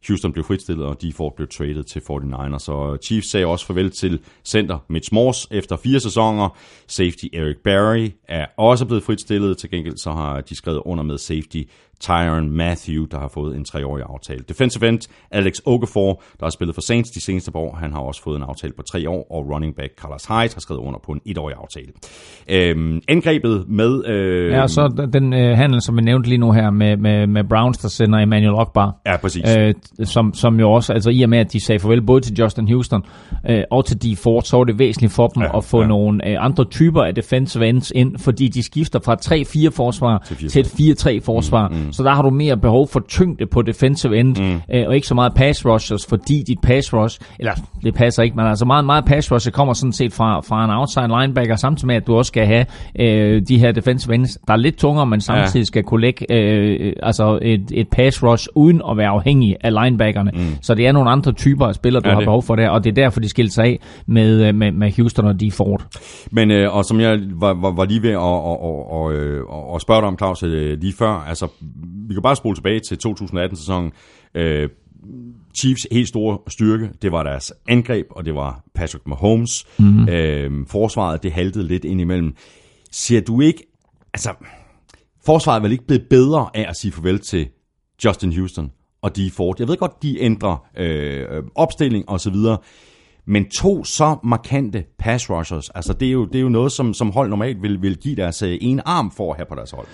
Houston blev fritstillet, og Ford blev traded til 49ers. Så Chiefs sagde også farvel til center Mitch Morse efter fire sæsoner. Safety Eric Barry er også blevet fritstillet. Til gengæld så har de skrevet under med safety Tyron Matthew, der har fået en treårig aftale. Defensive end Alex Okafor, der har spillet for Saints de seneste par år, han har også fået en aftale på tre år, og running back Carlos Hyde har skrevet under på en etårig aftale. Øhm, angrebet med... Øh, ja, så den øh, handel, som vi nævnte lige nu her med, med, med Browns, der sender Emmanuel Ogbar. Ja, præcis. Øh, som, som jo også, altså i og med, at de sagde farvel både til Justin Houston øh, og til de Ford, så var det væsentligt for dem ja, at få ja. nogle øh, andre typer af defensive ends ind, fordi de skifter fra 3-4 forsvar til, til et 4-3 forsvar. Mm, mm Mm. Så der har du mere behov for tyngde på defensive end, mm. øh, og ikke så meget pass rushers, fordi dit pass rush, eller det passer ikke, men altså meget, meget pass rush kommer sådan set fra, fra en outside linebacker, samtidig med, at du også skal have øh, de her defensive ends, der er lidt tungere, men samtidig ja. skal kunne lægge øh, altså et, et pass rush uden at være afhængig af linebackerne. Mm. Så det er nogle andre typer af spillere, du ja, har behov for der, og det er derfor, de skilte sig af med, øh, med, med Houston og D. Ford. Men, øh, og som jeg var, var, var lige ved at og, og, og, og spørge dig om, Claus, øh, lige før, altså, vi kan bare spole tilbage til 2018-sæsonen. Øh, Chiefs helt store styrke, det var deres angreb, og det var Patrick Mahomes. Mm. Øh, forsvaret, det haltede lidt ind imellem. Ser du ikke, altså, forsvaret er vel ikke blevet bedre af at sige farvel til Justin Houston og de Ford. Jeg ved godt, de ændrer øh, opstilling og så videre, men to så markante pass rushers, altså det er jo, det er jo noget, som, som hold normalt vil, vil give deres øh, en arm for at have på deres hold.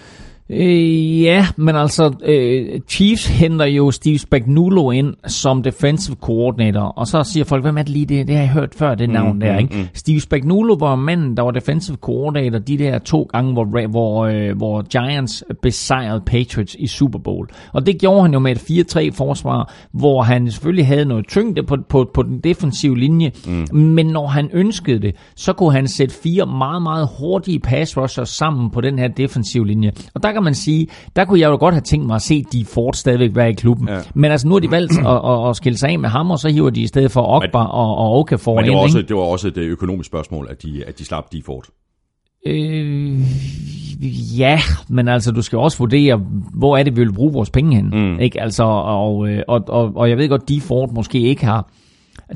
Øh, ja, men altså, øh, Chiefs henter jo Steve Spagnuolo ind som defensive coordinator, og så siger folk, hvem er det lige det? Det har jeg hørt før, det navn mm, der, ikke? Mm, mm. Steve Spagnuolo var manden, der var defensive coordinator de der to gange, hvor, hvor, øh, hvor Giants besejrede Patriots i Super Bowl. Og det gjorde han jo med et 4-3 forsvar, hvor han selvfølgelig havde noget tyngde på, på, på den defensive linje, mm. men når han ønskede det, så kunne han sætte fire meget, meget hurtige pass rushers sammen på den her defensive linje. Og der kan man sige, der kunne jeg jo godt have tænkt mig at se de Ford stadigvæk være i klubben. Ja. Men altså nu har de valgt at, at, at skille sig af med ham, og så hiver de i stedet for Ogbar og, og Okafor Men det var, også, det var også et øh, økonomisk spørgsmål, at de, at de slap de Ford. Øh, ja, men altså du skal også vurdere, hvor er det, vi vil bruge vores penge hen. Mm. Ikke? Altså, og, øh, og, og, og jeg ved godt, de Ford måske ikke har...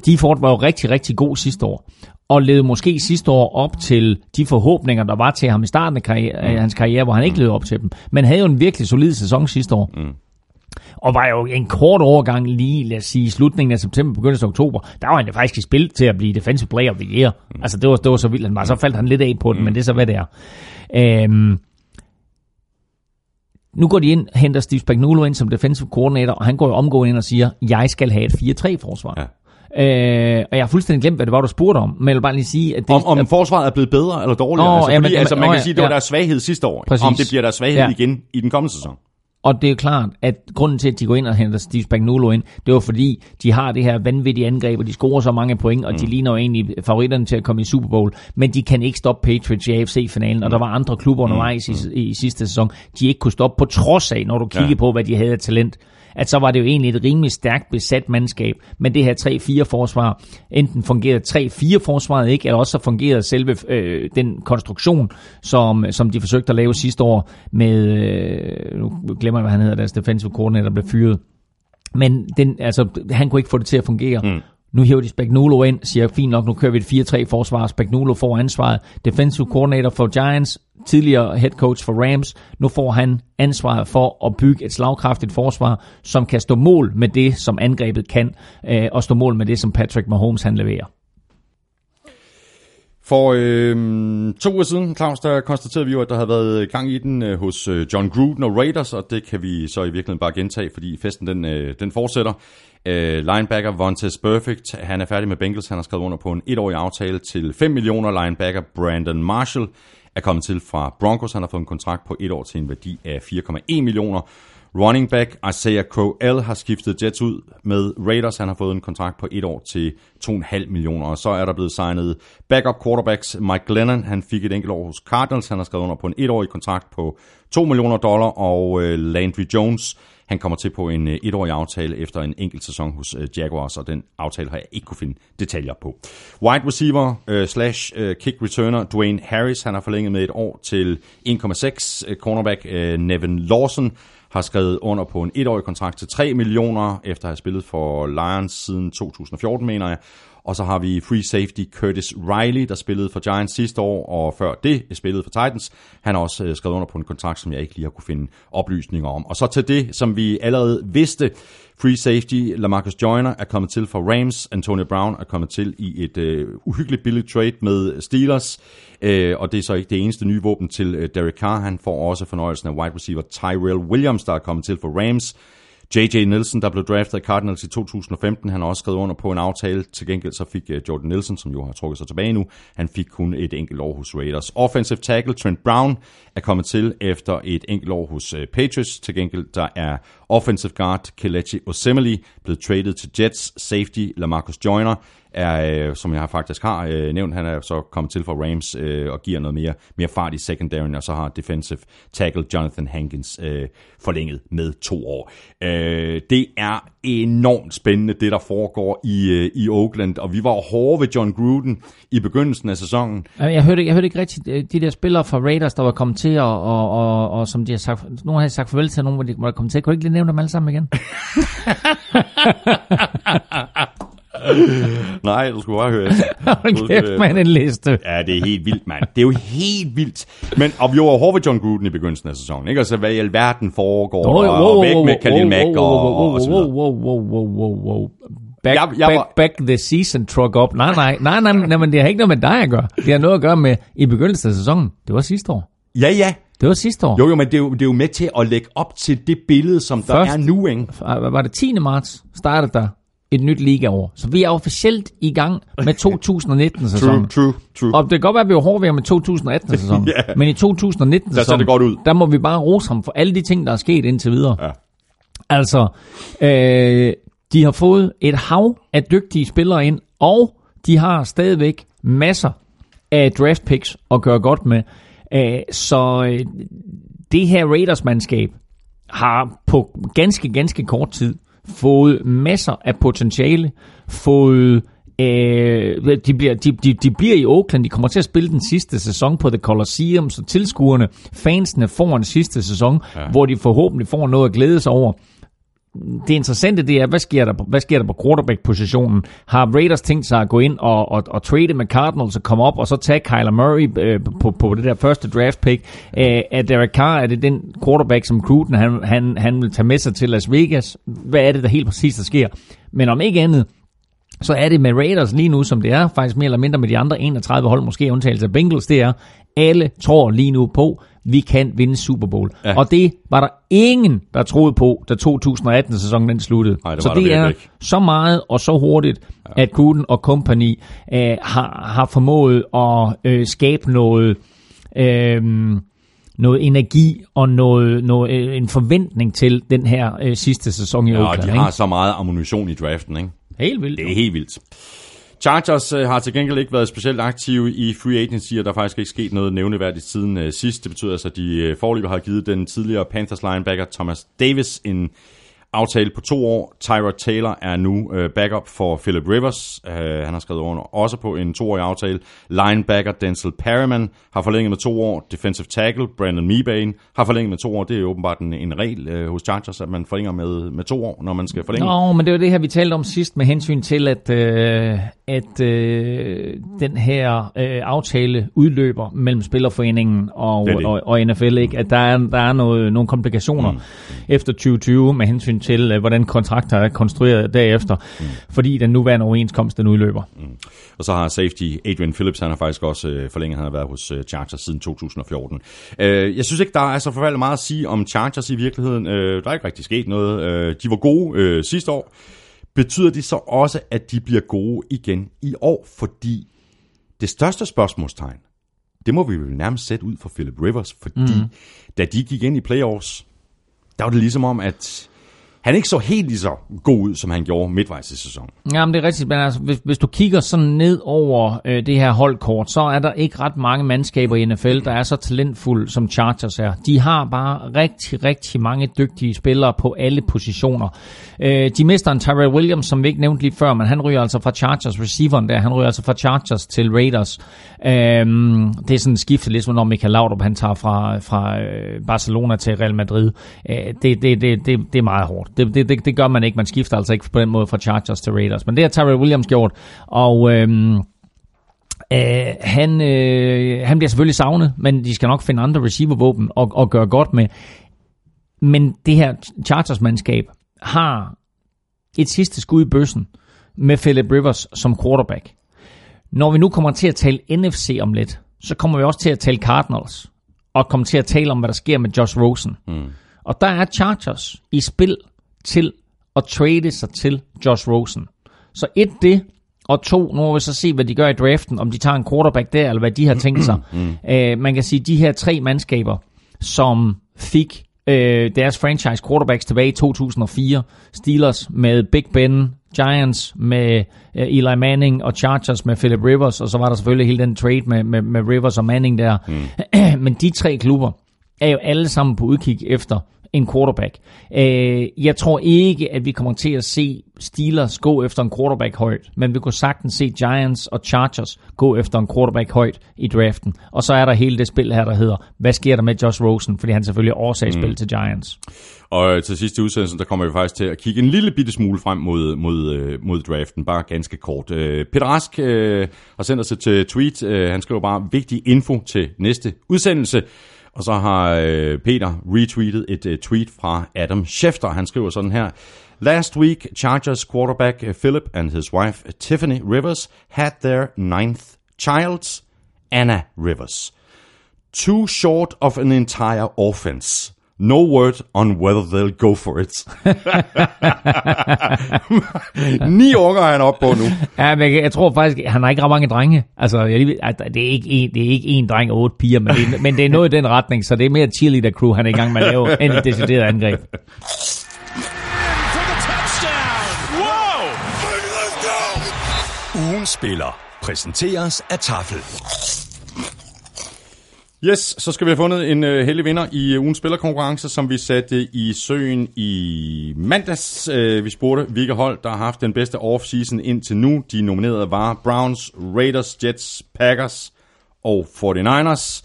De Ford var jo rigtig, rigtig god sidste år og levede måske sidste år op til de forhåbninger, der var til ham i starten af, karriere, mm. hans karriere, hvor han ikke levede op til dem. Men havde jo en virkelig solid sæson sidste år. Mm. Og var jo en kort overgang lige, lad os sige, slutningen af september, begyndelsen af oktober, der var han jo faktisk i spil til at blive defensive player of the year. Mm. Altså det var, det var så vildt, han var, så faldt han lidt af på den, mm. men det er så hvad det er. Øhm, nu går de ind, henter Steve Spagnuolo ind som defensive coordinator, og han går jo omgående ind og siger, jeg skal have et 4-3-forsvar. Ja. Øh, og jeg har fuldstændig glemt, hvad det var, du spurgte om. Men jeg vil bare lige sige, at det, om, om forsvaret er blevet bedre eller dårligere. Oh, altså, fordi, jamen, altså, man oh, kan sige, at det var ja. deres svaghed sidste år. Præcis. Om det bliver deres svaghed ja. igen i den kommende sæson. Og det er klart, at grunden til, at de går ind og henter Steve Spagnuolo ind, det var fordi, de har det her vanvittige angreb, og de scorer så mange point, og mm. de ligner jo egentlig favoritterne til at komme i Super Bowl, men de kan ikke stoppe Patriots i AFC-finalen, mm. og der var andre klubber mm. undervejs mm. i, i sidste sæson, de ikke kunne stoppe på trods af, når du kigger ja. på, hvad de havde af talent at så var det jo egentlig et rimelig stærkt besat mandskab. Men det her 3-4-forsvar, enten fungerede 3-4-forsvaret ikke, eller også så fungerede selve øh, den konstruktion, som, som de forsøgte at lave sidste år med, øh, nu glemmer jeg, hvad han hedder, deres defensive coordinator, der blev fyret. Men den, altså, han kunne ikke få det til at fungere. Mm. Nu hiver de Spagnolo ind, siger, fint nok, nu kører vi et 4-3 forsvar. Spagnolo får ansvaret. Defensive coordinator for Giants, tidligere head coach for Rams. Nu får han ansvaret for at bygge et slagkraftigt forsvar, som kan stå mål med det, som angrebet kan, øh, og stå mål med det, som Patrick Mahomes han leverer. For øh, to uger siden, Claus, der konstaterede vi jo, at der havde været gang i den øh, hos øh, John Gruden og Raiders, og det kan vi så i virkeligheden bare gentage, fordi festen den, øh, den fortsætter. Øh, linebacker Vontaze Perfect, han er færdig med Bengals, han har skrevet under på en etårig aftale til 5 millioner. Linebacker Brandon Marshall er kommet til fra Broncos, han har fået en kontrakt på et år til en værdi af 4,1 millioner. Running back Isaiah Crowell har skiftet Jets ud med Raiders. Han har fået en kontrakt på et år til 2,5 millioner. Og så er der blevet signet backup quarterbacks Mike Glennon. Han fik et enkelt år hos Cardinals. Han har skrevet under på en etårig kontrakt på 2 millioner dollar. Og øh, Landry Jones, han kommer til på en øh, etårig aftale efter en enkelt sæson hos øh, Jaguars, og den aftale har jeg ikke kunne finde detaljer på. Wide receiver øh, slash kick returner Dwayne Harris, han har forlænget med et år til 1,6. Cornerback uh, Nevin Lawson har skrevet under på en etårig kontrakt til 3 millioner, efter at have spillet for Lions siden 2014, mener jeg. Og så har vi free safety Curtis Riley, der spillede for Giants sidste år, og før det øh, spillede for Titans. Han har også øh, skrevet under på en kontrakt, som jeg ikke lige har kunne finde oplysninger om. Og så til det, som vi allerede vidste, free safety Lamarcus Joyner er kommet til for Rams, Antonio Brown er kommet til i et øh, uhyggeligt billigt trade med Steelers, øh, og det er så ikke det eneste nye våben til øh, Derek Carr. Han får også fornøjelsen af wide receiver Tyrell Williams, der er kommet til for Rams. J.J. Nielsen, der blev draftet af Cardinals i 2015, han har også skrevet under på en aftale. Til gengæld så fik øh, Jordan Nielsen, som jo har trukket sig tilbage nu, han fik kun et enkelt år hos Raiders. Offensive tackle Trent Brown er kommet til efter et enkelt år hos øh, Patriots. Til gengæld der er offensive guard Kelechi Osemeli blevet traded til Jets. Safety Lamarcus Joyner er, øh, som jeg faktisk har øh, nævnt, han er så kommet til for Rams øh, og giver noget mere, mere fart i secondary, og så har defensive tackle Jonathan Hankins øh, forlænget med to år. Øh, det er enormt spændende, det der foregår i, øh, i Oakland, og vi var hårde ved John Gruden i begyndelsen af sæsonen. Jeg hørte, jeg hørte ikke rigtigt øh, de der spillere fra Raiders, der var kommet til, og, og, og, og som de har sagt, nogen har sagt farvel til, nogen var kommet til. Kunne du ikke lige nævne dem alle sammen igen? Nej, du skulle bare høre efter. Hold kæft, man, en liste. Ja, det er helt vildt, mand. Det er jo helt vildt. Men, og vi var hårde ved John Gruden i begyndelsen af sæsonen, ikke? Altså, hvad i alverden foregår, wow, og væk med Khalil Mack og, og, og så videre. wow, wow, wow, wow, wow. Back, Jeg- jeg back, var- back the season truck up. Nej, nej, nej, nej, nej, men det har ikke noget med dig at gøre. Det har noget at gøre med i begyndelsen af sæsonen. Det var sidste år. Ja, ja. Det var sidste år. Jo, jo, men det er jo, det er jo med til at lægge op til det billede, som der Først- er nu, ikke? Var det 10. marts startede der et nyt ligaår. Så vi er officielt i gang med 2019-sæsonen. true, true. Og det kan godt være, at vi var hårde ved med 2018-sæsonen. Ja. Men i 2019-sæsonen, Der ser det godt ud. der må vi bare rose ham for alle de ting, der er sket indtil videre. Ja. Altså, øh, de har fået et hav af dygtige spillere ind, og de har stadigvæk masser af draft picks at gøre godt med. Øh, så øh, det her Raiders-mandskab har på ganske, ganske kort tid fået masser af potentiale, fået Øh, de, bliver, de, de, de bliver i Oakland, de kommer til at spille den sidste sæson på The Coliseum, så tilskuerne, fansene får en sidste sæson, ja. hvor de forhåbentlig får noget at glæde sig over det interessante det er, hvad sker der på, hvad sker der på quarterback-positionen? Har Raiders tænkt sig at gå ind og, og, og trade med Cardinals og komme op og så tage Kyler Murray øh, på, på det der første draft pick? Øh, er Derek Carr, er det den quarterback, som Gruden han, han, han vil tage med sig til Las Vegas? Hvad er det, der helt præcis der sker? Men om ikke andet, så er det med Raiders lige nu, som det er, faktisk mere eller mindre med de andre 31 hold, måske undtagelse af Bengals, det er, alle tror lige nu på, vi kan vinde Super Bowl. Ja. Og det var der ingen, der troede på, da 2018-sæsonen den sluttede. Nej, det så det er ikke. så meget og så hurtigt, ja. at Gruden og company øh, har, har formået at øh, skabe noget... Øh, noget energi og noget, noget, øh, en forventning til den her øh, sidste sæson i Ja, og Oakland. de ikke? har så meget ammunition i draften, ikke? Helt vildt. Det er helt vildt. Chargers øh, har til gengæld ikke været specielt aktive i free agency, og der er faktisk ikke sket noget nævneværdigt siden øh, sidst. Det betyder altså, at de øh, har givet den tidligere Panthers linebacker Thomas Davis en aftale på to år. Tyrod Taylor er nu øh, backup for Philip Rivers. Øh, han har skrevet under også på en toårig aftale. Linebacker Denzel Perryman har forlænget med to år. Defensive tackle Brandon Mebane har forlænget med to år. Det er jo åbenbart en, en regel øh, hos Chargers, at man forlænger med, med to år, når man skal forlænge. Nå, men det var det her, vi talte om sidst med hensyn til, at, øh, at øh, den her øh, aftale udløber mellem Spillerforeningen og, Det det. og, og NFL, ikke? at der er, der er noget, nogle komplikationer mm. efter 2020 med hensyn til, øh, hvordan kontrakter er konstrueret derefter, mm. fordi den nuværende overenskomst den udløber. Og så har safety Adrian Phillips, han har faktisk også øh, forlænget, han har været hos øh, Chargers siden 2014. Øh, jeg synes ikke, der er så forfærdeligt meget at sige om Chargers i virkeligheden. Der er ikke rigtig sket noget. De var gode sidste år. Betyder det så også, at de bliver gode igen i år? Fordi det største spørgsmålstegn, det må vi vel nærmest sætte ud for Philip Rivers, fordi mm. da de gik ind i playoffs, der var det ligesom om, at han ikke så helt lige så god ud, som han gjorde midtvejs i sæsonen. Jamen, det er rigtigt, men altså, hvis, hvis du kigger sådan ned over øh, det her holdkort, så er der ikke ret mange mandskaber i NFL, der er så talentfulde, som Chargers er. De har bare rigtig, rigtig mange dygtige spillere på alle positioner. Øh, de mister en Tyrell Williams, som vi ikke nævnte lige før, men han ryger altså fra Chargers, receiveren der, han ryger altså fra Chargers til Raiders. Øh, det er sådan en skifte, ligesom når Michael Laudrup, han tager fra, fra øh, Barcelona til Real Madrid. Øh, det, det, det, det, det er meget hårdt. Det, det, det, det gør man ikke. Man skifter altså ikke på den måde fra Chargers til Raiders. Men det har Tyrell Williams gjort, og... Øhm, øh, Uh, han, øh, han bliver selvfølgelig savnet, men de skal nok finde andre receivervåben og, og gøre godt med. Men det her Chargers-mandskab har et sidste skud i bøssen med Philip Rivers som quarterback. Når vi nu kommer til at tale NFC om lidt, så kommer vi også til at tale Cardinals, og kommer til at tale om, hvad der sker med Josh Rosen. Mm. Og der er Chargers i spil til at trade sig til Josh Rosen. Så et det, og to, nu må vi så se, hvad de gør i draften, om de tager en quarterback der, eller hvad de har tænkt sig. mm. uh, man kan sige, de her tre mandskaber, som fik uh, deres franchise quarterbacks tilbage i 2004, Steelers med Big Ben, Giants med uh, Eli Manning og Chargers med Philip Rivers, og så var der selvfølgelig hele den trade med, med, med Rivers og Manning der. Mm. Men de tre klubber er jo alle sammen på udkig efter en quarterback. Øh, jeg tror ikke, at vi kommer til at se Steelers gå efter en quarterback højt, men vi kunne sagtens se Giants og Chargers gå efter en quarterback højt i draften. Og så er der hele det spil her, der hedder, hvad sker der med Josh Rosen, fordi han selvfølgelig årsagsspil mm. til Giants. Og til sidste udsendelse, der kommer vi faktisk til at kigge en lille bitte smule frem mod, mod, øh, mod draften, bare ganske kort. Øh, Peter Rask øh, har sendt os et tweet, han skriver bare, vigtig info til næste udsendelse. Og så har øh, Peter retweetet et øh, tweet fra Adam Schefter. Han skriver sådan her. Last week, Chargers quarterback øh, Philip and his wife Tiffany Rivers had their ninth child, Anna Rivers. Too short of an entire offense. No word on whether they'll go for it. Ni unger er han op på nu. Ja, men jeg, jeg tror faktisk, han har ikke ret mange drenge. Altså, jeg, det, er ikke en, det er ikke en dreng og otte piger, men det, men det er noget i den retning, så det er mere cheerleader crew, han er i gang med at lave, end et decideret angreb. Ugen spiller præsenteres af Tafel. Yes, så skal vi have fundet en øh, heldig vinder i uh, ugens spillerkonkurrence, som vi satte i søen i mandags. Øh, vi spurgte, hvilke hold, der har haft den bedste off-season indtil nu. De nominerede var Browns, Raiders, Jets, Packers og 49ers.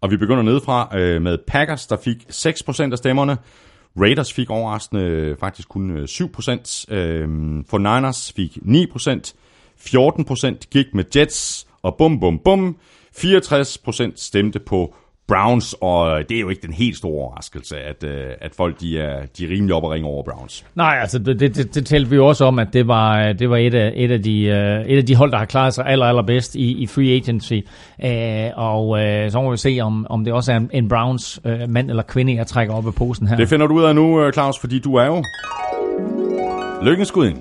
Og vi begynder nedefra øh, med Packers, der fik 6% af stemmerne. Raiders fik overraskende øh, faktisk kun 7%. Øh, 49ers øh, fik 9%. 14% gik med Jets. Og bum, bum, bum. 64% stemte på Browns, og det er jo ikke den helt store overraskelse, at, øh, at folk de er, de er rimelig op og ringe over Browns. Nej, altså det, det, det talte vi jo også om, at det var, det var et, af, et, af de, øh, et af de hold, der har klaret sig aller, allerbedst i, i free agency. Og så må vi se, om, om det også er en, en Browns mand eller kvinde, jeg trækker op af posen her. Det finder du ud af nu, Claus, fordi du er jo lykkens gudin.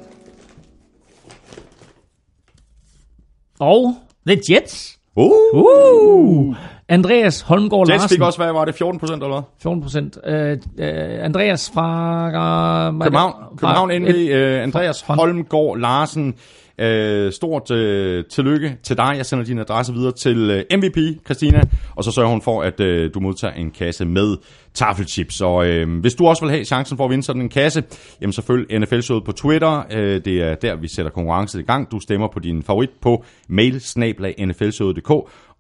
Og The Jets Uh! uh! Andreas Holmgaard Larsen. Jets fik også, hvad var det, 14 procent eller hvad? 14 procent. Uh, uh, Andreas fra... Uh, København, København endelig. Uh, Andreas Holmgaard Larsen. Uh, stort øh, tillykke til dig. Jeg sender din adresse videre til øh, MVP, Christina, og så sørger hun for, at øh, du modtager en kasse med taffelchips. Og øh, hvis du også vil have chancen for at vinde sådan en kasse, jamen så følg NFL-showet på Twitter. Øh, det er der, vi sætter konkurrencen i gang. Du stemmer på din favorit på mailsnablag.nflshowet.dk,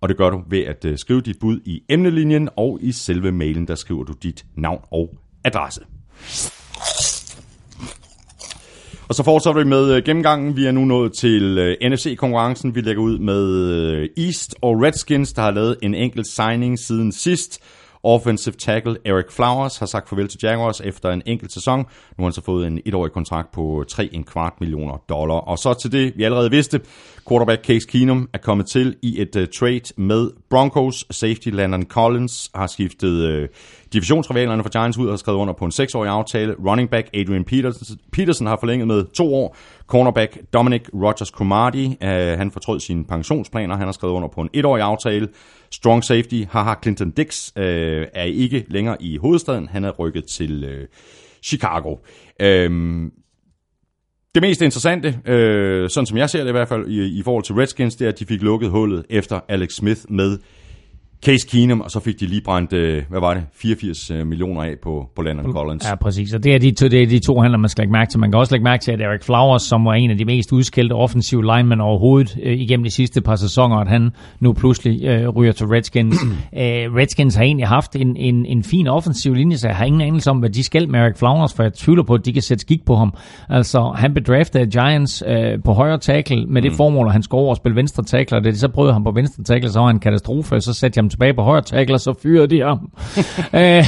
og det gør du ved at øh, skrive dit bud i emnelinjen, og i selve mailen, der skriver du dit navn og adresse. Og så fortsætter vi med øh, gennemgangen. Vi er nu nået til øh, uh, NFC-konkurrencen. Vi lægger ud med uh, East og Redskins, der har lavet en enkelt signing siden sidst. Offensive tackle Eric Flowers har sagt farvel til Jaguars efter en enkelt sæson. Nu har han så fået en etårig kontrakt på 3,25 millioner dollar. Og så til det, vi allerede vidste. Quarterback Case Keenum er kommet til i et uh, trade med Broncos. Safety Landon Collins har skiftet uh, divisionsrivalerne for Giants ud og har skrevet under på en 6-årig aftale. Running back Adrian Peterson, Peterson har forlænget med to år. Cornerback Dominic Rogers Cromartie, uh, han fortrød sine pensionsplaner. Han har skrevet under på en etårig aftale. Strong safety, haha, Clinton Dix, øh, er ikke længere i hovedstaden. Han er rykket til øh, Chicago. Øhm, det mest interessante, øh, sådan som jeg ser det i hvert fald, i, i forhold til Redskins, det er, at de fik lukket hullet efter Alex Smith med Case Keenum, og så fik de lige brændt, øh, hvad var det, 84 øh, millioner af på, på Landon Collins. Ja, præcis. Og det er, de to, det er de to handler, man skal lægge mærke til. Man kan også lægge mærke til, at Eric Flowers, som var en af de mest udskældte offensive linemen overhovedet øh, igennem de sidste par sæsoner, at han nu pludselig øh, ryger til Redskins. øh, Redskins har egentlig haft en, en, en fin offensiv linje, så jeg har ingen anelse om, hvad de skal med Eric Flowers, for jeg tvivler på, at de kan sætte skik på ham. Altså, han bedraftede Giants øh, på højre tackle med det mm. formål, at han skulle over og spille venstre tackle, og det de så prøvede ham på venstre tackle, så var han en katastrofe, så satte jeg ham tilbage på højre tackle, så fyrede de ham. uh,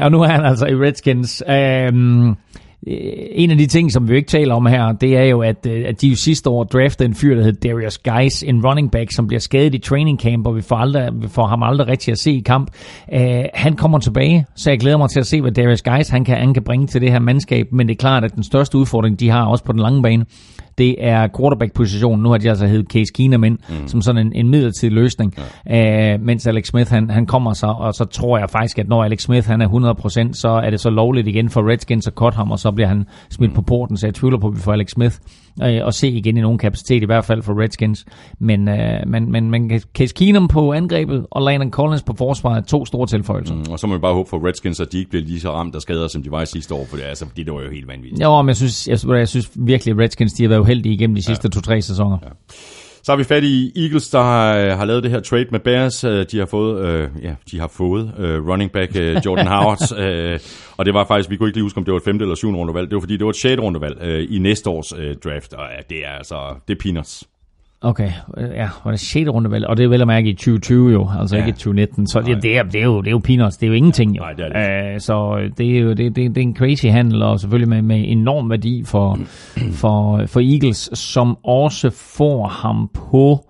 og nu er han altså i Redskins. Uh, en af de ting, som vi ikke taler om her, det er jo, at, at de jo sidste år draftede en fyr, der hed Darius Geis, en running back, som bliver skadet i training camp, og vi får, aldrig, vi får ham aldrig rigtig at se i kamp. Uh, han kommer tilbage, så jeg glæder mig til at se, hvad Darius Geis han kan, han kan bringe til det her mandskab, men det er klart, at den største udfordring, de har også på den lange bane, det er quarterback-positionen. Nu har de altså heddet Case Keenum ind, mm. som sådan en, en midlertidig løsning, ja. uh, mens Alex Smith han, han kommer så, og så tror jeg faktisk, at når Alex Smith han er 100%, så er det så lovligt igen for Redskins at cut ham, og så bliver han smidt mm. på porten, så jeg tvivler på, at vi får Alex Smith øh, at se igen i nogen kapacitet, i hvert fald for Redskins. Men, øh, men, men, men Case Keenum på angrebet, og Landon Collins på forsvaret, to store tilføjelser. Mm, og så må vi bare håbe for Redskins, at de ikke bliver lige så ramt af skader, som de var i sidste år, for det, altså, det var jo helt vanvittigt. Jo, men jeg synes, jeg, jeg synes virkelig, at Redskins de har været uheldige igennem de sidste ja. to-tre sæsoner. Ja. Så har vi fat i Eagles, der har, har lavet det her trade med Bears. Øh, de har fået, øh, ja, de har fået øh, running back øh, Jordan Howard. øh, og det var faktisk, vi kunne ikke lige huske, om det var et femte eller syvende rundevalg. Det var fordi, det var et sjette rundevalg øh, i næste års øh, draft. Og ja, det er altså, det er peanuts. Okay, ja, var det 6. rundevalg, og det er vel at mærke i 2020 jo, altså ja. ikke i 2019, så det, det, er, det, er jo, det er jo peanuts, det er jo ingenting jo. Nej, det er det. Uh, så det er jo det, det, det er en crazy handel, og selvfølgelig med, med enorm værdi for, for, for Eagles, som også får ham på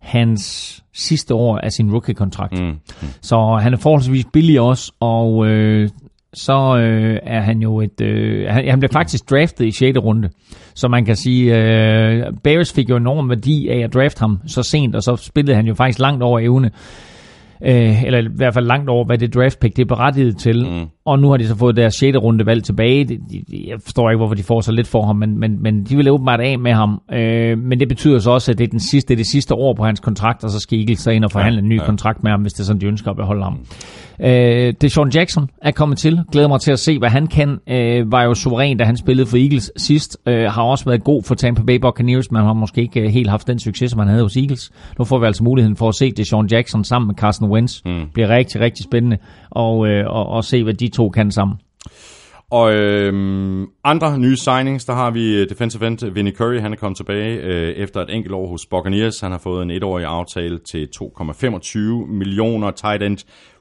hans sidste år af sin rookie-kontrakt. Mm. Så han er forholdsvis billig også, og øh, så øh, er han jo et... Øh, han, han blev faktisk draftet i 6. runde. Så man kan sige, øh, Bears fik jo enorm værdi af at drafte ham så sent, og så spillede han jo faktisk langt over evne. Øh, eller i hvert fald langt over, hvad det draft pick det er berettiget til. Mm. Og nu har de så fået deres 6. runde valg tilbage. De, de, jeg forstår ikke, hvorfor de får så lidt for ham, men, men, men de vil åbenbart af med ham. Øh, men det betyder så også, at det er, den sidste, det er det sidste år på hans kontrakt, og så skal Eagles så ind og forhandle ja, en ny ja. kontrakt med ham, hvis det er sådan, de ønsker at beholde ham. Øh, Deshaun Jackson er kommet til. Glæder mig til at se, hvad han kan. Øh, var jo suveræn, da han spillede for Eagles sidst. Øh, har også været god for Tampa Bay Buccaneers, men har måske ikke øh, helt haft den succes, som han havde hos Eagles. Nu får vi altså muligheden for at se Deshaun Jackson sammen med Carson Wentz. Mm. Bliver rigtig, rigtig spændende og, øh, og, og se, hvad de to kan sammen. Og øhm, andre nye signings, der har vi øh, defensive end Vinnie Curry, han er kommet tilbage øh, efter et enkelt år hos Buccaneers. Han har fået en etårig aftale til 2,25 millioner. Tight end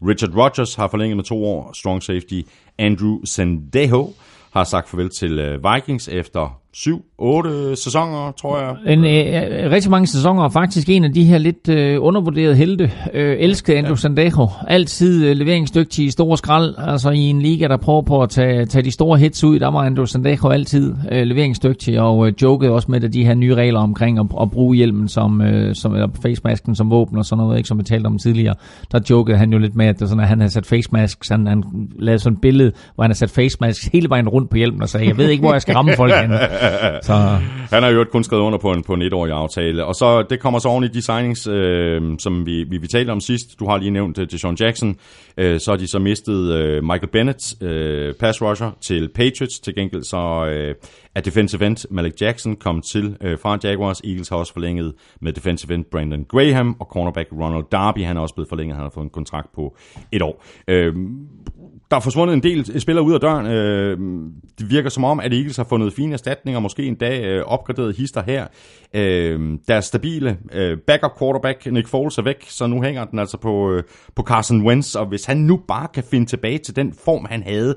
Richard Rodgers har forlænget med to år. Strong safety Andrew Sendejo har sagt farvel til øh, Vikings efter syv, otte sæsoner, tror jeg. En, øh, rigtig mange sæsoner, og faktisk en af de her lidt øh, undervurderede helte. Øh, elskede Andrew ja. Sandejo. Altid øh, leveringsdygtig i store skrald. Altså i en liga, der prøver på at tage, tage de store hits ud, der var Andrew Sandejo altid øh, leveringsdygtig, og øh, jokede også med de her nye regler omkring at, at bruge hjelmen som, øh, som, eller facemasken som våben og sådan noget, ikke, som vi talte om tidligere. Der jokede han jo lidt med, at, det sådan, at han havde sat facemask, han, han lavede sådan et billede, hvor han havde sat facemask hele vejen rundt på hjelmen og sagde, jeg ved ikke, hvor jeg skal ramme folk henne. så... Han har jo kun skrevet under på en, på en etårig aftale. Og så det kommer så oven i de signings, øh, som vi, vi, vi talte om sidst. Du har lige nævnt øh, til Sean Jackson. Øh, så har de så mistet øh, Michael Bennett, øh, pass rusher, til Patriots. Til gengæld så øh, er defensive end Malik Jackson kommet til øh, fra Jaguars. Eagles har også forlænget med defensive end Brandon Graham, og cornerback Ronald Darby, han er også blevet forlænget. Han har fået en kontrakt på et år. Øh, der er forsvundet en del spillere ud af døren. Øh, det virker som om, at Eagles har fundet fine erstatninger, måske en dag øh, opgraderet hister her. Øh, deres stabile øh, backup quarterback, Nick Foles, er væk, så nu hænger den altså på, øh, på Carson Wentz, og hvis han nu bare kan finde tilbage til den form, han havde,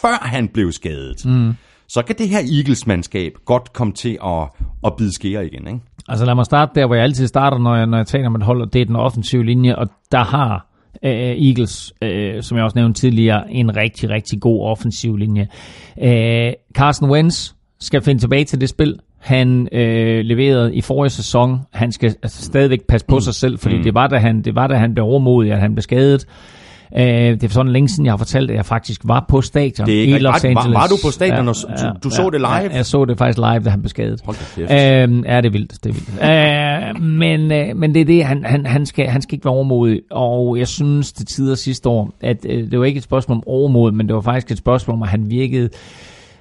før han blev skadet, mm. så kan det her Eagles-mandskab godt komme til at, at bide skære igen, ikke? Altså lad mig starte der, hvor jeg altid starter, når jeg, når jeg taler om et hold, og det er den offensive linje, og der har uh, Eagles, uh, som jeg også nævnte tidligere, en rigtig, rigtig god offensiv linje. Uh, Carson Wentz skal finde tilbage til det spil, han uh, leverede i forrige sæson. Han skal altså, stadigvæk passe på mm. sig selv, fordi mm. det var da han, det var da han blev overmodig, at han blev skadet. Uh, det er sådan længe siden, jeg har fortalt, at jeg faktisk var på stadion det er ikke i Los Angeles. Var, var du på stadion, og ja, du, du ja, så det live? Ja, jeg så det faktisk live, da han blev skadet. Uh, ja, det er vildt. Det er vildt. uh, men, uh, men det er det, han, han, han, skal, han skal ikke være overmodig. Og jeg synes til tider sidste år, at uh, det var ikke et spørgsmål om overmod, men det var faktisk et spørgsmål om, at han virkede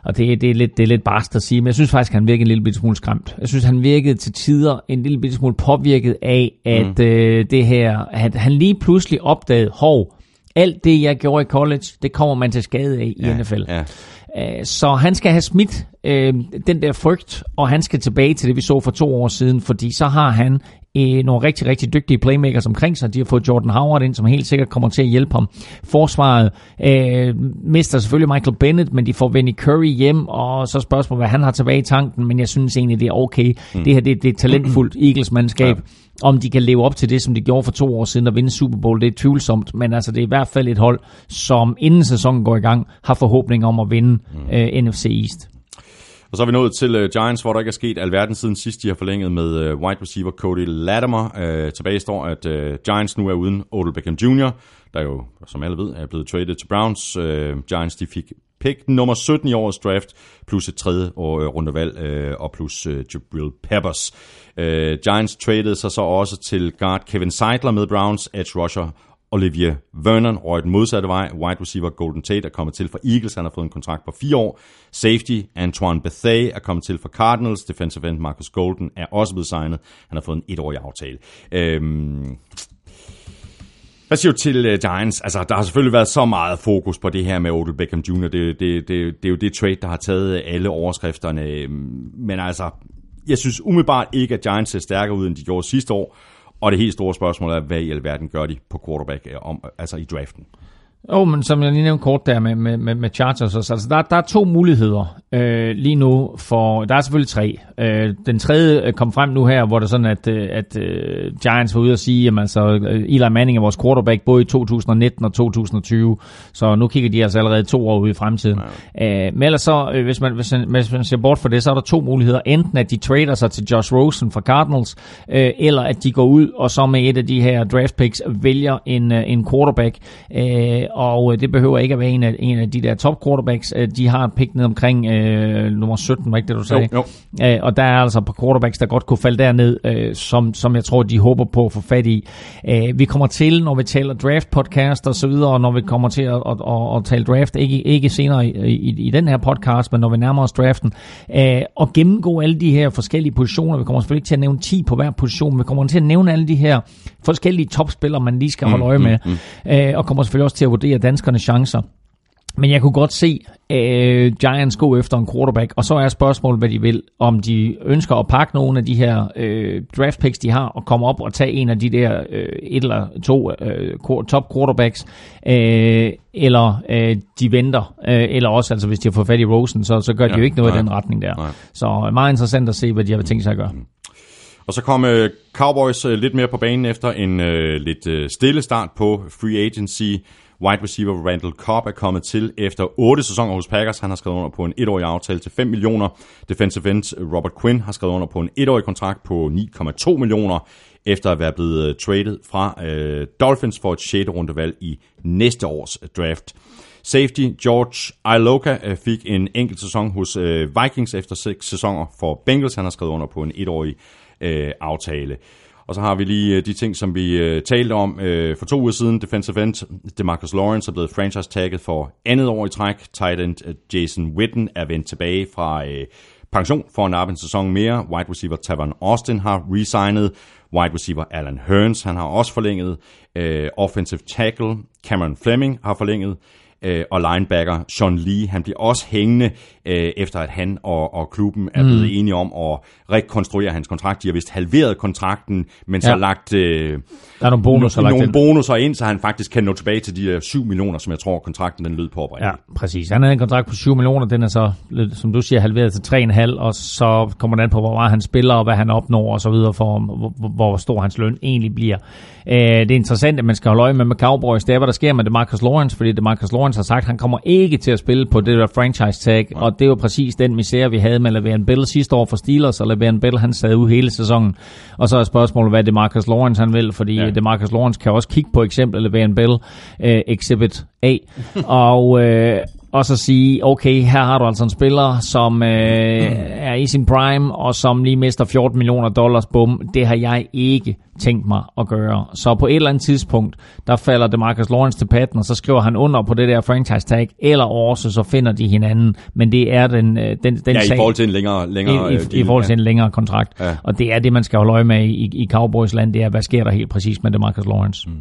og det, det, er lidt, det er lidt barst at sige, men jeg synes faktisk, at han virkede en lille smule skræmt. Jeg synes, han virkede til tider en lille smule påvirket af, at mm. øh, det her, at han lige pludselig opdagede, hov, alt det, jeg gjorde i college, det kommer man til skade af i ja, NFL. Ja. Øh, så han skal have smidt øh, den der frygt, og han skal tilbage til det, vi så for to år siden, fordi så har han øh, nogle rigtig, rigtig dygtige playmakers omkring sig. De har fået Jordan Howard ind, som helt sikkert kommer til at hjælpe ham. Forsvaret øh, mister selvfølgelig Michael Bennett, men de får Vinnie Curry hjem, og så spørgsmålet, hvad han har tilbage i tanken, men jeg synes egentlig, det er okay. Mm. Det her det, det er et talentfuldt Eagles-mandskab. Ja. Om de kan leve op til det, som de gjorde for to år siden og vinde Super Bowl, det er tvivlsomt, men altså det er i hvert fald et hold, som inden sæsonen går i gang, har forhåbning om at vinde mm. øh, NFC East. Og så er vi nået til uh, Giants, hvor der ikke er sket alverden siden sidst. De har forlænget med uh, wide receiver Cody Latimer. Uh, tilbage står, at uh, Giants nu er uden Odell Beckham Jr., der jo, som alle ved, er blevet traded til Browns. Uh, Giants de fik pick nummer 17 i årets draft, plus et tredje år, uh, rundevalg, uh, og plus uh, Jabril Peppers. Uh, Giants traded sig så også til guard Kevin Seidler med Browns, edge rusher Olivier Vernon røg den modsatte vej. Wide receiver Golden Tate er kommet til for Eagles. Han har fået en kontrakt på fire år. Safety Antoine Bethea er kommet til for Cardinals. Defensive end Marcus Golden er også blevet signet. Han har fået en etårig aftale. Øhm hvad siger du til uh, Giants? Altså, der har selvfølgelig været så meget fokus på det her med Odell Beckham Jr. Det, det, det, det, er jo det trade, der har taget øh, alle overskrifterne. Øhm, men altså, jeg synes umiddelbart ikke, at Giants ser stærkere ud, end de gjorde sidste år. Og det helt store spørgsmål er, hvad i alverden gør de på quarterback, om, altså i draften? Jo, oh, men som jeg lige nævnte kort der med, med, med, med Chargers, altså der, der er to muligheder øh, lige nu for, der er selvfølgelig tre. Øh, den tredje øh, kom frem nu her, hvor det er sådan, at, øh, at uh, Giants var ude at sige, at altså, Eli Manning er vores quarterback både i 2019 og 2020, så nu kigger de altså allerede to år ud i fremtiden. Ja. Øh, men ellers så, øh, hvis, man, hvis, man, hvis man ser bort for det, så er der to muligheder. Enten at de trader sig til Josh Rosen fra Cardinals, øh, eller at de går ud og så med et af de her draft picks vælger en, en quarterback, øh, og det behøver ikke at være en af, en af de der top quarterbacks. De har et pick ned omkring øh, nummer 17, var ikke det, du sagde? Jo, jo. Øh, og der er altså på quarterbacks, der godt kunne falde derned, øh, som, som jeg tror, de håber på at få fat i. Øh, vi kommer til, når vi taler draft podcast og så videre, og når vi kommer til at, at, at, at tale draft, ikke, ikke senere i, i, i den her podcast, men når vi nærmer os draften, øh, og gennemgå alle de her forskellige positioner. Vi kommer selvfølgelig ikke til at nævne 10 på hver position, vi kommer til at nævne alle de her forskellige topspillere, man lige skal holde mm, øje med, mm, mm. Øh, og kommer selvfølgelig også til at vurdere danskernes chancer. Men jeg kunne godt se uh, Giants gå efter en quarterback, og så er spørgsmålet, hvad de vil. Om de ønsker at pakke nogle af de her uh, draft picks, de har, og komme op og tage en af de der uh, et eller to uh, top quarterbacks, uh, eller uh, de venter, uh, eller også, altså hvis de har fået fat i Rosen, så, så gør de ja, jo ikke noget nej, i den retning der. Nej. Så meget interessant at se, hvad de har tænkt sig at gøre. Og så kom uh, Cowboys uh, lidt mere på banen efter en lidt stille start på free agency. Wide receiver Randall Cobb er kommet til efter 8 sæsoner hos Packers. Han har skrevet under på en etårig aftale til 5 millioner. Defensive end Robert Quinn har skrevet under på en etårig kontrakt på 9,2 millioner efter at være blevet øh, traded fra øh, Dolphins for et 6. rundevalg i næste års øh, draft. Safety George Iloka øh, fik en enkelt sæson hos øh, Vikings efter 6 sæsoner for Bengals. Han har skrevet under på en etårig øh, aftale. Og så har vi lige øh, de ting, som vi øh, talte om øh, for to uger siden. Defensive end DeMarcus Lawrence er blevet franchise-tagget for andet år i træk. Tight end Jason Witten er vendt tilbage fra pension for en en sæson mere. Wide receiver Tavon Austin har resignet. Wide receiver Alan Hearns, han har også forlænget. Øh, offensive tackle Cameron Fleming har forlænget øh, og linebacker Sean Lee, han bliver også hængende, øh, efter at han og, og klubben er blevet mm. enige om at rekonstruere hans kontrakt. De har vist halveret kontrakten, men så ja. lagt øh, der er nogle bonusser, nogle ind. bonusser ind, så han faktisk kan nå tilbage til de 7 millioner, som jeg tror, kontrakten den lød på oprindeligt. Ja, præcis. Han havde en kontrakt på 7 millioner, den er så, som du siger, halveret til 3,5, og så kommer det an på, hvor meget han spiller, og hvad han opnår, og så videre, for hvor, hvor stor hans løn egentlig bliver. Øh, det er interessant, at man skal holde øje med med Cowboys, det er, hvad der sker med det Marcus Lawrence, fordi det Marcus Lawrence har sagt, at han kommer ikke til at spille på det der franchise tag, ja. og det var præcis den misære, vi havde med Le'Veon Bell sidste år for Steelers, og Le'Veon Bell, han sad ud hele sæsonen. Og så er spørgsmålet, hvad det Marcus Lawrence han vil, fordi ja. det Marcus Lawrence kan også kigge på eksempel Le'Veon Bell, uh, Exhibit A, og, uh, og så sige, okay, her har du altså en spiller, som øh, er i sin prime, og som lige mister 14 millioner dollars, bum, det har jeg ikke tænkt mig at gøre. Så på et eller andet tidspunkt, der falder det Marcus Lawrence til patten, og så skriver han under på det der franchise tag, eller også så finder de hinanden. Men det er den, øh, den, den ja, sag, i forhold til en længere, længere i, i, deal, i forhold til ja. en længere kontrakt. Ja. Og det er det, man skal holde øje med i, i Cowboys land, det er, hvad sker der helt præcis med det Marcus Lawrence. Mm.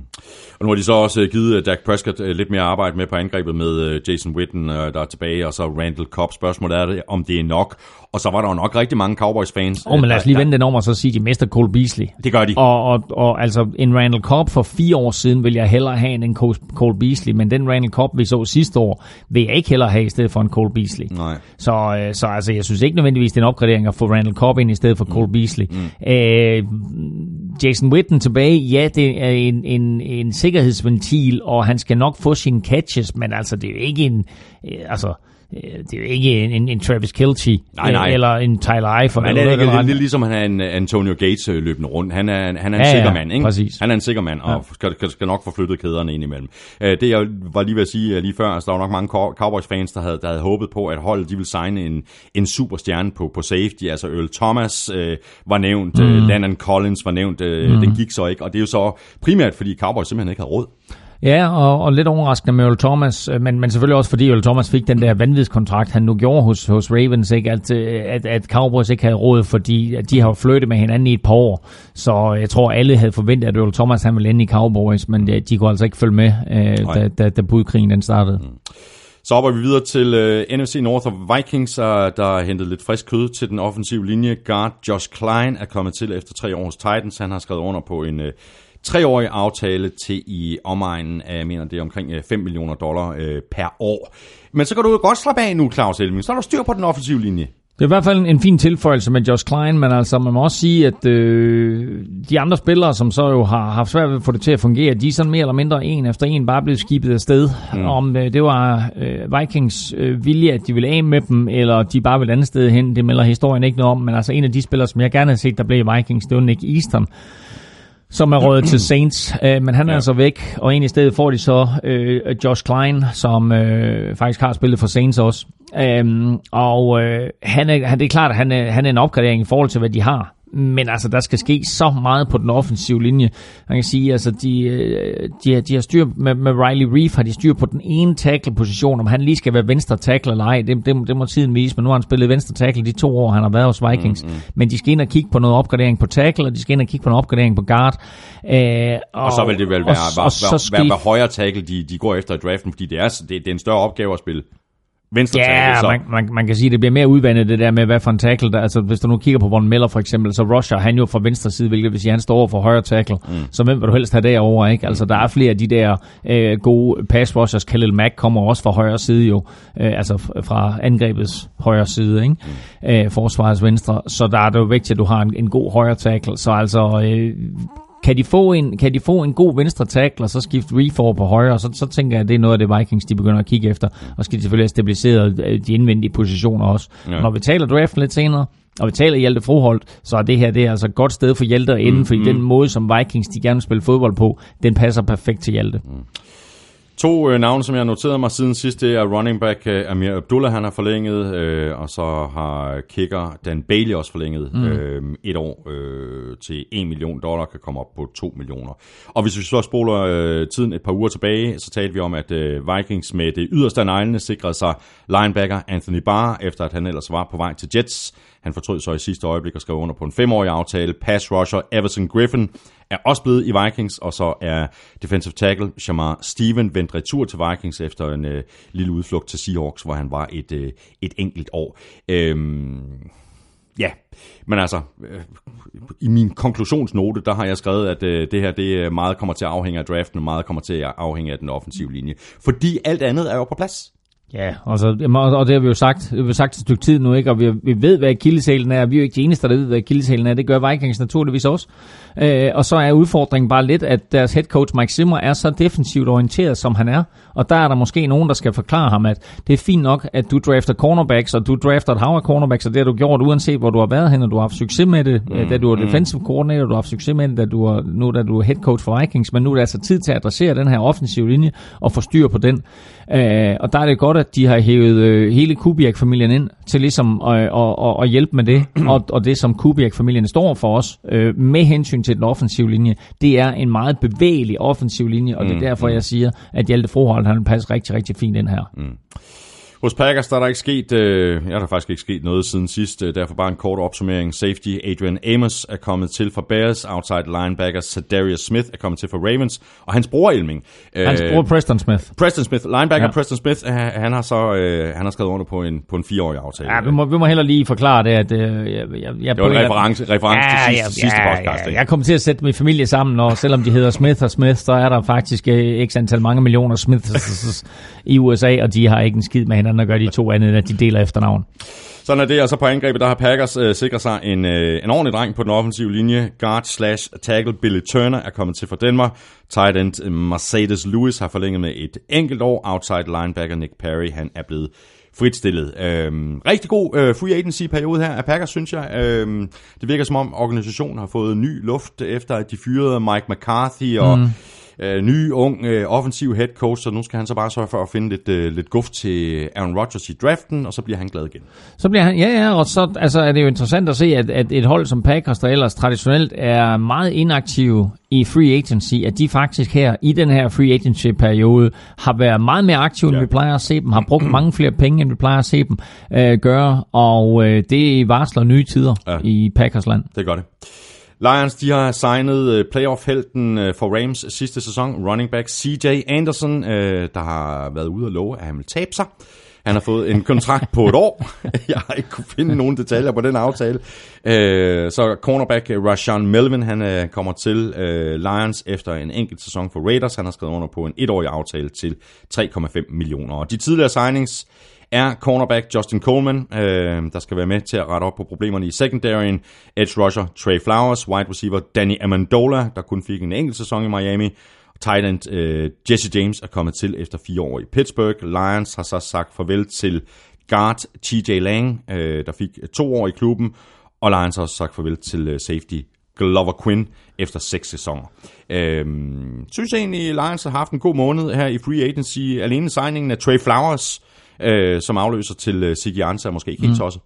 Og nu har de så også givet Dak Prescott lidt mere arbejde med på angrebet med Jason Witten Witten, øh, der er tilbage, og så Randall Cobb. Spørgsmålet er, det, om det er nok. Og så var der jo nok rigtig mange Cowboys-fans. Åh, oh, men lad os lige vende den om og så sige, at de mister Cole Beasley. Det gør de. Og, og, og altså, en Randall Cobb for fire år siden vil jeg hellere have end en Cole Beasley, men den Randall Cobb, vi så sidste år, vil jeg ikke hellere have i stedet for en Cole Beasley. Nej. Så, øh, så altså, jeg synes ikke nødvendigvis, det er en opgradering at få Randall Cobb ind i stedet for Cole Beasley. Mm. Øh, Jason Witten tilbage, ja, det er en, en, en sikkerhedsventil, og han skal nok få sine catches, men altså, det er jo ikke en... Øh, altså, Øh, det er jo ikke en, en Travis Kelce nej, nej. eller en Tyler Eifert. Det er, ikke, det er ligesom han er en Antonio Gates øh, løbende rundt. Han er, han er en ja, sikker mand, ikke? Præcis. Han er en sikker mand, og ja. skal, skal nok få flyttet kæderne ind imellem. Øh, det jeg var lige ved at sige lige før, altså der var nok mange Cowboys-fans, der havde, der havde håbet på, at holdet de ville signe en, en superstjerne på, på safety. Altså Earl Thomas øh, var nævnt, mm. Landon Collins var nævnt, øh, mm. den gik så ikke. Og det er jo så primært, fordi Cowboys simpelthen ikke havde råd. Ja, og, og lidt overraskende med Earl Thomas, øh, men, men selvfølgelig også fordi Earl Thomas fik den der vanvidskontrakt, han nu gjorde hos, hos Ravens, ikke? At, øh, at, at Cowboys ikke havde råd, fordi de har flyttet med hinanden i et par år. Så jeg tror, alle havde forventet, at Earl Thomas han ville ende i Cowboys, men de, de kunne altså ikke følge med, øh, da, da, da budkrigen den startede. Mm. Så hopper vi videre til uh, NFC North of Vikings, uh, der har hentet lidt frisk kød til den offensive linje. Guard Josh Klein er kommet til efter tre år hos Titans. Han har skrevet under på en uh, treårig aftale til i omegnen af, jeg mener, det er omkring 5 øh, millioner dollar øh, per år. Men så kan du godt slappe af nu, Claus Elming. Så er der styr på den offensive linje. Det er i hvert fald en, en fin tilføjelse med Josh Klein, men altså man må også sige, at øh, de andre spillere, som så jo har haft svært ved at få det til at fungere, de er sådan mere eller mindre en efter en bare blevet skibet afsted. Mm. Om øh, det var øh, Vikings øh, vilje, at de ville af med dem, eller de bare vil andet sted hen, det melder historien ikke noget om, men altså en af de spillere, som jeg gerne havde set, der blev Vikings, det var Nick Easton, som er rådet til Saints, øh, men han er ja. altså væk, og en i stedet får de så øh, Josh Klein, som øh, faktisk har spillet for Saints også. Øhm, og øh, han er, han, det er klart, at han er, han er en opgradering i forhold til, hvad de har. Men altså, der skal ske så meget på den offensive linje. Man kan sige, altså, de, øh, de, de har styr med, med Riley Reef, har de styr på den ene tackle-position. Om han lige skal være venstre tackle eller ej, det, det, det må tiden vise. Men nu har han spillet venstre tackle de to år, han har været hos Vikings. Mm, mm. Men de skal ind og kigge på noget opgradering på tackle, og de skal ind og kigge på noget opgradering på guard. Øh, og, og så vil det vel være, og, være, være, være, være, være højere tackle, de, de går efter i draften, fordi det er, det, det er en større opgave at spille venstre ja, tackle. Så. Man, man, man, kan sige, at det bliver mere udvandet det der med, hvad for en tackle. Der, altså, hvis du nu kigger på Von Miller for eksempel, så rusher han jo fra venstre side, hvilket vil sige, at han står over for højre tackle. Mm. Så hvem vil du helst have derovre, ikke? Altså, der er flere af de der øh, gode pass rushers. Khalil Mack kommer også fra højre side jo. Øh, altså fra angrebets højre side, ikke? Mm. Øh, forsvarets venstre. Så der er det jo vigtigt, at du har en, en god højre tackle. Så altså... Øh, kan de få en, kan de få en god venstre tackle, og så skifte Reef på højre, så, så tænker jeg, at det er noget af det Vikings, de begynder at kigge efter. Og skal de selvfølgelig have stabiliseret øh, de indvendige positioner også. Ja. Når vi taler draften lidt senere, og vi taler Hjalte Froholt, så er det her det er altså et godt sted for Hjalte at ende, mm, fordi mm. den måde, som Vikings de gerne vil spille fodbold på, den passer perfekt til Hjalte. Mm. To øh, navne, som jeg har noteret mig siden sidst, det er running back øh, Amir Abdullah, han har forlænget, øh, og så har kicker Dan Bailey også forlænget mm. øh, et år øh, til 1 million dollar, kan komme op på 2 millioner. Og hvis vi så spoler øh, tiden et par uger tilbage, så talte vi om, at øh, Vikings med det yderste af neglene sikrede sig linebacker Anthony Barr, efter at han ellers var på vej til Jets. Han fortrød så i sidste øjeblik at skrive under på en femårig aftale. Pass rusher Everson Griffin er også blevet i Vikings, og så er defensive tackle Shamar Steven vendt retur til Vikings efter en øh, lille udflugt til Seahawks, hvor han var et, øh, et enkelt år. Øhm, ja, men altså, øh, i min konklusionsnote, der har jeg skrevet, at øh, det her det øh, meget kommer til at afhænge af draften, og meget kommer til at afhænge af den offensive linje. Fordi alt andet er jo på plads. Ja, og, så, og det har vi jo sagt, det har vi sagt et stykke tid nu, ikke? og vi, vi ved, hvad akilleshælen er, vi er jo ikke de eneste, der ved, hvad akilleshælen er, det gør Vikings naturligvis også. Øh, og så er udfordringen bare lidt, at deres head coach Mike Zimmer er så defensivt orienteret, som han er, og der er der måske nogen, der skal forklare ham, at det er fint nok, at du drafter cornerbacks, og du drafter et hav af cornerbacks, og det har du gjort, uanset hvor du har været hen, og du har haft succes med det, mm, da du er mm. defensive coordinator, du har haft succes med det, da du er, nu da du er head coach for Vikings, men nu er det altså tid til at adressere den her offensive linje, og få styr på den. Øh, og der er det godt, at de har hævet øh, hele Kubiak-familien ind til ligesom at, at, at, at hjælpe med det, og, og det som Kubiak-familien står for os, øh, med hensyn til den offensive linje, det er en meget bevægelig offensiv linje, og det er mm, derfor, mm. jeg siger, at Hjalte Froholt, han passer rigtig, rigtig fint ind her. Mm. Hos Packers der er der ikke sket, øh, ja, der er faktisk ikke sket noget siden sidst, øh, derfor bare en kort opsummering. Safety Adrian Amos er kommet til for Bears, outside linebacker Darius Smith er kommet til for Ravens, og hans bror Elming. Hans bror Preston Smith. Preston Smith, linebacker ja. Preston Smith, han, han har så øh, han har skrevet under på en, på en fireårig aftale. Ja, vi må, vi må heller lige forklare det, at øh, jeg, jeg, jeg, det var en reference, reference ja, til sidste, ja, sidste podcast. Ja, jeg kommer til at sætte min familie sammen, og selvom de hedder Smith og Smith, så er der faktisk øh, x antal mange millioner Smiths i USA, og de har ikke en skid med hinanden at gøre de to andet, at de deler efternavn. Sådan er det, og så på angrebet, der har Packers øh, sikret sig en, øh, en ordentlig dreng på den offensive linje. Guard slash tackle Billy Turner er kommet til for Danmark. Tight end øh, Mercedes Lewis har forlænget med et enkelt år. Outside linebacker Nick Perry, han er blevet fritstillet. Øhm, rigtig god øh, free agency-periode her af Packers, synes jeg. Øhm, det virker som om organisationen har fået ny luft, efter at de fyrede Mike McCarthy og... Mm øh, ny, ung, øh, offensiv head coach, så nu skal han så bare sørge for at finde lidt, øh, lidt guft til Aaron Rodgers i draften, og så bliver han glad igen. Så bliver han, ja ja, og så altså, er det jo interessant at se, at, at et hold som Packers, der ellers traditionelt er meget inaktive i free agency, at de faktisk her i den her free agency-periode har været meget mere aktive, ja. end vi plejer at se dem, har brugt mange flere penge, end vi plejer at se dem øh, gøre, og øh, det varsler nye tider ja. i Packers land. Det gør det. Lions de har signet øh, playoff-helten øh, for Rams sidste sæson, running back CJ Anderson, øh, der har været ude og love, at han vil tabe sig. Han har fået en kontrakt på et år. Jeg har ikke kunne finde nogen detaljer på den aftale. Så cornerback Rashawn Melvin, han kommer til Lions efter en enkelt sæson for Raiders. Han har skrevet under på en etårig aftale til 3,5 millioner. Og de tidligere signings er cornerback Justin Coleman, øh, der skal være med til at rette op på problemerne i secondaryen. Edge rusher Trey Flowers, wide receiver Danny Amendola, der kun fik en enkelt sæson i Miami. Tight end øh, Jesse James er kommet til efter fire år i Pittsburgh. Lions har så sagt farvel til guard TJ Lang, øh, der fik to år i klubben. Og Lions har også sagt farvel til øh, safety Glover Quinn efter seks sæsoner. Øhm, synes jeg egentlig, Lions har haft en god måned her i free agency. Alene signingen af Trey Flowers øh, som afløser til øh, Sigi Ansa, er måske ikke helt mm. tosset.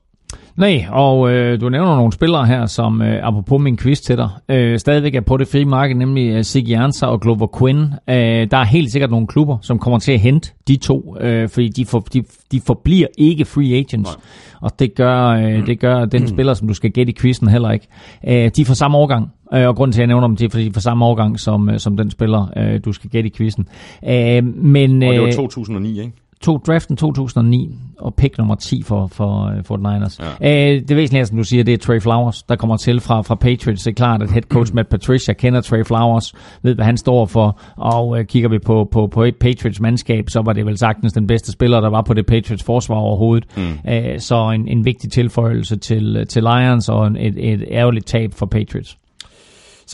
Nej, og øh, du nævner nogle spillere her, som øh, apropos min quiz til dig, øh, stadigvæk er på det frie marked, nemlig øh, Siggy Ansa og Glover Quinn. Øh, der er helt sikkert nogle klubber, som kommer til at hente de to, øh, fordi de, for, de, de forbliver ikke free agents. Nej. Og det gør, øh, det gør den mm. spiller, som du skal gætte i quizzen heller ikke. Øh, de får samme årgang, øh, og grunden til, at jeg nævner dem, det er, fordi de får samme årgang som, øh, som den spiller, øh, du skal gætte i quizzen. Øh, men, og det var 2009, ikke? Tog draften 2009 og pick nummer 10 for, for, uh, for Niners. Ja. Uh, det væsentlige, som du siger, det er Trey Flowers, der kommer til fra, fra Patriots. Det er klart, at head coach Matt Patricia kender Trey Flowers, ved hvad han står for, og uh, kigger vi på, på, på et Patriots mandskab, så var det vel sagtens den bedste spiller, der var på det Patriots forsvar overhovedet. Mm. Uh, så en, en vigtig tilføjelse til, til Lions og et, et ærgerligt tab for Patriots.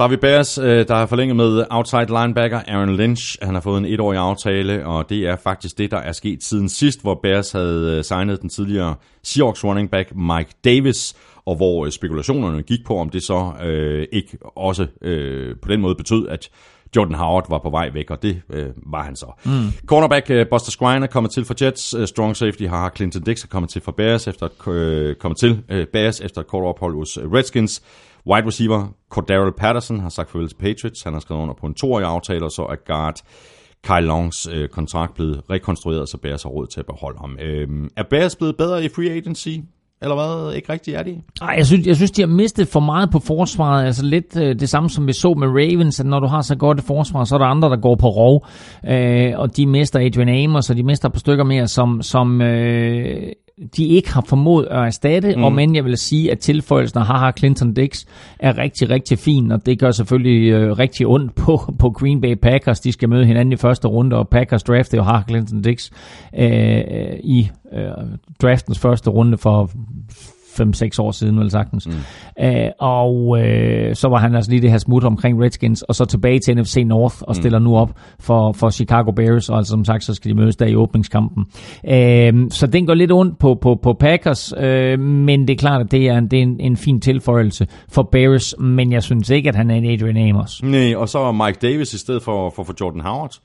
Så har vi Bears, øh, der har forlænget med outside linebacker Aaron Lynch. Han har fået en etårig aftale, og det er faktisk det, der er sket siden sidst, hvor Bears havde øh, signet den tidligere Seahawks running back Mike Davis, og hvor øh, spekulationerne gik på, om det så øh, ikke også øh, på den måde betød, at Jordan Howard var på vej væk, og det øh, var han så. Mm. Cornerback øh, Buster Skrine er kommet til for Jets. Øh, strong safety har Clinton Dix er kommet til for Bears efter at, øh, kommet til øh, Bears efter et kort ophold hos Redskins. Wide receiver Cordero Patterson har sagt farvel til Patriots. Han har skrevet under på en toårig aftale, og så er guard Kyle Longs øh, kontrakt blevet rekonstrueret, så Bears har råd til at beholde ham. Øh, er Bears blevet bedre i free agency? Eller hvad? Ikke rigtigt er de? Ej, jeg synes, jeg synes, de har mistet for meget på forsvaret. Altså lidt øh, det samme, som vi så med Ravens, at når du har så godt et forsvar, så er der andre, der går på rov. Øh, og de mister Adrian Amos, og de mister par stykker mere, som, som øh, de ikke har formået at erstatte, mm. og men jeg vil sige, at tilføjelsen af Haha Clinton Dix er rigtig, rigtig fin, og det gør selvfølgelig øh, rigtig ondt på, på Green Bay Packers. De skal møde hinanden i første runde, og Packers draftede jo Haha Clinton Dix øh, i øh, draftens første runde for 5-6 år siden, vel sagtens. Mm. Uh, og uh, så var han altså lige det her smut omkring Redskins, og så tilbage til NFC North, og stiller mm. nu op for, for Chicago Bears, og altså som sagt, så skal de mødes der i åbningskampen. Uh, så den går lidt ondt på, på, på Packers, uh, men det er klart, at det er, en, det er en, en fin tilføjelse for Bears, men jeg synes ikke, at han er en Adrian Amos. Nej, og så Mike Davis i stedet for, for, for Jordan Howard.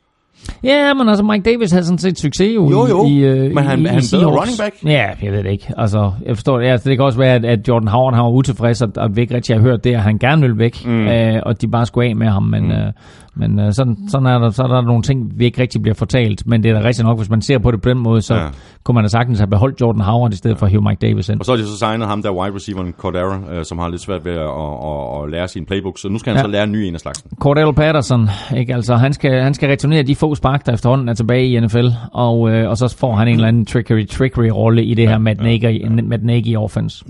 Ja, men altså Mike Davis havde sådan set succes jo, jo, jo. i, øh, men han, i, han i running back. Ja, jeg ved det ikke. Altså, jeg forstår det. Altså, det kan også være, at, at Jordan Howard har utilfreds, og vi ikke rigtig har hørt det, at han gerne vil væk, mm. øh, og de bare skulle af med ham, men... Mm. Øh, Men øh, sådan, sådan er der, så er der nogle ting, vi ikke rigtig bliver fortalt. Men det er da rigtigt nok, hvis man ser på det på den måde, så Ja. ja. kunne man da sagtens have beholdt Jordan Howard i stedet for at hive Mike Davis ind. Og så har de så signet ham der wide receiveren Cordero, øh, som har lidt svært ved at, at, at, lære sin playbook, så nu skal han ja. Ja. så lære en ny en af slagsen. Cordell Patterson, ikke? Altså, han, skal, han skal returnere de få spark, der efterhånden er tilbage i NFL, og, øh, og så får han en eller anden trickery, trickery rolle i det her Matt Nagy, Matt Nagy offense.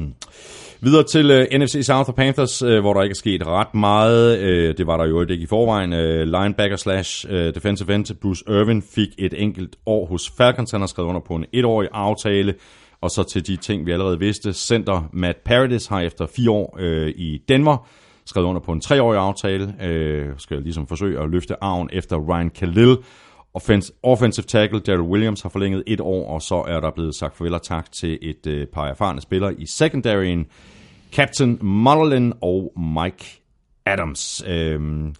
Videre til øh, uh, NFC South og Panthers, uh, hvor der ikke er sket ret meget. Uh, det var der jo ikke i forvejen. Uh, linebacker slash uh, defensive end Bruce Irvin fik et enkelt år hos Falcons. Han har skrevet under på en etårig aftale. Og så til de ting, vi allerede vidste. Center Matt Paradis har efter fire år uh, i Denver skrevet under på en treårig aftale. Uh, skal ligesom forsøge at løfte arven efter Ryan Khalil. Offense, offensive tackle Daryl Williams har forlænget et år, og så er der blevet sagt farvel og tak til et øh, par erfarne spillere i secondaryen. Captain Mullen og Mike Adams. Øhm,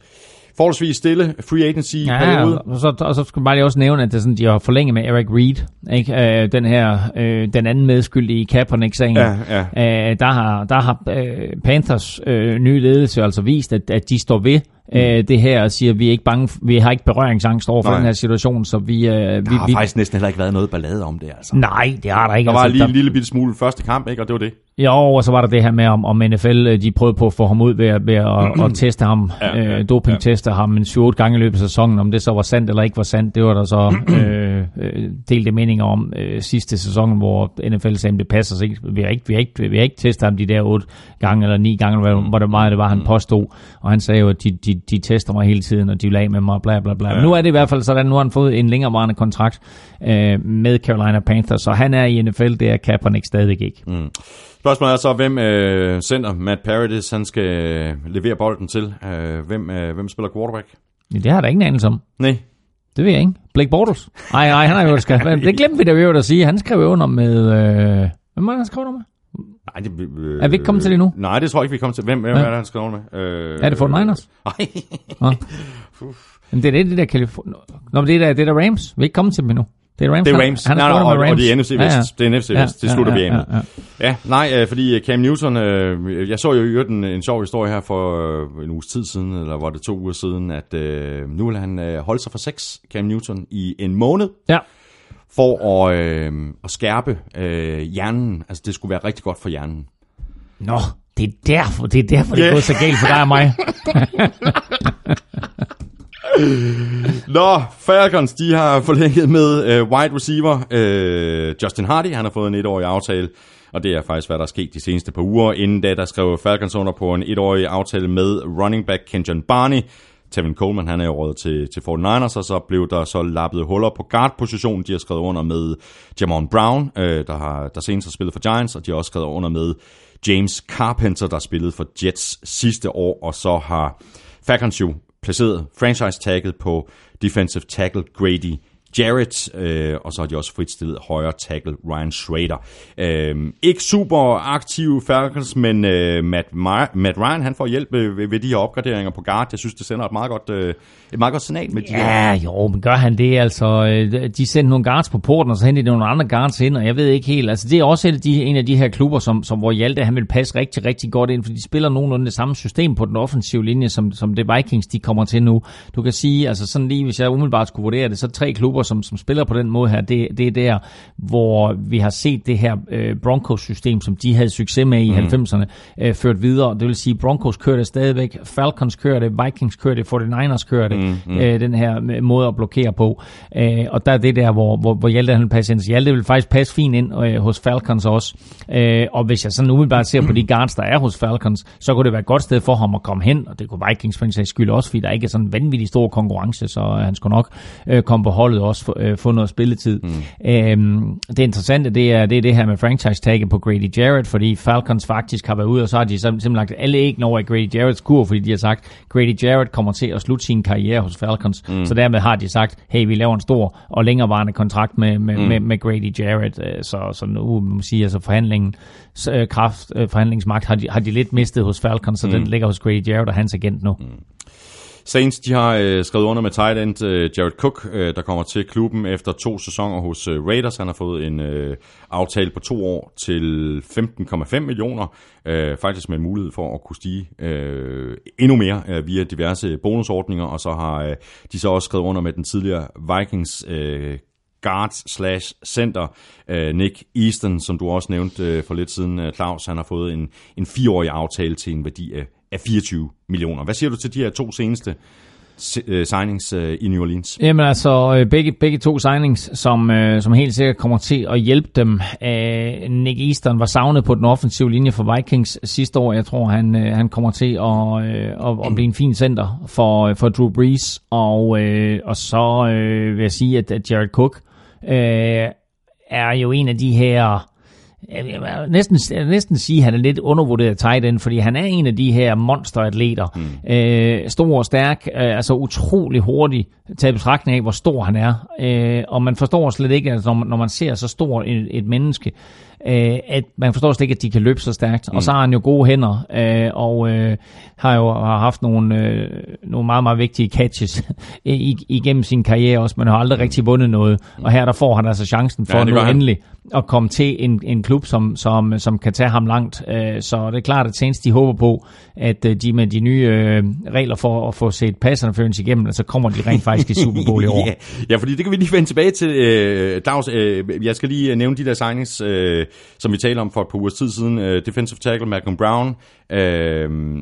forholdsvis stille free agency Ja, periode. og så, og så skal man bare lige også nævne, at det er sådan, de har forlænget med Eric Reed, ikke? Øh, den her, øh, den anden medskyldige i Kaepernick-sagen. Ja, Øh, der har, der har øh, Panthers øh, nye ledelse altså vist, at, at de står ved øh, det her og siger, at vi er ikke bange, vi har ikke berøringsangst over for Nej. den her situation, så vi... Øh, vi, Der har vi faktisk næsten heller ikke været noget ballade om det, altså. Nej, det har der ikke. Der var altså, lige der, en lille bitte smule første kamp, ikke? og det var det. Jo, og så var der det her med, om, om NFL øh, de prøvede på at få ham ud ved, at- ved at, at teste ham, Ja, ja, ja, øh, dopingteste ham en 7-8 gange i løbet af sæsonen. Om det så var sandt eller ikke var sandt, det var der så øh, øh, delte meninger om øh, sidste sæson, hvor NFL sagde, at det passer sig. Vi har ikke, vi har ikke, vi har ikke testet ham de der 8 gange eller 9 gange, hvor, hvor det meget det var, han påstod. Og han sagde jo, at de, de, de tester mig hele tiden, og de vil af med mig, bla bla bla. Men nu er det i hvert fald sådan, nu har han fået en længerevarende kontrakt øh, med Carolina Panthers, så han er i NFL, det er Kaepernick stadig ikke. Mm. Spørgsmålet er så, hvem øh, sender Matt Paradis, han skal øh, levere bolden til. Øh, hvem, øh, hvem spiller quarterback? Ja, det har der ingen anelse om. Nej. Det ved jeg ikke. Blake Bortles? Nej, nej, han har jo skrevet. Det glemte vi da jo at sige. Han skrev under med... Øh... Hvem var han skrev under med? Nej, det, øh, Er vi ikke kommet til det endnu? Nej, det tror jeg ikke, vi er kommet til. Hvem, hvem Ja. er det, han skrev med? Øh, Er det 49ers? Nej. Nå. Jamen, det er det, det der Californien... Nå, men det er, der, det er der Rams. Vi er ikke kommet til dem endnu. Det er Rams. Det er han- Rams. Han Nej, har nej, skrevet og, med og det er Rams. NFC Vest. Det er NFC Vest. Det slutter vi af med. Ja, ja. Ja, nej, øh, fordi Cam Newton, øh, jeg så jo i en, en sjov historie her for øh, en uges tid siden, eller var det to uger siden, at øh, nu vil han øh, holde sig for sex, Cam Newton, i en måned, ja. for at, øh, at skærpe øh, hjernen. Altså, det skulle være rigtig godt for hjernen. Nå, det er derfor, det er derfor, det er Ja. gået så galt for dig og mig. Nå, Falcons, de har forlænget med øh, wide receiver øh, Justin Hardy. Han har fået en etårig aftale, og det er faktisk, hvad der er sket de seneste par uger. Inden da, der skrev Falcons under på en etårig aftale med running back Kenjon Barney. Tevin Coleman, han er jo råd til, til 49ers, og så blev der så lappet huller på guard-positionen. De har skrevet under med Jamon Brown, øh, der, har, der senest har spillet for Giants, og de har også skrevet under med James Carpenter, der spillede for Jets sidste år, og så har Falcons jo placeret franchise-tagget på defensive tackle Grady Jarrett, øh, og så har de også fritstillet højre tackle Ryan Schrader. Øh, ikke super aktiv Falcons, men øh, Matt, Ma- Matt Ryan han får hjælp ved, ved, ved de her opgraderinger på guard. Jeg synes, det sender et meget godt, øh, et meget godt signal med de. Ja, jo, men gør han det? Altså, øh, de sendte nogle guards på porten, og så hentede de nogle andre guards ind, og jeg ved ikke helt. Altså, det er også et af de, en af de her klubber, som, som hvor Hjalte, han vil passe rigtig, rigtig godt ind, for de spiller nogenlunde det samme system på den offensive linje, som, som det Vikings, de kommer til nu. Du kan sige, altså sådan lige, hvis jeg umiddelbart skulle vurdere det, så tre klubber, som, som spiller på den måde her, det, det er der, hvor vi har set det her øh, Broncos-system, som de havde succes med i mm. 90'erne, øh, ført videre. Det vil sige, Broncos kører det stadigvæk, Falcons kører det, Vikings kører det, 49ers kører det, mm, mm. Øh, den her måde at blokere på. Øh, og der er det der, hvor, hvor, hvor Hjalte han passer ind. Så Hjalte vil faktisk passe fint ind øh, hos Falcons også. Øh, og hvis jeg sådan umiddelbart ser på de guards, der er hos Falcons, så kunne det være et godt sted for ham at komme hen, og det kunne Vikings for en skyld også, fordi der ikke er sådan en vanvittig stor konkurrence, så øh, han skulle nok øh, komme på holdet og også få, øh, få noget spilletid. Mm. Øhm, det interessante, det er, det er det her med franchise-tagget på Grady Jarrett, fordi Falcons faktisk har været ude, og så har de sim- simpelthen lagt alle æggene over i Grady Jarretts kur, fordi de har sagt, Grady Jarrett kommer til at slutte sin karriere hos Falcons. Mm. Så dermed har de sagt, hey, vi laver en stor og længerevarende kontrakt med, med, mm. med, med Grady Jarrett. Øh, Så, så nu må man sige, altså forhandlingen, øh, kraft, forhandlingsmagt har de, har de lidt mistet hos Falcons, så mm. den ligger hos Grady Jarrett og hans agent nu. Mm. Saints de har øh, skrevet under med tight end øh, Jared Cook, øh, der kommer til klubben efter to sæsoner hos øh, Raiders. Han har fået en øh, aftale på to år til 15,5 millioner, øh, faktisk med mulighed for at kunne stige øh, endnu mere øh, via diverse bonusordninger, og så har øh, de så også skrevet under med den tidligere Vikings øh, guard slash center, øh, Nick Easton, som du også nævnte øh, for lidt siden, øh, Claus, han har fået en, en fireårig aftale til en værdi af, af 24 millioner. Hvad siger du til de her to seneste øh, signings øh, i New Orleans? Jamen altså, øh, begge, begge to signings, som, som helt sikkert kommer til at hjælpe dem. Nick Easton var savnet på den offensive linje for Vikings sidste år. Jeg tror, han, han kommer til at, at, at blive en fin center for, for Drew Brees. Og, og så vil jeg sige, at, Jared Cook er jo en af de her jeg vil næsten, jeg vil næsten sige, at han er lidt undervurderet tight end, fordi han er en af de her monsteratleter. Mm. Øh, stor og stærk, øh, altså utrolig hurtig, taget betragtning af, hvor stor han er. Øh, og man forstår slet ikke, at når, når man ser så stor et, et menneske, øh, at man forstår slet ikke, at de kan løbe så stærkt. Mm. Og så har han jo gode hænder, øh, og øh, har jo har haft nogle, øh, nogle meget, meget vigtige catches igennem sin karriere også, men har aldrig rigtig vundet noget. Og her der får han altså chancen for ja, nu endelig at komme til en, en klub, som, som, som kan tage ham langt. Øh, så det er klart, at Saints de håber på, at øh, de med de nye øh, regler for at få set passerne igennem, så kommer de rent faktisk i Super Bowl i år. ja, fordi det kan vi lige vende tilbage til. Dags, jeg skal lige nævne de der signings, som vi talte om for et par uger tid siden. Defensive tackle Malcolm Brown,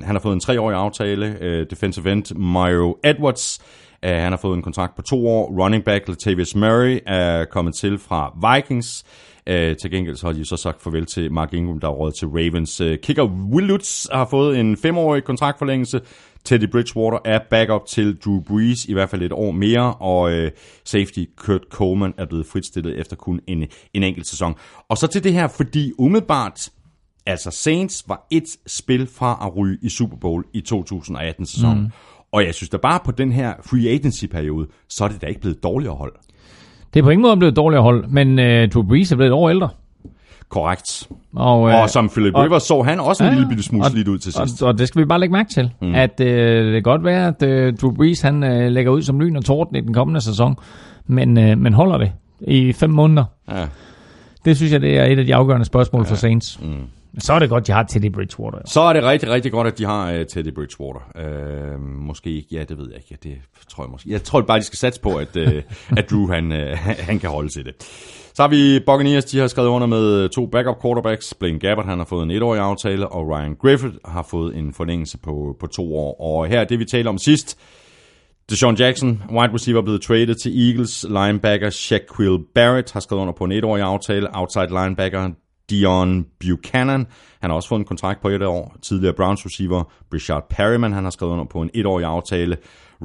han har fået en treårig aftale. Defensive end Mario Edwards, han har fået en kontrakt på to år. Running back Latavius Murray er kommet til fra Vikings. Uh, til gengæld så har de så sagt farvel til Mark Ingram, der er råd til Ravens. Uh, kicker Will Lutz har fået en femårig kontraktforlængelse. Teddy Bridgewater er backup til Drew Brees, i hvert fald et år mere, og uh, safety Kurt Coleman er blevet fritstillet efter kun en, en enkelt sæson. Og så til det her, fordi umiddelbart, altså Saints var et spil fra at ryge i Super Bowl i 2018-sæsonen. Mm. Og jeg synes da bare på den her free agency-periode, så er det da ikke blevet dårligere hold. Det er på ingen måde blevet dårligere hold, men uh, Drew Brees er blevet et år ældre. Korrekt. Og, uh, og som Philip og, Rivers så han også en ja, lille bitte smule slidt ud til sidst. Og, og det skal vi bare lægge mærke til, mm. at uh, det kan godt være, at uh, Drew Brees han uh, lægger ud som lyn og torden i den kommende sæson, men, uh, men holder det i fem måneder. Ja. Det synes jeg, det er et af de afgørende spørgsmål ja. for Saints. Mm. Så er det godt, de har Teddy Bridgewater. Så er det rigtig, rigtig godt, at de har uh, Teddy Bridgewater. Uh, måske ikke, ja, det ved jeg ikke. Ja, det tror jeg måske. Jeg tror bare, de skal satse på, at, uh, at Drew han, uh, han kan holde til det. Så har vi Buccaneers, de har skrevet under med to backup quarterbacks. Blaine Gabbert, han har fået en etårig aftale, og Ryan Griffith har fået en forlængelse på, på to år. Og her er det, vi talte om sidst. Deshaun Jackson, wide receiver, blevet traded til Eagles. Linebacker Shaquille Barrett har skrevet under på en etårig aftale. Outside linebacker Dion Buchanan. Han har også fået en kontrakt på et år. Tidligere Browns receiver Richard Perryman, han har skrevet under på en etårig aftale.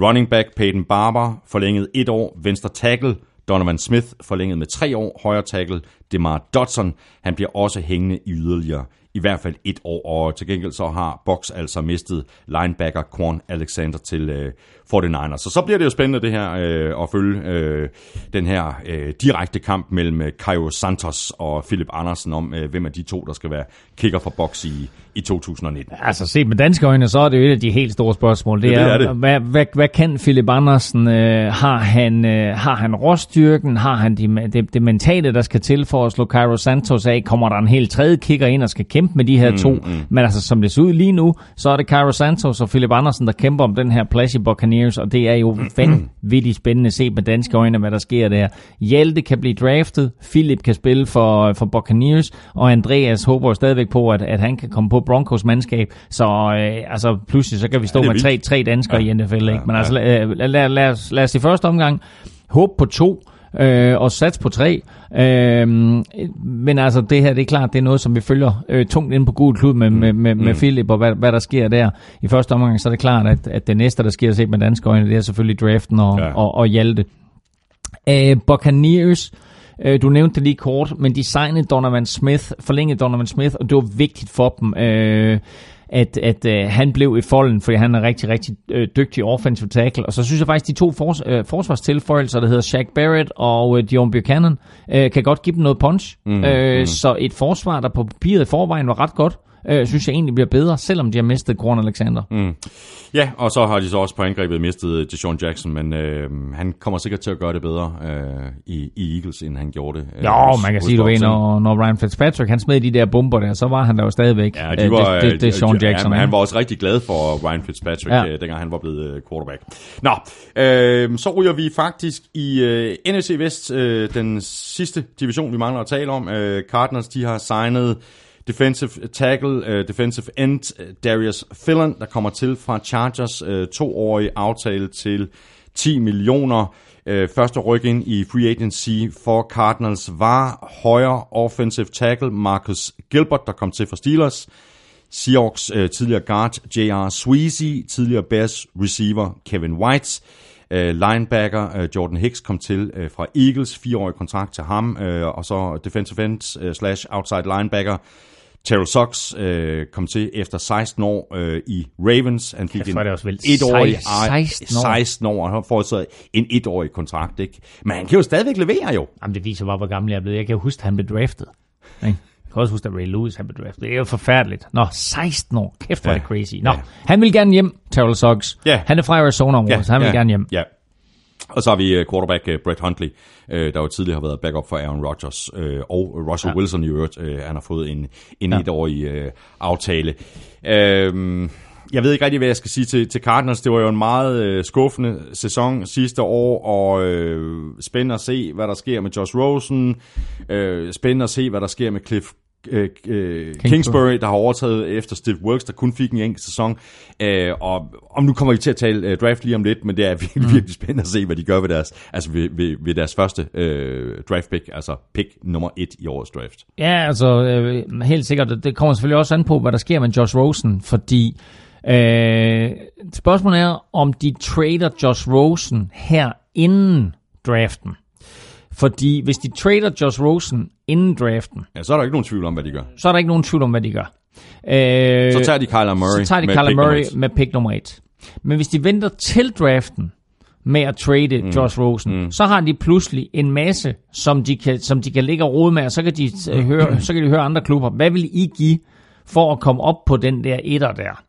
Running back Peyton Barber forlænget et år. Venstre tackle Donovan Smith forlænget med tre år. Højre tackle Demar Dodson, han bliver også hængende i yderligere i hvert fald et år, og til gengæld så har Box altså mistet linebacker Quan Alexander til øh, 49ers. Så så bliver det jo spændende det her øh, at følge øh, den her øh, direkte kamp mellem øh, Caio Santos og Philip Andersen om, øh, hvem af de to, der skal være kicker for Box i, i 2019. Altså set med danske øjne, så er det jo et af de helt store spørgsmål. Det, det er, er det. Hvad, hvad, hvad kan Philip Andersen? Øh, har han, øh, har han råstyrken? Har han de, det, det mentale, der skal til for at slå Cairo Santos af? Kommer der en helt tredje kicker ind og skal kæmpe med de her mm, to? Mm. Men altså som det ser ud lige nu, så er det Cairo Santos og Philip Andersen, der kæmper om den her plads i Buccaneers, og det er jo vanvittigt spændende at se med danske øjne, hvad der sker der. Hjalte kan blive draftet, Philip kan spille for, for Buccaneers, og Andreas håber stadigvæk på, at, at han kan komme på Broncos mandskab, så øh, altså, pludselig så kan vi stå ja, med tre, tre danskere ja. i NFL. Ikke? Men altså, lad, lad, lad, lad, os, lad os i første omgang håbe på to, øh, og sats på tre. Øh, men altså, det her, det er klart, det er noget, som vi følger øh, tungt ind på Gul Klud med, med, med, med mm. Philip, og hvad, hvad der sker der. I første omgang, så er det klart, at, at det næste, der sker set med danske øjne, det er selvfølgelig draften og, ja. og, og Hjalte. Øh, Buccaneers, øh, du nævnte det lige kort, men de signede Donovan Smith, forlængede Donovan Smith, og det var vigtigt for dem. Øh, at, at øh, han blev i folden, fordi han er rigtig, rigtig øh, dygtig offensive tackle. Og så synes jeg faktisk, de to fors, øh, forsvarstilføjelser, der hedder Shaq Barrett og øh, Dion Buchanan, øh, kan godt give dem noget punch. Mm, øh, mm. Så et forsvar, der på papiret i forvejen var ret godt, øh, synes jeg egentlig bliver bedre, selvom de har mistet Korn Alexander. Mm. Ja, og så har de så også på angrebet mistet Deshaun Jackson, men øh, han kommer sikkert til at gøre det bedre øh, i, i Eagles, end han gjorde det. Øh, Jo, hos- man kan sige, du ved, når, når Ryan Fitzpatrick han smed de der bomber der, så var han der jo stadigvæk. Ja, øh, de var, det, det, det er Sean ja, Jackson. han, ikke? han var også rigtig glad for Ryan Fitzpatrick, Ja. ja. dengang han var blevet øh, quarterback. Nå, øh, så ryger vi faktisk i øh, NFC Vest, øh, den sidste division, vi mangler at tale om. Øh, Cardinals, de har signet defensive tackle, øh, defensive end, øh, Darius Fillon, der kommer til fra Chargers, øh, toårige aftale til 10 millioner. Øh, første ryk ind i free agency for Cardinals var højre offensive tackle Marcus Gilbert, der kom til fra Steelers. Seahawks øh, tidligere guard J.R. Sweezy, tidligere Bears receiver Kevin White, øh, linebacker øh, Jordan Hicks kom til øh, fra Eagles, fireårig kontrakt til ham, øh, og så defensive end øh, slash outside linebacker Terrell Sox øh, kom til efter 16 år øh, i Ravens. Han fik Kæft, en også vildt. etårig, Sej- 16 år. 16 år, og han får så en etårig kontrakt. Ikke? Men han kan jo stadigvæk levere jo. Jamen, det viser bare, hvor gammel jeg er blevet. Jeg kan jo huske, at han blev draftet. Ikke? Jeg kan også huske, at Ray Lewis han blev draftet. Det er jo forfærdeligt. Nå, 16 år. Kæft, hvor er det crazy. Nå, Ja. han vil gerne hjem, Terrell Suggs. Ja. Han er fra Arizona, ja. så han vil ja, gerne hjem. Ja. Og så har vi øh, quarterback øh, Brett Huntley, øh, der jo tidligere har været backup for Aaron Rodgers, og Russell ja. Wilson i øvrigt. Han har fået en, en Ja. etårig aftale. Øh, jeg ved ikke rigtig, hvad jeg skal sige til, til Cardinals. Det var jo en meget øh, skuffende sæson sidste år, og øh, spændende at se, hvad der sker med Josh Rosen. Øh, spændende at se, hvad der sker med Cliff øh, øh, Kingsbury, der har overtaget efter Steve Wilkes, der kun fik en enkelt sæson. Øh, og om nu kommer vi til at tale øh, draft lige om lidt, men det er virkelig, mm. virkelig spændende at se, hvad de gør ved deres, altså ved, ved, ved deres første øh, draft pick, altså pick nummer et i årets draft. Ja, altså øh, helt sikkert. Det kommer selvfølgelig også an på, hvad der sker med Josh Rosen, fordi øh, spørgsmålet er, om de trader Josh Rosen her inden draften. Fordi hvis de trader Josh Rosen inden draften, Ja, så er der ikke nogen tvivl om, hvad de gør. så er der ikke nogen tvivl om, hvad de gør. Øh, Så tager de Kyler Murray så tager de med Kyler Murray med pick nummer et. Men hvis de venter til draften med at trade mm. Josh Rosen, mm. så har de pludselig en masse, som de kan, som de kan ligge og rode med, og så kan, de, uh, høre, så kan de høre andre klubber. Hvad vil I give for at komme op på den der etter der?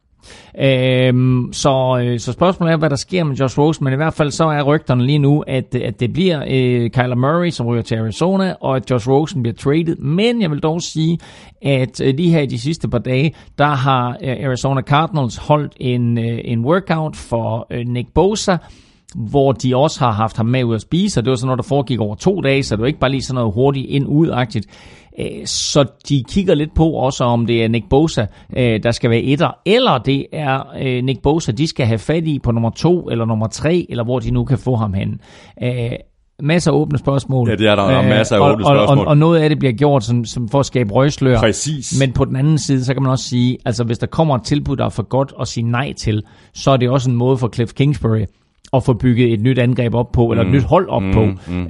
Øhm, så, øh, så spørgsmålet er, hvad der sker med Josh Rosen, men i hvert fald så er rygterne lige nu, at, at det bliver øh, Kyler Murray, som ryger til Arizona, og at Josh Rosen bliver traded. Men jeg vil dog sige, at øh, lige her i de sidste par dage, der har øh, Arizona Cardinals holdt en, øh, en workout for øh, Nick Bosa, hvor de også har haft ham med ud at spise, og det var sådan noget, der foregik over to dage, så det var ikke bare lige sådan noget hurtigt ind-ud-agtigt. Øh, Så de kigger lidt på også, om det er Nick Bosa, øh, der skal være etter, eller det er øh, Nick Bosa, de skal have fat i på nummer to eller nummer tre, eller hvor de nu kan få ham hen. Masser af åbne spørgsmål. Ja, det er der. Der er masser af og- åbne og, spørgsmål. Og, og noget af det bliver gjort som, som for at skabe røgslør. Præcis. Men på den anden side, så kan man også sige, altså hvis der kommer et tilbud, der er for godt at sige nej til, så er det også en måde for Cliff Kingsbury at få bygget et nyt angreb op på, eller et nyt hold op på,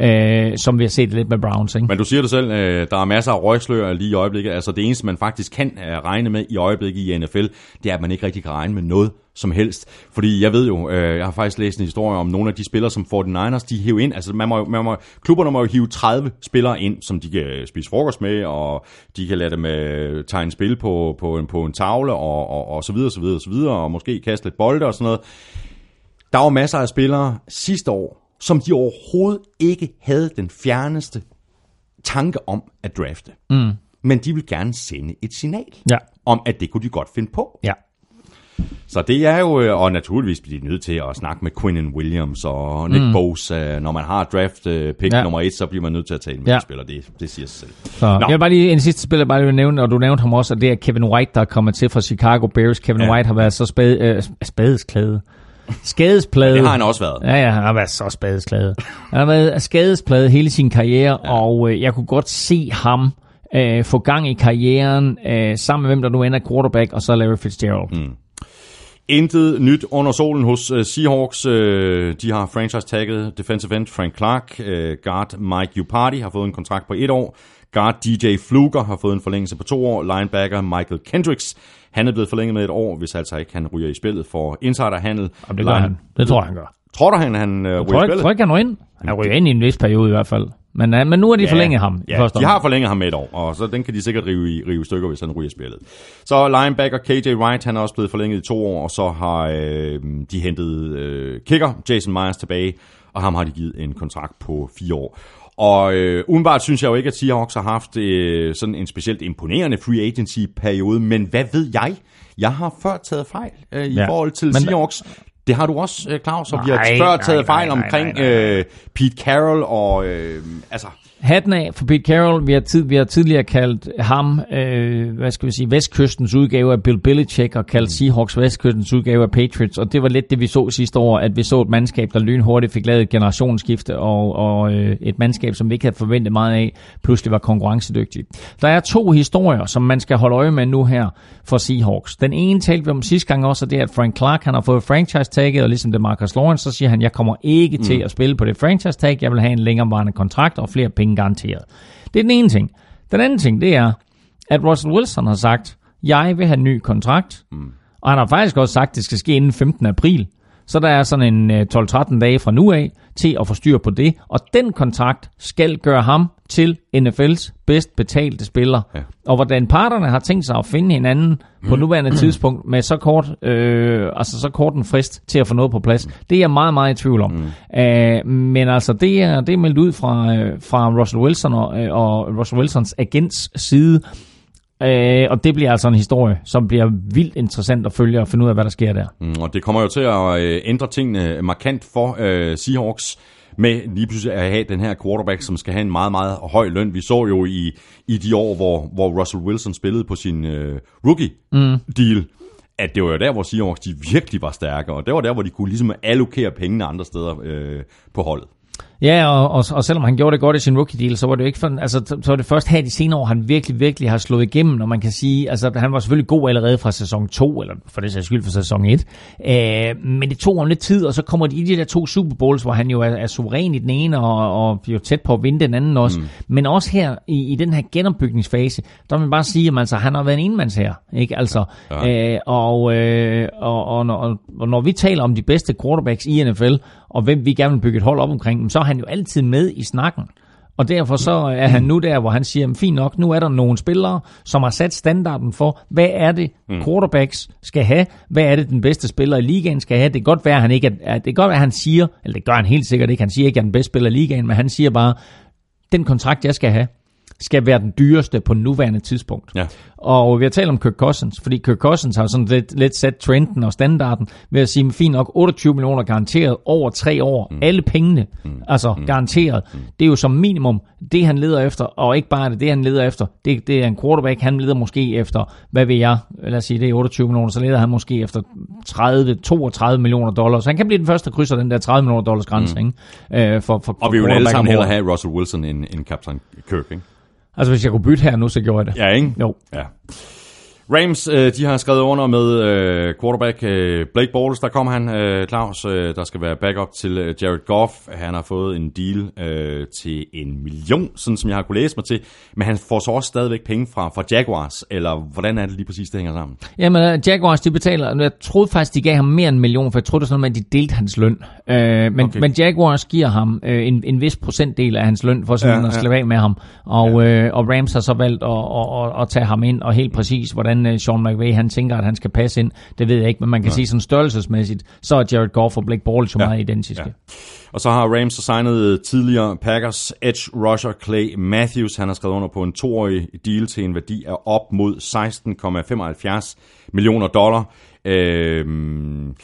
øh, som vi har set lidt med Browns. Ikke? Men du siger det selv, øh, der er masser af røgslør lige i øjeblikket. Altså det eneste, man faktisk kan øh, regne med i øjeblikket i NFL, det er, at man ikke rigtig kan regne med noget som helst. Fordi jeg ved jo, øh, jeg har faktisk læst en historie om nogle af de spillere, som 49ers, de hiver ind. Altså man må, man må, klubberne må jo hive 30 spillere ind, som de kan spise frokost med, og de kan lade dem øh, tegne spil på, på, en, på en tavle, og, og, og så videre, så videre, så videre, og måske kaste lidt bolde og sådan noget. Der var masser af spillere sidste år, som de overhovedet ikke havde den fjerneste tanke om at drafte. Mm. Men de vil gerne sende et signal Ja. om, at det kunne de godt finde på. Ja. Så det er jo, øh, og naturligvis bliver de nødt til at snakke med Quinnen Williams og Nick mm. Bosa. Når man har draft øh, pick Ja. nummer et, så bliver man nødt til at tale med Ja. spillere. Det, det siger sig selv. Så, jeg vil bare lige en sidste spiller, bare lige nævne, og du nævnte ham også, og det er Kevin White, der er kommet til fra Chicago Bears. Kevin ja. White har været så spade, øh, spadesklæde. Skadesplade. Det har han også været. Ja, ja, han har været så skadesplade. Han har været skadesplade hele sin karriere, ja. og øh, jeg kunne godt se ham øh, få gang i karrieren, øh, sammen med hvem der nu ender quarterback, og så Larry Fitzgerald. Mm. Intet nyt under solen hos uh, Seahawks. Uh, de har franchise-tagget defensive end Frank Clark. Uh, guard Mike Uparty har fået en kontrakt på et år. Guard DJ Fluger har fået en forlængelse på to år. Linebacker Michael Kendricks, han er blevet forlænget med et år, hvis altså ikke han ryger i spillet for insiderhandel. Og det gør han. Det tror jeg, han gør. Tror du, han, han ryger Jeg i tror, ikke, spillet? tror ikke, han ryger ind. Han ryger ind i en vis periode i hvert fald. Men, uh, men nu har de forlænget ham i Ja, de har forlænget ham med et år, og så den kan de sikkert rive i, rive i stykker, hvis han ryger spillet. Så linebacker KJ Wright, han er også blevet forlænget i to år, og så har øh, de hentet øh, kicker Jason Myers tilbage, og ham har de givet en kontrakt på fire år. Og øh, udenbart synes jeg jo ikke, at Seahawks har haft øh, sådan en specielt imponerende free agency-periode, men hvad ved jeg? Jeg har før taget fejl øh, i Ja. forhold til Men- Seahawks. Det har du også, øh, Claus, og vi har Nej, før nej, taget fejl nej, nej, omkring nej, nej. Øh, Pete Carroll og... Øh, altså, Hatten af for Pete Carroll. Vi har, tid, vi har tidligere kaldt ham, øh, hvad skal vi sige, Vestkystens udgave af Bill Belichick, og kaldt Seahawks Vestkystens udgave af Patriots. Og det var lidt det, vi så sidste år, at vi så et mandskab, der lynhurtigt fik lavet et generationsskifte, og, og øh, et mandskab, som vi ikke havde forventet meget af, pludselig var konkurrencedygtigt. Der er to historier, som man skal holde øje med nu her for Seahawks. Den ene talte vi om sidste gang også, og det er, at Frank Clark han har fået franchise-tagget, og ligesom det Marcus Lawrence, så siger han, jeg kommer ikke mm. til at spille på det franchise-tag, jeg vil have en længerevarende kontrakt og flere penge garanteret. Det er den ene ting. Den anden ting, det er, at Russell Wilson har sagt, jeg vil have en ny kontrakt, mm. og han har faktisk også sagt, at det skal ske inden 15. april. Så der er sådan en øh, 12-13 dage fra nu af til at få styr på det. Og den kontrakt skal gøre ham til NFL's bedst betalte spiller. Ja. Og hvordan parterne har tænkt sig at finde hinanden på nuværende tidspunkt med så kort, øh, altså så kort en frist til at få noget på plads, det er jeg meget, meget i tvivl om. Mm. Øh, men altså, det er, det er meldt ud fra, øh, fra Russell Wilson og, øh, og Russell Wilsons agents side, Øh, og det bliver altså en historie, som bliver vildt interessant at følge og finde ud af, hvad der sker der. Mm, og det kommer jo til at øh, ændre tingene markant for øh, Seahawks med lige pludselig at have den her quarterback, som skal have en meget, meget høj løn. Vi så jo i, i de år, hvor, hvor Russell Wilson spillede på sin øh, rookie-deal, mm. at det var jo der, hvor Seahawks de virkelig var stærke, og det var der, hvor de kunne ligesom allokere pengene andre steder øh, på holdet. Ja, og, og, og selvom han gjorde det godt i sin rookie deal, så var det jo ikke for, altså, så var det først her de senere år, han virkelig, virkelig har slået igennem, og man kan sige, altså han var selvfølgelig god allerede fra sæson 2, eller for det sags skyld fra sæson 1, øh, men det tog ham lidt tid, og så kommer de i de der to Super Bowls, hvor han jo er, er suveræn i den ene, og, og jo tæt på at vinde den anden også, mm. men også her i, i den her genopbygningsfase, der vil man bare sige, at altså, han har været en enmands her, ikke? Altså, ja. øh, og, øh, og, og, når, og når vi taler om de bedste quarterbacks i NFL, og hvem vi gerne vil bygge et hold op omkring, så er han jo altid med i snakken. Og derfor så er han nu der, hvor han siger, fint nok, nu er der nogle spillere, som har sat standarden for, hvad er det quarterbacks skal have, hvad er det den bedste spiller i ligaen skal have. Det kan godt være, at han ikke er, det kan godt være, at han siger, eller det gør han helt sikkert ikke, han siger ikke, at han er den bedste spiller i ligaen, men han siger bare, den kontrakt, jeg skal have, skal være den dyreste på nuværende tidspunkt. Ja. Og vi har talt om Kirk Cousins, fordi Kirk Cousins har sådan lidt, lidt sat trenden og standarden ved at sige, fint nok, 28 millioner garanteret over tre år. Mm. Alle pengene, mm. altså mm. garanteret. Mm. Det er jo som minimum det, han leder efter, og ikke bare det, det han leder efter. Det, det er en quarterback, han leder måske efter, hvad ved jeg, lad os sige, det er 28 millioner, så leder han måske efter 30-32 millioner dollars. Han kan blive den første, der krydser den der 30 millioner dollars grænse, mm. ikke? Øh, for, for, Og vi vil alle sammen hellere have Russell Wilson end, end Captain Kirk, ikke? Altså hvis jeg kunne bytte her nu, så gjorde jeg det. Ja, ikke? Jo. Ja. Rams, øh, de har skrevet under med øh, quarterback øh, Blake Bortles, der kommer han, øh, Claus, øh, der skal være backup til øh, Jared Goff. Han har fået en deal øh, til en million, sådan som jeg har kunne læse mig til, men han får så også stadigvæk penge fra, fra Jaguars, eller hvordan er det lige præcis, det hænger sammen? Jamen, Jaguars, de betaler, jeg troede faktisk, de gav ham mere end en million, for jeg troede det sådan at de delte hans løn. Øh, men, Okay. men Jaguars giver ham øh, en, en vis procentdel af hans løn, for sådan Ja, ja, at slippe af med ham. Og, ja. øh, og Rams har så valgt at, at, at, at tage ham ind, og helt præcis, hvordan øh, Sean McVay, han tænker, at han skal passe ind, det ved jeg ikke, men man kan sige sådan størrelsesmæssigt, så er Jared Goff og Blake Bortles jo Ja, meget identiske. ja. Og så har Rams signet tidligere Packers edge rusher Clay Matthews. Han har skrevet under på en toårig deal til en værdi af op mod 16,75 millioner dollar. Øhm,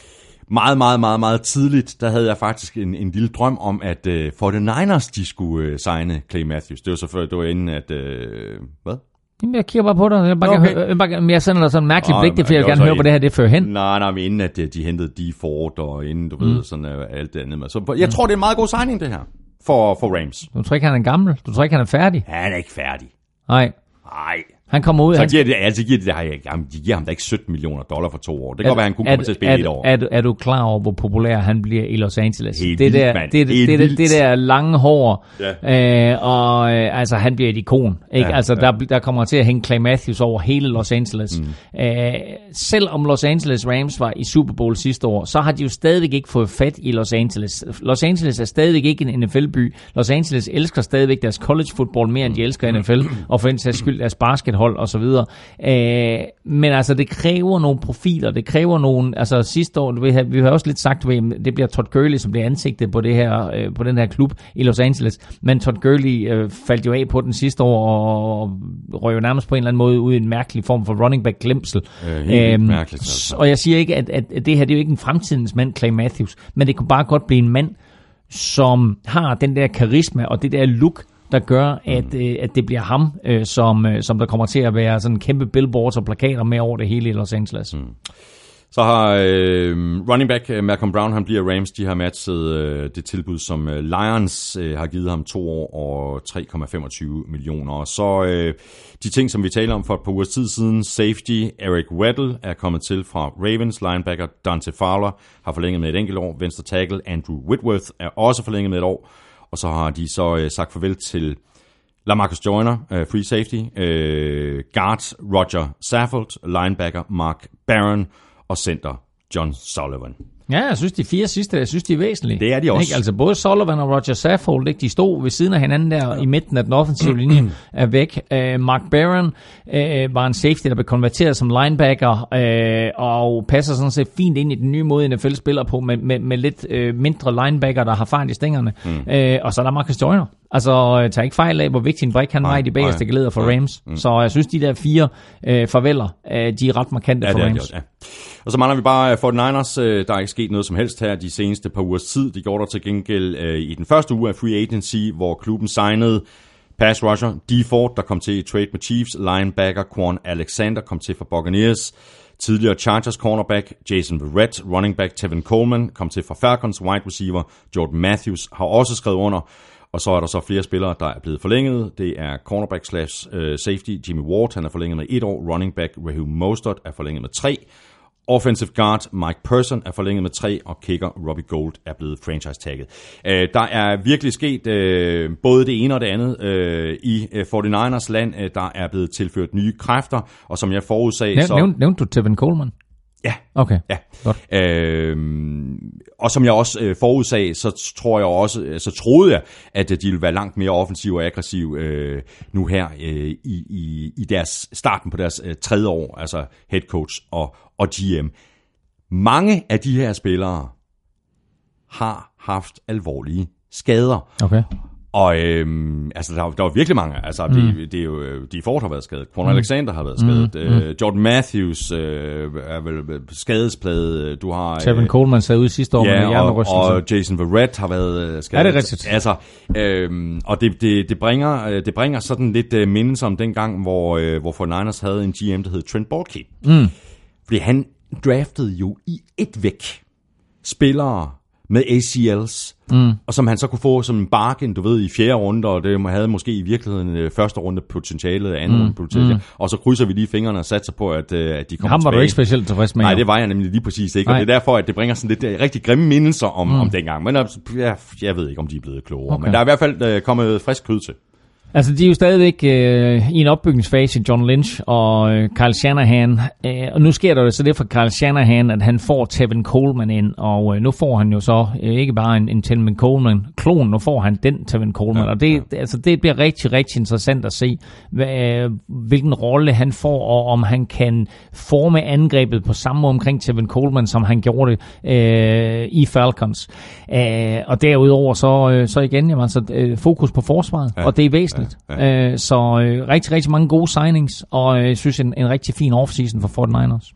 meget, meget, meget, meget tidligt, der havde jeg faktisk en, en lille drøm om, at øh, for the Niners, de skulle øh, signe Clay Matthews. Det var så før, det var inden, at... Øh, hvad? Jamen, jeg kigger bare på dig. Jeg, bare Okay. høre, jeg, bare, jeg sender dig sådan en mærkelig blik, det fordi jeg gerne høre, hvor det her det fører hen. Nej, nej, men inden at øh, de hentede de Ford, og inden, du mm. ved, sådan øh, alt det andet. med. Så jeg tror, det er en meget god signing, det her, for, for Rams. Du tror ikke, han er gammel? Du tror ikke, han er færdig? Han er ikke færdig. Nej. Nej, Han kommer ud... Så han, giver det, altså giver det, ej, jamen, de giver ham da ikke 17 millioner dollar for to år. Det kan godt være, han kunne komme til at spille er, et år. Er, er, er du klar over, hvor populær han bliver i Los Angeles? Helt det vildt, der, mand. det, det, det, det, vildt. der lange hår, Ja. øh, og øh, altså han bliver et ikon. Ikke? Ja, altså ja. der, der kommer til at hænge Clay Matthews over hele Los Angeles. Mm. Øh, selvom Los Angeles Rams var i Super Bowl sidste år, så har de jo stadigvæk ikke fået fat i Los Angeles. Los Angeles er stadigvæk ikke en NFL-by. Los Angeles elsker stadigvæk deres college football mere, end de elsker NFL, og for den sags skyld deres baskethold osv. Øh, men altså, det kræver nogle profiler, det kræver nogle, altså sidste år, du ved, vi har også lidt sagt, ved, det bliver Todd Gurley, som bliver ansigtet på, det her, øh, på den her klub i Los Angeles, men Todd Gurley øh, faldt jo af på den sidste år, og, og røg jo nærmest på en eller anden måde ud i en mærkelig form for running back glemsel. Øh, helt vildt mærkeligt, altså. Og jeg siger ikke, at, at, at det her, det er jo ikke en fremtidens mand, Clay Matthews, men det kunne bare godt blive en mand, som har den der karisma og det der look, der gør, at, øh, at det bliver ham, øh, som, øh, som der kommer til at være sådan kæmpe billboards og plakater med over det hele i Los Angeles. Mm. Så har øh, running back øh, Malcolm Brown, han bliver Rams, de har matchet øh, det tilbud, som øh, Lions øh, har givet ham to år og 3,25 millioner. Og så øh, de ting, som vi taler om for et par uger tid siden, safety Eric Weddle er kommet til fra Ravens, linebacker Dante Fowler har forlænget med et enkelt år, venstre tackle Andrew Whitworth er også forlænget med et år, og så har de så øh, sagt farvel til Lamarcus Joyner, øh, free safety, øh, guard Roger Saffold, linebacker Mark Barron og center John Sullivan. Ja, jeg synes, de fire sidste, jeg synes, de er væsentlige. Det er de også. Ikke? Altså både Sullivan og Roger Saffold, ikke? de stod ved siden af hinanden der ja. i midten af den offensive linje er væk. Uh, Mark Barron uh, var en safety, der blev konverteret som linebacker uh, og passer sådan set fint ind i den nye måde, NFL spiller på med, med, med lidt uh, mindre linebacker, der har fart i stængerne. Mm. Uh, og så er der Marcus Joyner. Altså, uh, tag ikke fejl af, hvor vigtig en brik han var i de bagerste nej, geleder for nej. Rams. Mm. Så jeg synes, de der fire uh, farveler, uh, de er ret markante Ja, for det de Rams. også, ja. Og så mangler vi bare øh, 49ers. Øh, Der er ikke sket noget som helst her de seneste par ugers tid. De gjorde der til gengæld øh, i den første uge af free agency, hvor klubben signede pass rusher D. Ford, der kom til i trade med Chiefs. Linebacker Quan Alexander kom til fra Buccaneers. Tidligere Chargers cornerback Jason Verrett, running back Tevin Coleman kom til fra Falcons. Wide receiver Jordan Matthews har også skrevet under. Og så er der så flere spillere, der er blevet forlænget. Det er cornerback slash øh, safety Jimmy Ward, han er forlænget med et år. Running back Raheem Mostert er forlænget med tre. Offensive guard Mike Person er forlænget med tre, og kicker Robbie Gold er blevet franchise-tagget. Øh, der er virkelig sket øh, både det ene og det andet øh, i øh, 49ers land. Øh, der er blevet tilført nye kræfter, og som jeg forudsag... Nævn, så, nævnte, nævnte du Tevin Coleman? Ja, Okay. Ja. Godt. Øhm, og som jeg også øh, forudsag, så tror jeg også, øh, så troede jeg, at øh, de ville være langt mere offensive og aggressive øh, nu her øh, i, i, i deres starten på deres øh, tredje år, altså head coach og, og GM. Mange af de her spillere har haft alvorlige skader. Okay. Og øhm, altså, der, er- der var virkelig mange. Altså, mm. det, det er jo, øh, de Ford har været skadet. Quan Alexander har været skadet. Mm. Øh, Jordan Matthews øh, er vel skadespladet. Du har... Tevin Coleman sad ud sidste år med Ja, og, hjernerystelse. og Jason Verrett har været øh, skadet. Ja, det er rigtigt. Altså, øhm, og det, det, det, bringer, øh, det bringer sådan lidt øh, mindelse om den gang, hvor, øh, hvor 49ers havde en GM, der hed Trent Baalke. Mm. Fordi han draftede jo i et væk spillere med ACLs, mm. og som han så kunne få som en bargain, du ved, i fjerde runde, og det havde måske i virkeligheden øh, første runde potentialet, anden mm. runde potentialet, mm. og så krydser vi lige fingrene og satser på, at, øh, at de kommer Ham var tilbage. du ikke specielt tilfreds med. Nej, det var jeg nemlig lige præcis ikke, og Nej. det er derfor, at det bringer sådan lidt øh, rigtig grimme mindelser om, mm. om dengang. Men jeg, jeg ved ikke, om de er blevet klogere. Okay. men der er i hvert fald øh, kommet frisk kød til. Altså, de er jo stadigvæk øh, i en opbygningsfase, John Lynch og øh, Kyle Shanahan. Øh, og nu sker der jo så det for Kyle Shanahan, at han får Tevin Coleman ind, og øh, nu får han jo så øh, ikke bare en, en Tevin Coleman-klon, nu får han den Tevin Coleman. Ja, og det, ja. altså, det bliver rigtig, rigtig interessant at se, hvad, øh, hvilken rolle han får, og om han kan forme angrebet på samme måde omkring Tevin Coleman, som han gjorde det øh, i Falcons. Øh, og derudover så, øh, så igen, jamen, altså, øh, fokus på forsvaret, ja. og det er væsentligt. Ja, ja. Øh, så øh, rigtig, rigtig mange gode signings, og øh, jeg synes en, en rigtig fin offseason for 49ers.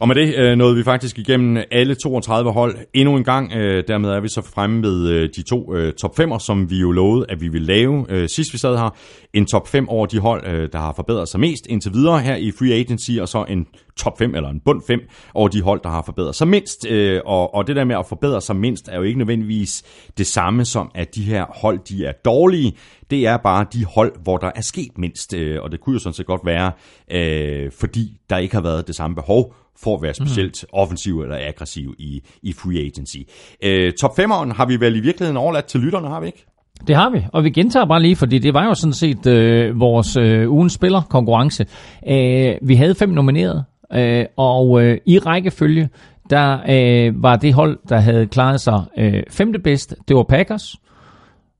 Og med det øh, nåede vi faktisk igennem alle 32 hold endnu en gang. Øh, dermed er vi så fremme ved øh, de to øh, top 5'er, som vi jo lovede, at vi ville lave øh, sidst vi sad her. En top 5 over de hold, øh, der har forbedret sig mest indtil videre her i Free Agency, og så en top 5 eller en bund 5 over de hold, der har forbedret sig mindst. Øh, og, og det der med at forbedre sig mindst er jo ikke nødvendigvis det samme som, at de her hold, de er dårlige. Det er bare de hold, hvor der er sket mindst. Øh, og det kunne jo sådan set godt være, øh, fordi der ikke har været det samme behov for at være specielt mm. offensiv eller aggressiv i, i free agency. Øh, top 5'eren har vi vel i virkeligheden overladt til lytterne, har vi ikke? Det har vi, og vi gentager bare lige, fordi det var jo sådan set øh, vores øh, ugens spiller konkurrence. Øh, vi havde fem nomineret, øh, og øh, i rækkefølge, der øh, var det hold, der havde klaret sig øh, femte bedst, det var Packers.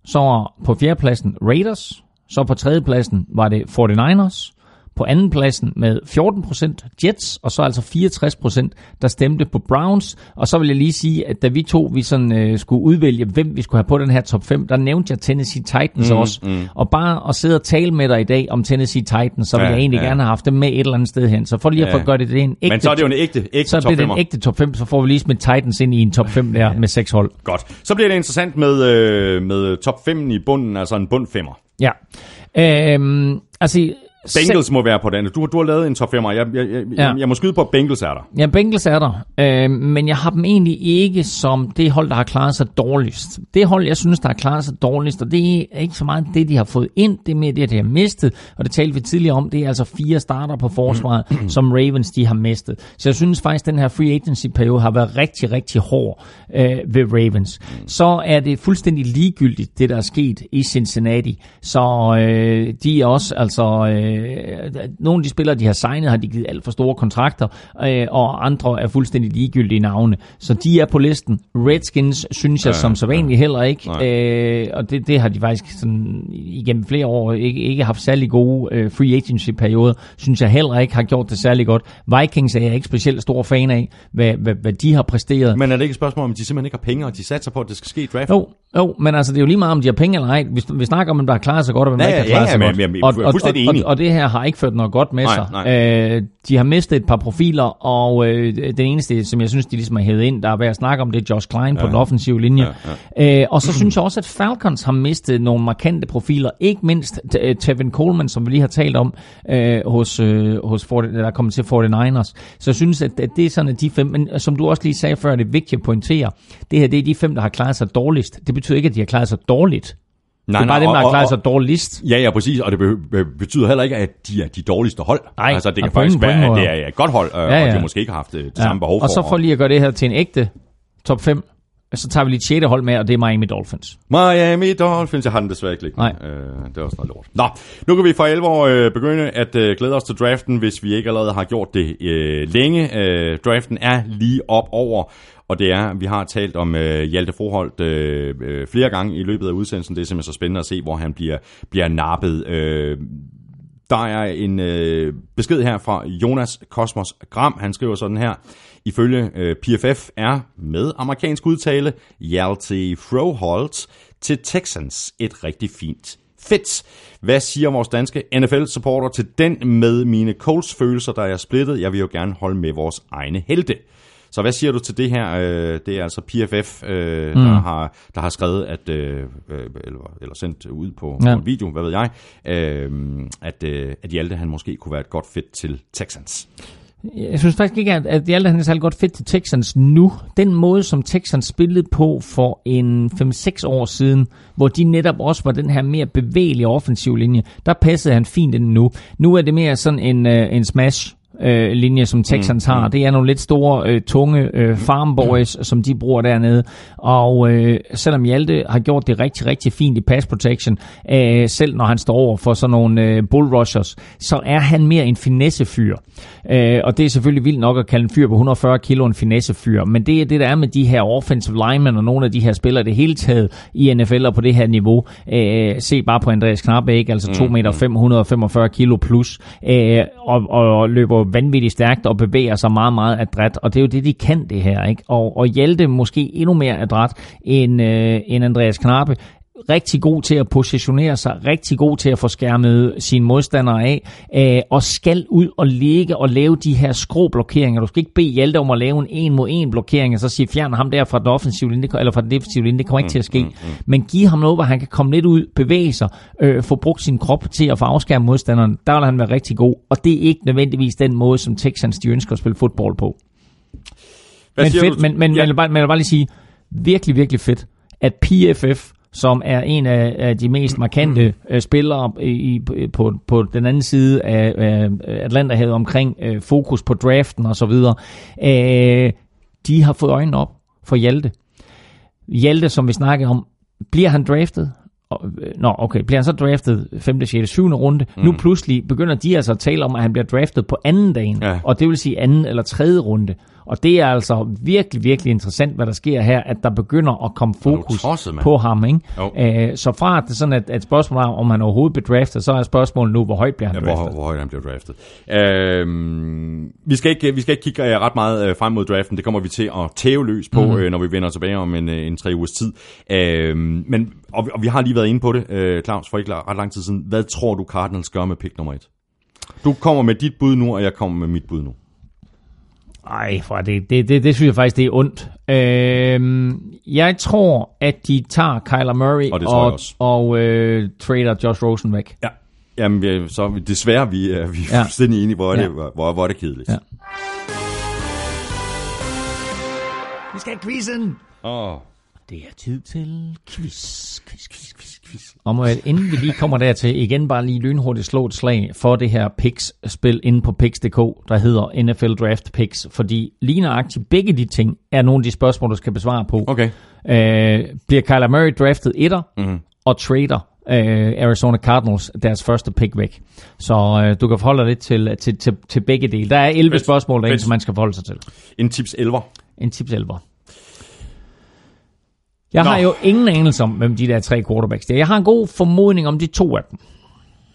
Så på fjerdepladsen Raiders. Så på tredjepladsen var det 49ers på anden pladsen med 14% Jets, og så altså 64%, der stemte på Browns. Og så vil jeg lige sige, at da vi to vi sådan, øh, skulle udvælge, hvem vi skulle have på den her top 5, der nævnte jeg Tennessee Titans mm, også. Mm. Og bare at sidde og tale med dig i dag om Tennessee Titans, så ja, ville jeg egentlig ja. gerne have haft dem med et eller andet sted hen. Så for lige at ja. få gøre det, det er en ægte... Men så er det jo en ægte, ægte så top 5. Så det en ægte top 5, så får vi lige smidt Titans ind i en top 5 der med seks hold. Godt. Så bliver det interessant med, øh, med top 5 i bunden, altså en bund 5'er. Ja. Øhm, altså Bengals må være på den. Du, du har lavet en top 5, jeg, jeg, jeg, ja. jeg må skyde på, at Bengals er der. Ja, Bengals er der. Øh, men jeg har dem egentlig ikke som det hold, der har klaret sig dårligst. Det hold, jeg synes, der har klaret sig dårligst, og det er ikke så meget det, de har fået ind, det er mere det, de har mistet. Og det talte vi tidligere om, det er altså fire starter på forsvaret, som Ravens de har mistet. Så jeg synes faktisk, den her free agency-periode har været rigtig, rigtig hård øh, ved Ravens. Så er det fuldstændig ligegyldigt, det der er sket i Cincinnati. Så øh, de er også altså... Øh, Øh, nogle af de spillere, de har signet, har de givet alt for store kontrakter, øh, og andre er fuldstændig ligegyldige navne. Så de er på listen. Redskins synes jeg ja, som så vanligt ja. heller ikke, øh, og det, det har de faktisk sådan, igennem flere år ikke, ikke haft særlig gode øh, free agency-perioder, synes jeg heller ikke har gjort det særlig godt. Vikings er jeg ikke specielt stor fan af, hvad, hvad, hvad de har præsteret. Men er det ikke et spørgsmål om, de simpelthen ikke har penge, og de satser på, at det skal ske i draft? Jo, jo, men altså det er jo lige meget, om de har penge eller ej. Vi, vi snakker om, hvem der har klaret sig godt, og hvem ja, der ikke har klaret ja, sig ja, godt. Men, og, og, og, og, og det her har ikke ført noget godt med nej, sig. Nej. Øh, de har mistet et par profiler, og øh, den eneste, som jeg synes, de ligesom har hævet ind, der er ved at snakke om, det er Josh Klein ja. på den offensive linje. Ja, ja. Øh, og så synes jeg også, at Falcons har mistet nogle markante profiler. Ikke mindst uh, Tevin Coleman, som vi lige har talt om, øh, hos, øh, hos 40, der kommer til 49ers. Så jeg synes, at, at det er sådan, at de fem, men som du også lige sagde før, det er vigtigt at pointere, det her det er de fem, der har klaret sig dårligst. Det betyder ikke, at de har klaret sig dårligt. Nej, det er bare nej, dem, der har klaret sig dårligst. Ja, ja, præcis. Og det betyder heller ikke, at de er de dårligste hold. Nej, altså, det kan faktisk være, at det er et godt hold, ja, ja. og de måske ikke har haft det, det ja. samme behov for. Og så for lige at gøre det her til en ægte top 5, så tager vi lige et 6. hold med, og det er Miami Dolphins. Miami Dolphins, jeg har den desværre ikke liggende. Nej. Øh, det er også noget lort. Nå, nu kan vi for alvor øh, begynde at øh, glæde os til draften, hvis vi ikke allerede har gjort det øh, længe. Øh, draften er lige op over, og det er, vi har talt om øh, Hjalte Froholt øh, øh, flere gange i løbet af udsendelsen. Det er simpelthen så spændende at se, hvor han bliver, bliver nappet. Øh, der er en øh, besked her fra Jonas Kosmos Gram. Han skriver sådan her. Ifølge øh, PFF er med amerikansk udtale Hjalte Froholt til Texans et rigtig fint fedt. Hvad siger vores danske NFL-supporter til den med mine Colts-følelser, der er splittet? Jeg vil jo gerne holde med vores egne helte. Så hvad siger du til det her? Øh, det er altså PFF, øh, mm. der, har, der har skrevet, at, øh, eller, eller sendt ud på, ja. på en video, hvad ved jeg, at, at Hjalte han måske kunne være et godt fit til Texans. Jeg synes faktisk ikke, at, at Hjalte han er særlig godt fedt til Texans nu. Den måde, som Texans spillede på for en 5-6 år siden, hvor de netop også var den her mere bevægelige offensiv linje, der passede han fint ind nu. Nu er det mere sådan en, en smash øh, linje, som Texans mm, har. Mm. Det er nogle lidt store, øh, tunge øh, farmboys, mm. som de bruger dernede. Og øh, selvom Hjalte har gjort det rigtig, rigtig fint i pass protection, øh, selv når han står over for sådan nogle øh, bullrushers, så er han mere en finessefyr. Øh, og det er selvfølgelig vildt nok at kalde en fyr på 140 kilo en finessefyr, men det er det, der er med de her offensive linemen og nogle af de her spillere det hele taget i NFL og på det her niveau. Øh, se bare på Andreas ikke? altså 2 mm, meter 545 mm. kilo plus, øh, og, og løber vanvittigt stærkt og bevæger sig meget, meget adræt, og det er jo det, de kan det her, ikke? Og, og Hjalte måske endnu mere adræt end, øh, end Andreas Knappe, rigtig god til at positionere sig, rigtig god til at få skærmet sine modstandere af, øh, og skal ud og ligge og lave de her skråblokeringer. Du skal ikke bede Hjalte om at lave en en mod en blokering, og så sige, fjern ham der fra den offensive linje, eller fra den defensive linje, det kommer ikke til at ske. Men giv ham noget, hvor han kan komme lidt ud, bevæge sig, øh, få brugt sin krop til at få afskærme modstanderen. Der vil han være rigtig god, og det er ikke nødvendigvis den måde, som Texans de ønsker at spille fodbold på. Hvad Men fedt, du? men, men, ja, men, men jeg vil bare lige sige, virkelig, virkelig fedt, at PFF, som er en af, af de mest markante øh, spillere i, i- på, på den anden side af, af Atlanterhavet omkring øh, fokus på draften og så videre, øh, de har fået øjnene op for Hjalte. Hjalte, som vi snakkede om, bliver han draftet? Øh, Nå, okay, bliver han så draftet 5., 6., 7. runde? Mm. Nu pludselig begynder de altså at tale om, at han bliver draftet på anden dagen, Ja. og det vil sige anden eller tredje runde. Og det er altså virkelig, virkelig interessant, hvad der sker her, at der begynder at komme fokus tosset, mand? på ham. Ikke? Jo. Æh, så fra at det er sådan et, et spørgsmål om, om han overhovedet bliver draftet, så er spørgsmålet nu, hvor højt bliver han Ja, draftet. hvor, hvor højt han bliver draftet. Øhm, vi, skal ikke, vi skal ikke kigge øh, ret meget øh, frem mod draften. Det kommer vi til at tæve løs på, mm. øh, når vi vender tilbage om en, øh, en tre ugers tid. Øhm, men, og, vi- og vi har lige været inde på det, øh, Claus, for ikke ret lang tid siden. Hvad tror du Cardinals gør med pick nummer et? Du kommer med dit bud nu, og jeg kommer med mit bud nu. Ej, for det, det, det, det synes jeg faktisk, det er ondt. Øhm, jeg tror, at de tager Kyler Murray Og det og, og øh, trader Josh Rosen væk. Ja. Jamen, vi- så vi- desværre, vi er, vi er Ja. fuldstændig enige, hvor er, Ja. det, hvor, hvor, hvor er det kedeligt. Ja. Vi skal have quizzen! Åh, Det er tid til quiz, quiz, quiz, quiz. Og må jeg, inden vi lige kommer dertil, igen bare lige lynhurtigt slå et slag for det her Picks-spil inde på Picks.dk, der hedder NFL Draft Picks, fordi lige nøjagtigt begge de ting er nogle af de spørgsmål, du skal besvare på. okay. Øh, bliver Kyler Murray draftet etter, mm-hmm. og trader øh, Arizona Cardinals deres første pick væk. Så øh, du kan forholde dig lidt til, til, til, til begge dele. Der er 11 Fedt. spørgsmål derinde, som man skal forholde sig til. En tips 11. En tips 11. Jeg Nå. har jo ingen anelse om, hvem de der tre quarterbacks er. Jeg har en god formodning om de to af dem.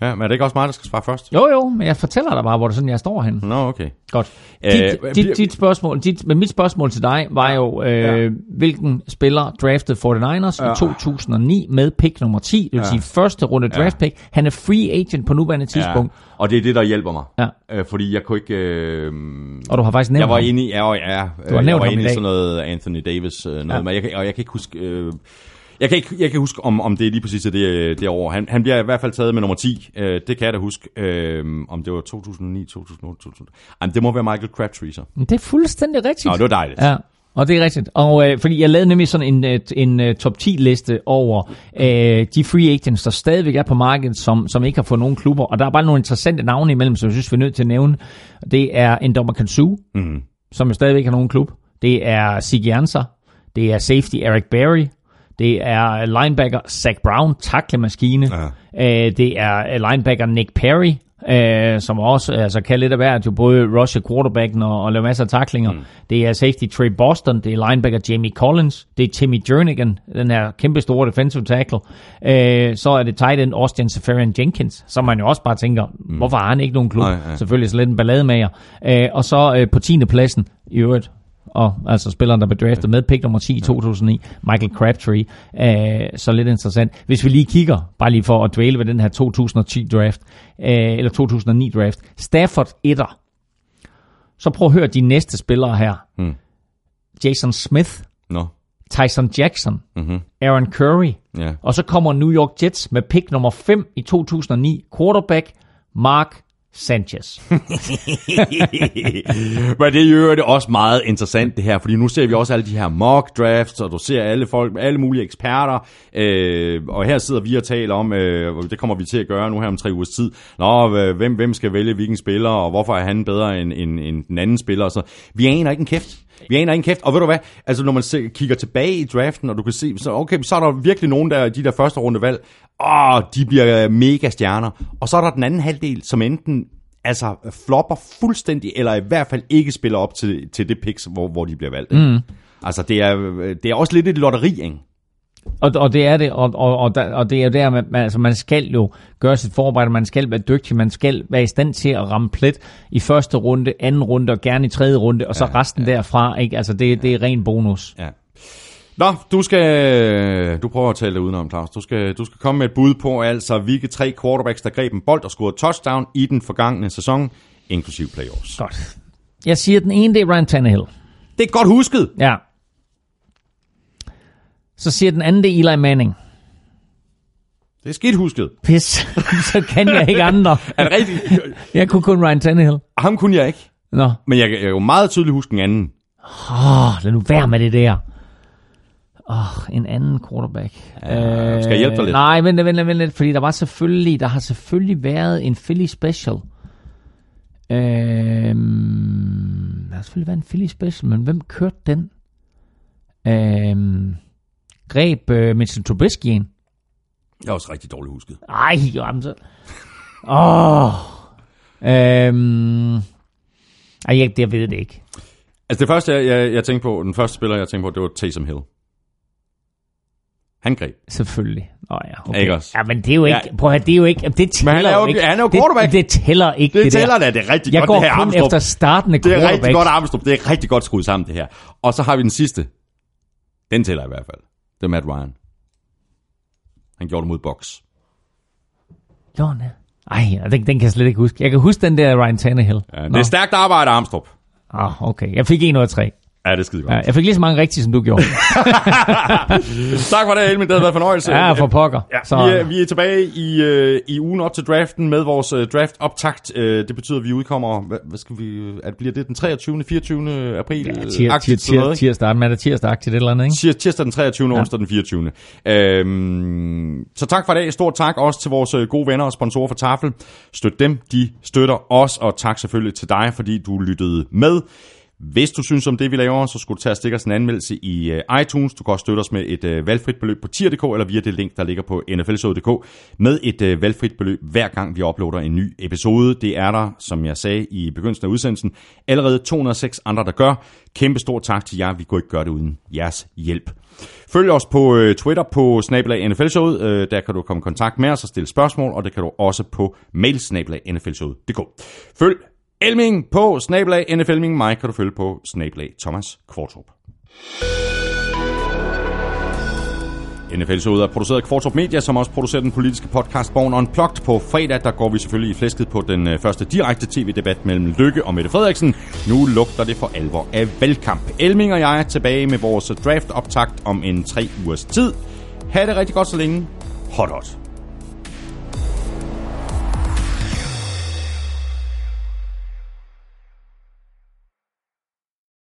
Ja, men er det ikke også mig, der skal svare først? Jo, jo, men jeg fortæller dig bare, hvor det sådan, jeg står henne. Nå, okay. Godt. Øh, Dit, dit, dit spørgsmål, dit, men mit spørgsmål til dig var jo, øh, ja. hvilken spiller draftede 49ers ja. i 2009 med pick nummer 10, det vil Ja. sige første runde draft pick. Han er free agent på nuværende tidspunkt, Ja, og det er det, der hjælper mig. Ja. Øh, fordi jeg kunne ikke... Øh, og du har faktisk nævnt jeg var inde i, ja, ja, har øh, jeg var inde i sådan noget Anthony Davis, øh, noget, Ja. men jeg og jeg kan ikke huske... Øh, jeg kan, ikke, jeg kan huske, om, om det er lige præcis det, det år. Han, han bliver i hvert fald taget med nummer 10. Øh, det kan jeg da huske. Øh, om det var 2009, 2008, 2000. Jamen, det må være Michael Crabtree, så. Det er fuldstændig rigtigt. Nå, det var dejligt. Ja, og det er rigtigt. Og øh, fordi jeg lavede nemlig sådan en, et, en uh, top 10 liste over øh, de free agents, der stadigvæk er på markedet, som, som ikke har fået nogen klubber. Og der er bare nogle interessante navne imellem, som jeg synes, vi er nødt til at nævne. Det er Endoma Kansu, Mm. som jo stadigvæk har nogen klub. Det er Sig Janser. Det er safety Eric Berry. Det er linebacker Zach Brown, taklemaskine. Ja. Øh, det er øh, linebacker Nick Perry, øh, som også altså, kan lidt af hvert, jo både rushe quarterbacken og, og lave masser af taklinger. Mm. Det er safety Trey Boston, det er linebacker Jamie Collins, det er Timmy Jernigan, den her kæmpe store defensive tackle. Øh, så er det tight end Austin Safarian Jenkins, som man jo også bare tænker, mm. hvorfor har han ikke nogen klub? Nej, ja. Selvfølgelig så lidt en ballademager. Øh, og så øh, på 10. pladsen, i øvrigt, og altså spilleren, der blev draftet med pick nummer 10 i 2009, Michael Crabtree. Øh, så lidt interessant. Hvis vi lige kigger, bare lige for at dvæle ved den her 2010 draft, øh, eller 2009 draft, Stafford etter. Så prøv at høre de næste spillere her. Hmm. Jason Smith, Nå. Tyson Jackson, Mm-hmm. Aaron Curry, Ja. og så kommer New York Jets med pick nummer 5 i 2009, quarterback Mark Sanchez. Men det gør det også meget interessant det her, fordi nu ser vi også alle de her mock drafts, og du ser alle folk, alle mulige eksperter, øh, og her sidder vi og taler om, øh, det kommer vi til at gøre nu her om tre ugers tid, Nå, øh, hvem, hvem skal vælge hvilken spiller, og hvorfor er han bedre end, end, end den anden spiller, og så vi aner ikke en kæft. Vi aner ingen kæft, og ved du hvad, altså når man kigger tilbage i draften, og du kan se, så okay, så er der virkelig nogen der, i de der første runde valg, åh, de bliver mega stjerner, og så er der den anden halvdel, som enten altså flopper fuldstændig, eller i hvert fald ikke spiller op til, til det picks, hvor, hvor de bliver valgt. Mm. Altså, det er, det er også lidt et lotteri, ikke? Og, og det er det, og, og, og, og det er der, man, altså man skal jo gøre sit forarbejde, man skal være dygtig, man skal være i stand til at ramme plet i første runde, anden runde og gerne i tredje runde, og så resten derfra, ikke? Altså det, det er ren bonus. Ja. Nå, du skal... Du prøver at tale det udenom, Claus. Du skal, du skal komme med et bud på, altså hvilke tre quarterbacks, der greb en bold og scorede touchdown i den forgangne sæson, inklusiv playoffs. Godt. Jeg siger, den ene, det er Ryan Tannehill. Det er godt husket. Ja. Så siger den anden, det er Eli Manning. Det er skidt husket. Pis. så kan jeg ikke andre. Er det rigtigt? Jeg kunne kun Ryan Tannehill. Ham kunne jeg ikke. Nå. Men jeg, jeg kan jo meget tydeligt huske en anden. Åh, lad nu være med det der. Åh, oh, en anden quarterback. Ja, skal jeg hjælpe dig lidt? Nej, vent, vent, vent lidt, fordi der var selvfølgelig, der har selvfølgelig været en Philly special. Øhm, der har selvfølgelig været en Philly special, men hvem kørte den? Øhm, greb øh, Mitchell Trubisky en? Jeg er også rigtig dårligt husket. Ej, jamen så... Åh. Oh. Øhm, ej, jeg, jeg ved det ikke. Altså det første, jeg, jeg, jeg tænkte på, den første spiller, jeg tænkte på, det var Taysom Hill. Han greb. Selvfølgelig. Nå ja, okay. Ikke også? Ja, men det er jo ikke... Ja. Prøv at høre, det er jo ikke... Det tæller Men han er jo- ikke. han er jo det, quarterback. det, tæller ikke, Det, det, det tæller da, det er rigtig Jeg godt, går det her kun Armstrong. efter startende Det er rigtig godt, Armstrong. Det er rigtig godt skruet sammen, det her. Og så har vi den sidste. Den tæller i hvert fald. Det er Matt Ryan. Han gjorde det mod box. Jo, nej. Ej, den, den kan jeg slet ikke huske. Jeg kan huske den der Ryan Tannehill. Ja, det er stærkt arbejde, Armstrong. Ah, okay. Jeg fik en ud af tre. Ja, det er skide godt. Ja, jeg fik lige så mange rigtige, som du gjorde. Tak for det, Elmin. Det har været fornøjelse. ja, for pokker. Ja, Så, vi, er, vi er tilbage i, øh, i ugen op til draften med vores øh, draft optakt. Øh, det betyder, at vi udkommer, hvad, hvad skal vi, at bliver det den 23. 24. april? ja, tir, tir, tir, tirsdag. Men er der tirsdag til det eller andet, ikke? Tirs- Tirsdag den 23. Ja. onsdag den 24. Øhm, så tak for i dag. Stort tak også til vores øh, gode venner og sponsorer for Tafel. Støt dem, de støtter os, og tak selvfølgelig til dig, fordi du lyttede med. Hvis du synes om det, vi laver, så skulle du tage og stikke os en anmeldelse i øh, iTunes. Du kan også støtte os med et øh, valgfrit beløb på tier.dk eller via det link, der ligger på nflshowet.dk med et øh, valgfrit beløb hver gang vi uploader en ny episode. Det er der, som jeg sagde i begyndelsen af udsendelsen, allerede 206 andre, der gør. Kæmpe stor tak til jer. Vi kunne ikke gøre det uden jeres hjælp. Følg os på Twitter på snabelag nflshowet. Der kan du komme i kontakt med os og stille spørgsmål, og det kan du også på mail snabelag nflshowet.dk. Følg Elming på snabelag NFLming. Mig kan du følge på snablag Thomas Kvartrup. NFL-showet er produceret af Kvartrup Media, som også producerer den politiske podcast Born Unplugged. På fredag, der går vi selvfølgelig i flæsket på den øh, første direkte tv-debat mellem Lykke og Mette Frederiksen. Nu lugter det for alvor af valgkamp. Elming og jeg er tilbage med vores draft-optakt om en tre ugers tid. Ha' det rigtig godt så længe. Hot hot.